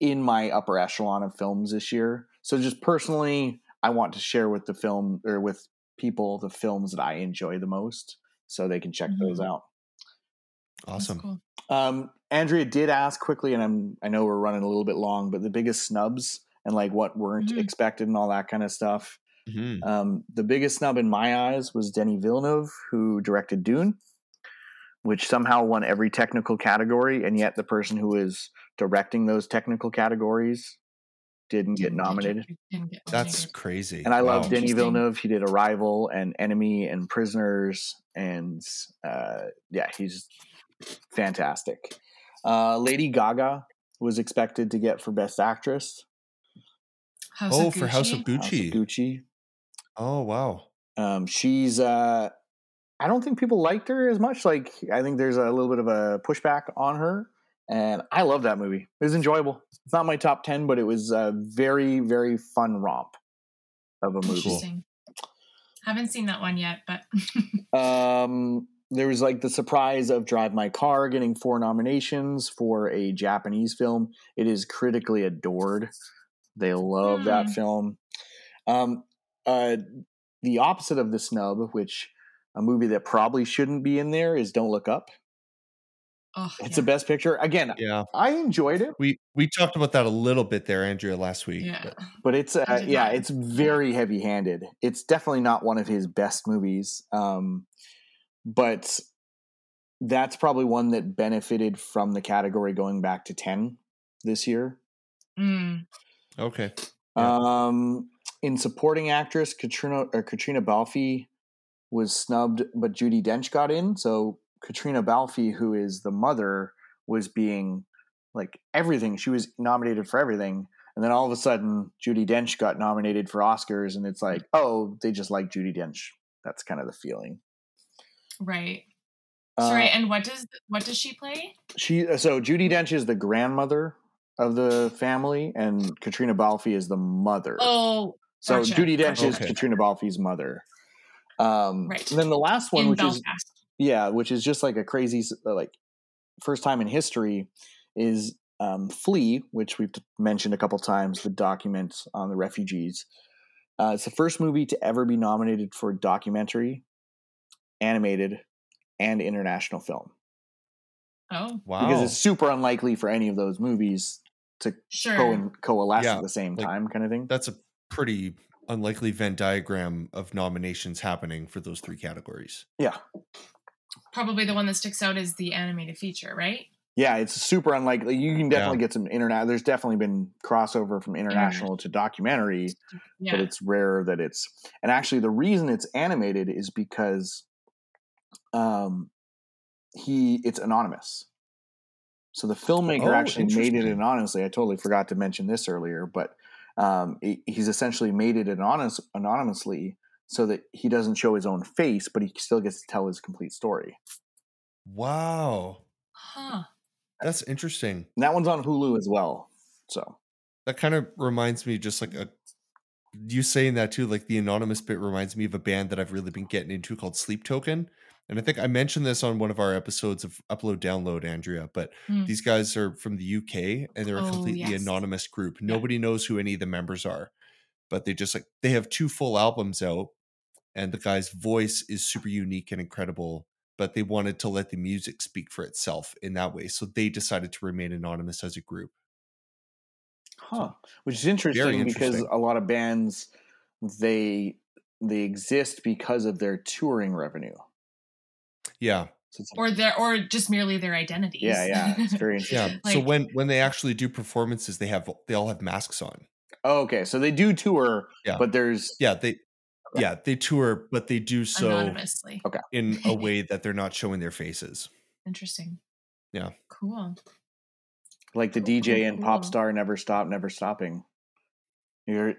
Speaker 3: in my upper echelon of films this year. So just personally i want to share with the film or with people the films that i enjoy the most so they can check those
Speaker 2: Mhm.
Speaker 3: out
Speaker 1: awesome.
Speaker 2: cool.
Speaker 3: um, andrea did ask quickly and i'm i know we're running a little bit long but the biggest snubs and like what weren't
Speaker 2: Mhm.
Speaker 3: expected and all that kind of stuff
Speaker 1: Mhm.
Speaker 3: um, the biggest snub in my eyes was Denis Villeneuve, who directed Dune, which somehow won every technical category, and yet the person who is directing those technical categories didn't get
Speaker 2: Didn't get-
Speaker 3: nominated.
Speaker 2: didn't get
Speaker 1: That's crazy.
Speaker 3: And I love
Speaker 2: Denis
Speaker 3: Villeneuve. He did Arrival and Enemy and Prisoners, and uh, yeah, he's fantastic. Uh, Lady Gaga was expected to get for Best Actress.
Speaker 2: House
Speaker 1: Oh, for House of
Speaker 2: Gucci?
Speaker 3: House of
Speaker 1: Gucci.
Speaker 3: Gucci.
Speaker 1: Oh wow.
Speaker 3: Um, she's uh, I don't think people liked her as much. Like I think there's a little bit of a pushback on her, and I love that movie. It was enjoyable. It's not my top ten, but it was a very very fun romp of a movie.
Speaker 2: Interesting. Haven't seen that one yet, but (laughs)
Speaker 3: Um, there was like the surprise of Drive My Car getting four nominations for a Japanese film. It is critically adored. They love that
Speaker 2: Hmm.
Speaker 3: film. Um, uh, the opposite of the snub, which a movie that probably shouldn't be in there, is Don't Look Up.
Speaker 2: oh,
Speaker 3: It's
Speaker 2: yeah.
Speaker 3: a best picture. Again,
Speaker 1: Yeah.
Speaker 3: I enjoyed it,
Speaker 1: We we talked about that a little bit there, Andrea, last week.
Speaker 2: yeah.
Speaker 1: but-
Speaker 3: but it's uh, yeah,
Speaker 2: not.
Speaker 3: it's very heavy-handed. It's definitely not one of his best movies. Um, but that's probably one that benefited from the category going back to 10 this year.
Speaker 2: Mm.
Speaker 1: Okay. Yeah.
Speaker 3: Um, in supporting actress, Katrina or Caitríona Balfe was snubbed, but Judi Dench got in. So Caitríona Balfe, who is the mother, was being like everything. She was nominated for everything. And then all of a sudden, Judi Dench got nominated for Oscars, and it's like, oh, they just like Judi Dench. That's kind of the feeling.
Speaker 2: Right.
Speaker 3: Uh,
Speaker 2: Sorry, and what does what does she play?
Speaker 3: She so Judi Dench is the grandmother of the family, and Caitríona Balfe is the mother.
Speaker 2: Oh,
Speaker 3: so
Speaker 2: gotcha,
Speaker 3: Judi Dench
Speaker 2: gotcha.
Speaker 3: is Caitríona Balfe's mother. Um,
Speaker 2: Right.
Speaker 3: And then the last one,
Speaker 2: in
Speaker 3: which is yeah, which is just like a crazy uh, like first time in history, is um, Flee, which we've mentioned a couple times, the document on the refugees. Uh, it's the first movie to ever be nominated for documentary, animated, and international film
Speaker 2: Oh,
Speaker 1: Wow.
Speaker 3: because it's super unlikely for any of those movies to
Speaker 2: sure.
Speaker 3: co- and coalesce
Speaker 1: Yeah,
Speaker 3: at the same
Speaker 1: like-
Speaker 3: time, kind of thing.
Speaker 1: That's a pretty unlikely Venn diagram of nominations happening for those three categories.
Speaker 3: Yeah,
Speaker 2: Probably the one that sticks out is the animated feature, right?
Speaker 3: yeah, it's super unlikely. You can definitely
Speaker 1: Yeah.
Speaker 3: get some internet. There's definitely been crossover from international to documentary,
Speaker 2: Yeah.
Speaker 3: but it's rare that it's. And actually, the reason it's animated is because, um, he it's anonymous. So the filmmaker
Speaker 1: Oh,
Speaker 3: actually made it anonymously. I totally forgot to mention this earlier, but um, he- he's essentially made it anonymous anonymously so that he doesn't show his own face, but he still gets to tell his complete story.
Speaker 1: Wow.
Speaker 2: Huh.
Speaker 1: That's interesting.
Speaker 3: And that one's on Hulu as well. So
Speaker 1: That kind of reminds me just like a you saying that too, like the anonymous bit reminds me of a band that I've really been getting into called Sleep Token. And I think I mentioned this on one of our episodes of Upload Download, Andrea, but
Speaker 2: Hmm.
Speaker 1: these guys are from the UK and they're a
Speaker 2: Oh,
Speaker 1: completely
Speaker 2: yes.
Speaker 1: anonymous group. Nobody knows who any of the members are, but they just like they have two full albums out and the guy's voice is super unique and incredible, but they wanted to let the music speak for itself in that way. So they decided to remain anonymous as a group.
Speaker 3: Huh. Which is interesting, because a lot of bands they they exist because of their touring revenue.
Speaker 1: Yeah.
Speaker 3: So it's
Speaker 2: Or their or just merely their identities.
Speaker 3: yeah, yeah, it's very (laughs) interesting.
Speaker 1: Yeah. so when when they actually do performances, they have they all have masks on.
Speaker 3: Oh, okay, so they do tour,
Speaker 1: Yeah.
Speaker 3: but there's
Speaker 1: Yeah, they yeah, they tour, but they do so
Speaker 2: Anonymously.
Speaker 1: in a (laughs) way that they're not showing their faces.
Speaker 2: Interesting.
Speaker 1: Yeah.
Speaker 2: Cool.
Speaker 3: like the
Speaker 2: Cool,
Speaker 3: DJ
Speaker 2: cool,
Speaker 3: and pop star never stop, never stopping. You're,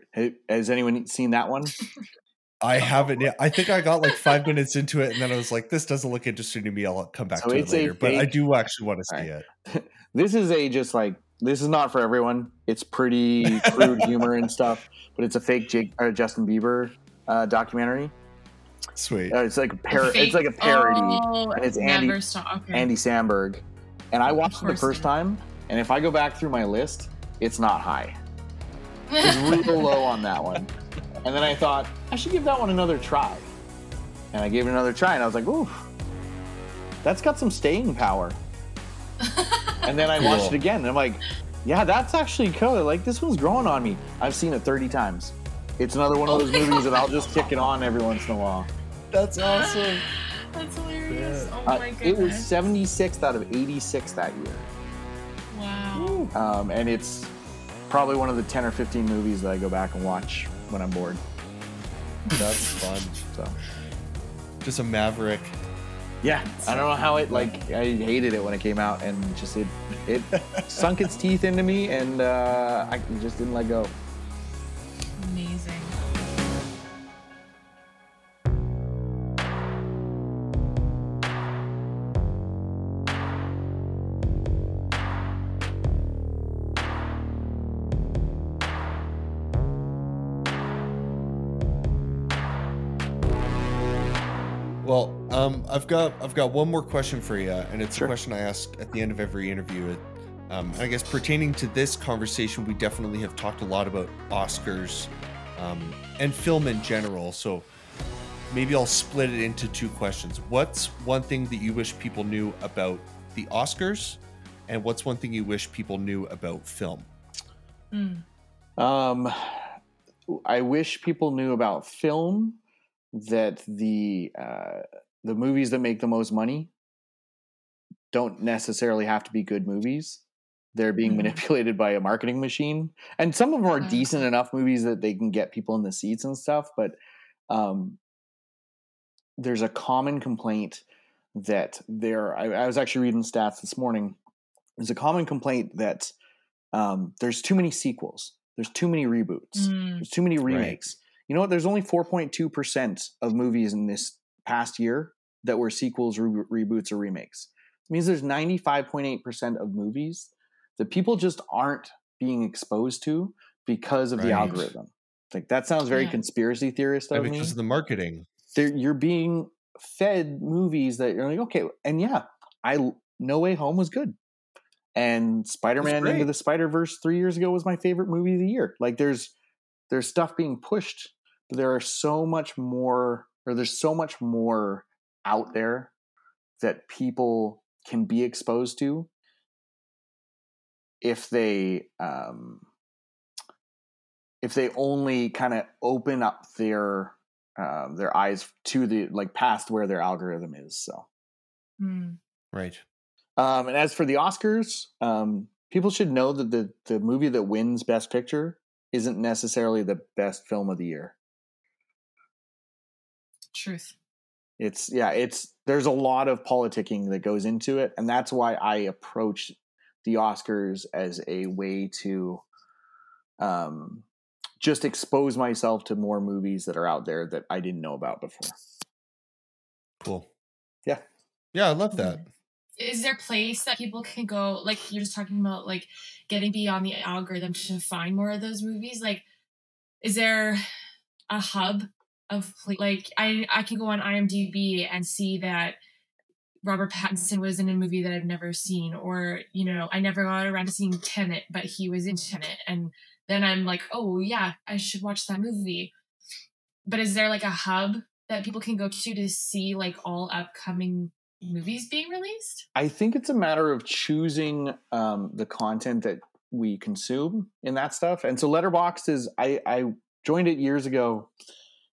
Speaker 3: has anyone seen that one? (laughs)
Speaker 1: I (laughs) haven't yet. I think I got like five minutes into it and then I was like, this doesn't look interesting to me. I'll come back
Speaker 3: So
Speaker 1: to it
Speaker 3: it's a
Speaker 1: later. But I do actually want to see
Speaker 3: Alright.
Speaker 1: it. (laughs)
Speaker 3: This is a just like this is not for everyone. It's pretty crude humor and stuff, but it's a fake Jake, or Justin Bieber uh, documentary.
Speaker 1: Sweet.
Speaker 3: Uh, it's like a par-
Speaker 2: Fake-
Speaker 3: It's like a parody.
Speaker 2: Oh,
Speaker 3: and it's Andy-
Speaker 2: stop. Okay.
Speaker 3: Andy Samberg, and I watched it the first
Speaker 2: it-
Speaker 3: time, and if I go back through my list, it's not high. (laughs) It's real low on that one. And then I thought I should give that one another try, and I gave it another try, and I was like, ooh, that's got some staying power. (laughs) And then I watched it again, and I'm like, yeah, that's actually cool. Like this one's growing on me. I've seen it 30 times. It's another one of those
Speaker 2: my
Speaker 3: movies that I'll just kick it on every once in a while.
Speaker 1: That's awesome. (gasps)
Speaker 2: That's hilarious.
Speaker 1: Yeah.
Speaker 2: Oh
Speaker 3: Uh,
Speaker 2: my
Speaker 3: it was
Speaker 2: goodness.
Speaker 3: 76th out of 86 that year.
Speaker 2: wow.
Speaker 3: Um, and it's probably one of the 10 or 15 movies that I go back and watch when I'm bored.
Speaker 1: That's fun.
Speaker 3: So
Speaker 1: Just a maverick.
Speaker 3: yeah, I don't know how it like I hated it when it came out and just it it (laughs) sunk its teeth into me and uh, I just didn't let go.
Speaker 2: Amazing.
Speaker 1: Um, I've got I've got one more question for you, and it's
Speaker 3: Sure.
Speaker 1: a question I ask at the end of every interview. Um, I guess pertaining to this conversation, we definitely have talked a lot about Oscars um, and film in general. So maybe I'll split it into two questions. What's one thing that you wish people knew about the Oscars, and what's one thing you wish people knew about film?
Speaker 2: Mm.
Speaker 3: Um, I wish people knew about film that the uh, the movies that make the most money don't necessarily have to be good movies. They're being
Speaker 2: Mhm.
Speaker 3: manipulated by a marketing machine, and some of them are
Speaker 2: Okay.
Speaker 3: decent enough movies that they can get people in the seats and stuff. But um, there's a common complaint that there. I, I was actually reading stats this morning. There's a common complaint that um, there's too many sequels. There's too many reboots.
Speaker 2: Mm.
Speaker 3: There's too many remakes. You know what? There's only 4.2% of movies in this past year that were sequels, re- reboots, or remakes. It means there's 95.8% of movies that people just aren't being exposed to because of the algorithm. Like that sounds very
Speaker 2: Yeah.
Speaker 3: conspiracy theorist
Speaker 1: Yeah,
Speaker 3: of me.
Speaker 1: because of the marketing.
Speaker 3: They're, you're being fed movies that you're like, okay, and yeah, I No Way Home was good, and Spider Man Into the Spider Verse three years ago was my favorite movie of the year. Like there's there's stuff being pushed, but there are so much more, or there's so much more out there that people can be exposed to if they um if they only kind of open up their um, their eyes to the like past where their algorithm is. So,
Speaker 2: Mm.
Speaker 1: Right.
Speaker 3: um, and as for the Oscars, um, people should know that the the movie that wins Best Picture isn't necessarily the best film of the year.
Speaker 2: Truth.
Speaker 3: It's yeah, it's there's a lot of politicking that goes into it, and that's why I approach the Oscars as a way to um, just expose myself to more movies that are out there that I didn't know about before.
Speaker 1: Cool.
Speaker 3: Yeah.
Speaker 1: Yeah, I love that.
Speaker 2: is there a place that people can go? Like you're just talking about, like getting beyond the algorithm to find more of those movies. Like, is there a hub of like I I can go on IMDb and see that Robert Pattinson was in a movie that I've never seen, or you know, I never got around to seeing Tenet, but he was in Tenet, and then I'm like, oh yeah, I should watch that movie. But is there like a hub that people can go to to see like all upcoming movies being released?
Speaker 3: I think it's a matter of choosing um, the content that we consume in that stuff. And so Letterboxd is I, I joined it years ago,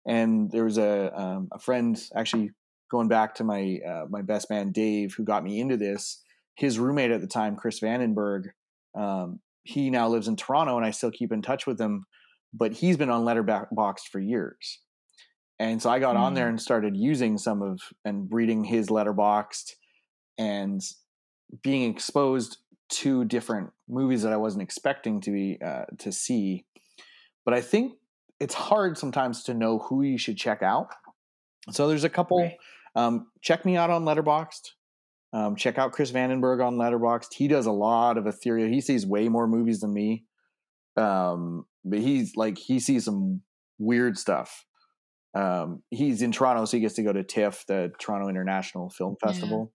Speaker 3: and there was a um, a friend actually going back to my uh, my best man Dave who got me into this. His roommate at the time, Chris Vandenberg, um, he now lives in Toronto, and I still keep in touch with him. But he's been on Letterboxd for years, and so I got mm. on there mm. and started using some of and reading his Letterboxd and being exposed to different movies that I wasn't expecting to be uh, to see. But I think it's hard sometimes to know who you should check out. So there's a couple. Right. Um, check me out on Letterboxd. Um, check out Chris Vandenberg on Letterboxd. He does a lot of Ethereal. He sees way more movies than me. Um, but he's like he sees some weird stuff. Um, he's in Toronto, so he gets to go to TIFF, the Toronto International Film Festival.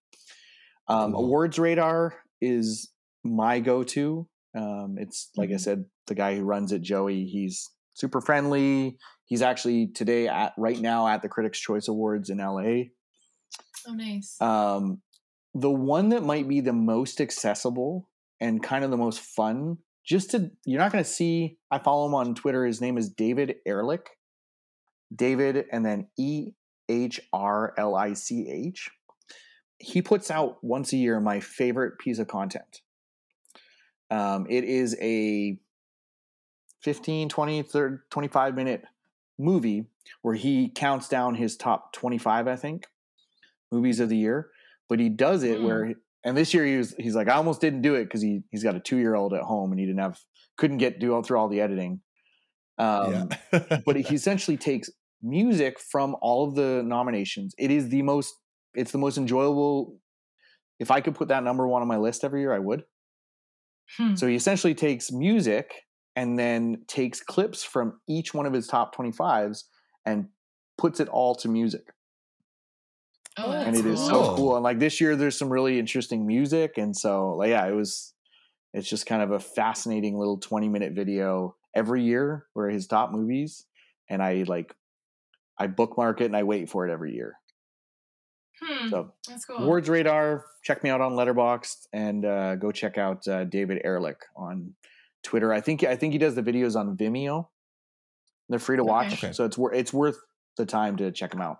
Speaker 3: Yeah. Um, cool. Awards Radar is my go-to. Um, it's like mm-hmm. I said, the guy who runs it, Joey. He's super friendly. He's actually today at right now at the Critics' Choice Awards in LA.
Speaker 2: Oh, nice.
Speaker 3: Um, the one that might be the most accessible and kind of the most fun, just to you're not going to see. I follow him on Twitter. His name is David Ehrlich. David and then E H R L I C H. He puts out once a year my favorite piece of content. Um, it is a 15, 20, 30, 25 minute movie where he counts down his top 25, I think, movies of the year. But he does it mm. where, and this year he was, he's like, I almost didn't do it because he, he's got a two year old at home and he didn't have, couldn't get do all through all the editing. Um, yeah. but he (laughs) essentially takes music from all of the nominations. It is the most, it's the most enjoyable. If I could put that number one on my list every year, I would. Hmm. So he essentially takes music and then takes clips from each one of his top 25s and puts it all to music.
Speaker 2: Oh,
Speaker 3: and it
Speaker 2: cool.
Speaker 3: is so cool. And like this year, there's some really interesting music, and so like yeah, it was. It's just kind of a fascinating little 20 minute video every year where his top movies, and I like, I bookmark it and I wait for it every year.
Speaker 2: Hmm, so that's cool.
Speaker 3: Awards Radar. Check me out on Letterboxd and uh, go check out uh, David Ehrlich on Twitter. I think I think he does the videos on Vimeo. They're free to watch, okay. so it's worth it's worth the time to check them out.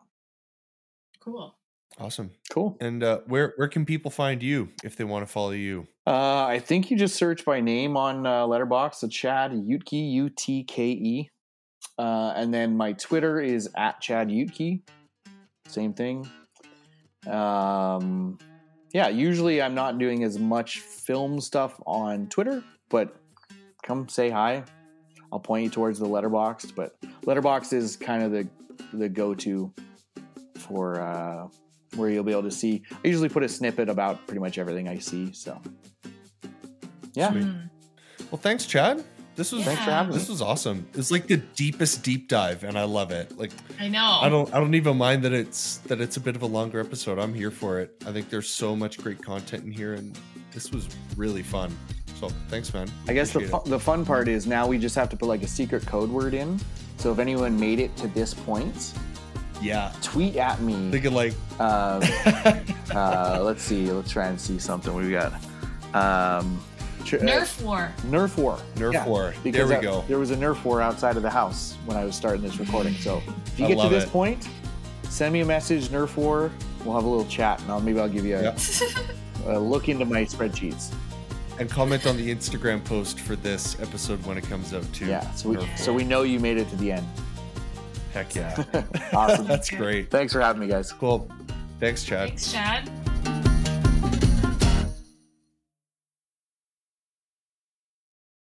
Speaker 2: Cool.
Speaker 1: Awesome.
Speaker 3: Cool.
Speaker 1: And uh, where where can people find you if they want to follow you?
Speaker 3: Uh, I think you just search by name on uh, Letterboxd. So Chad Utke U T K E, uh, and then my Twitter is at Chad Utke. Same thing. Um, yeah, usually I'm not doing as much film stuff on Twitter, but come say hi. I'll point you towards the Letterboxd, but Letterboxd is kind of the the go to for uh, where you'll be able to see. I usually put a snippet about pretty much everything I see. So, yeah. Sweet. Hmm.
Speaker 1: Well, thanks, Chad. This was
Speaker 3: yeah. thanks for having
Speaker 1: This was awesome. It's like the deepest deep dive, and I love it. Like
Speaker 2: I know.
Speaker 1: I don't. I don't even mind that it's that it's a bit of a longer episode. I'm here for it. I think there's so much great content in here, and this was really fun. So thanks, man.
Speaker 3: I guess the fu- the fun part is now we just have to put like a secret code word in. So if anyone made it to this point,
Speaker 1: yeah,
Speaker 3: tweet at me.
Speaker 1: Thinking like,
Speaker 3: um, (laughs) uh, let's see, let's try and see something. What we got? Um,
Speaker 2: tr- Nerf war.
Speaker 3: Nerf war.
Speaker 1: Nerf yeah, war. There we go.
Speaker 3: There was a Nerf war outside of the house when I was starting this recording. So if you I get to this it. point, send me a message, Nerf war. We'll have a little chat, and I'll, maybe I'll give you a, yep. a look into my spreadsheets
Speaker 1: and comment on the Instagram post for this episode when it comes out too.
Speaker 3: Yeah, so we, so we know you made it to the end.
Speaker 1: Heck yeah. (laughs)
Speaker 3: awesome.
Speaker 1: That's great.
Speaker 3: Thanks for having me, guys.
Speaker 1: Cool. Thanks, Chad.
Speaker 2: Thanks, Chad.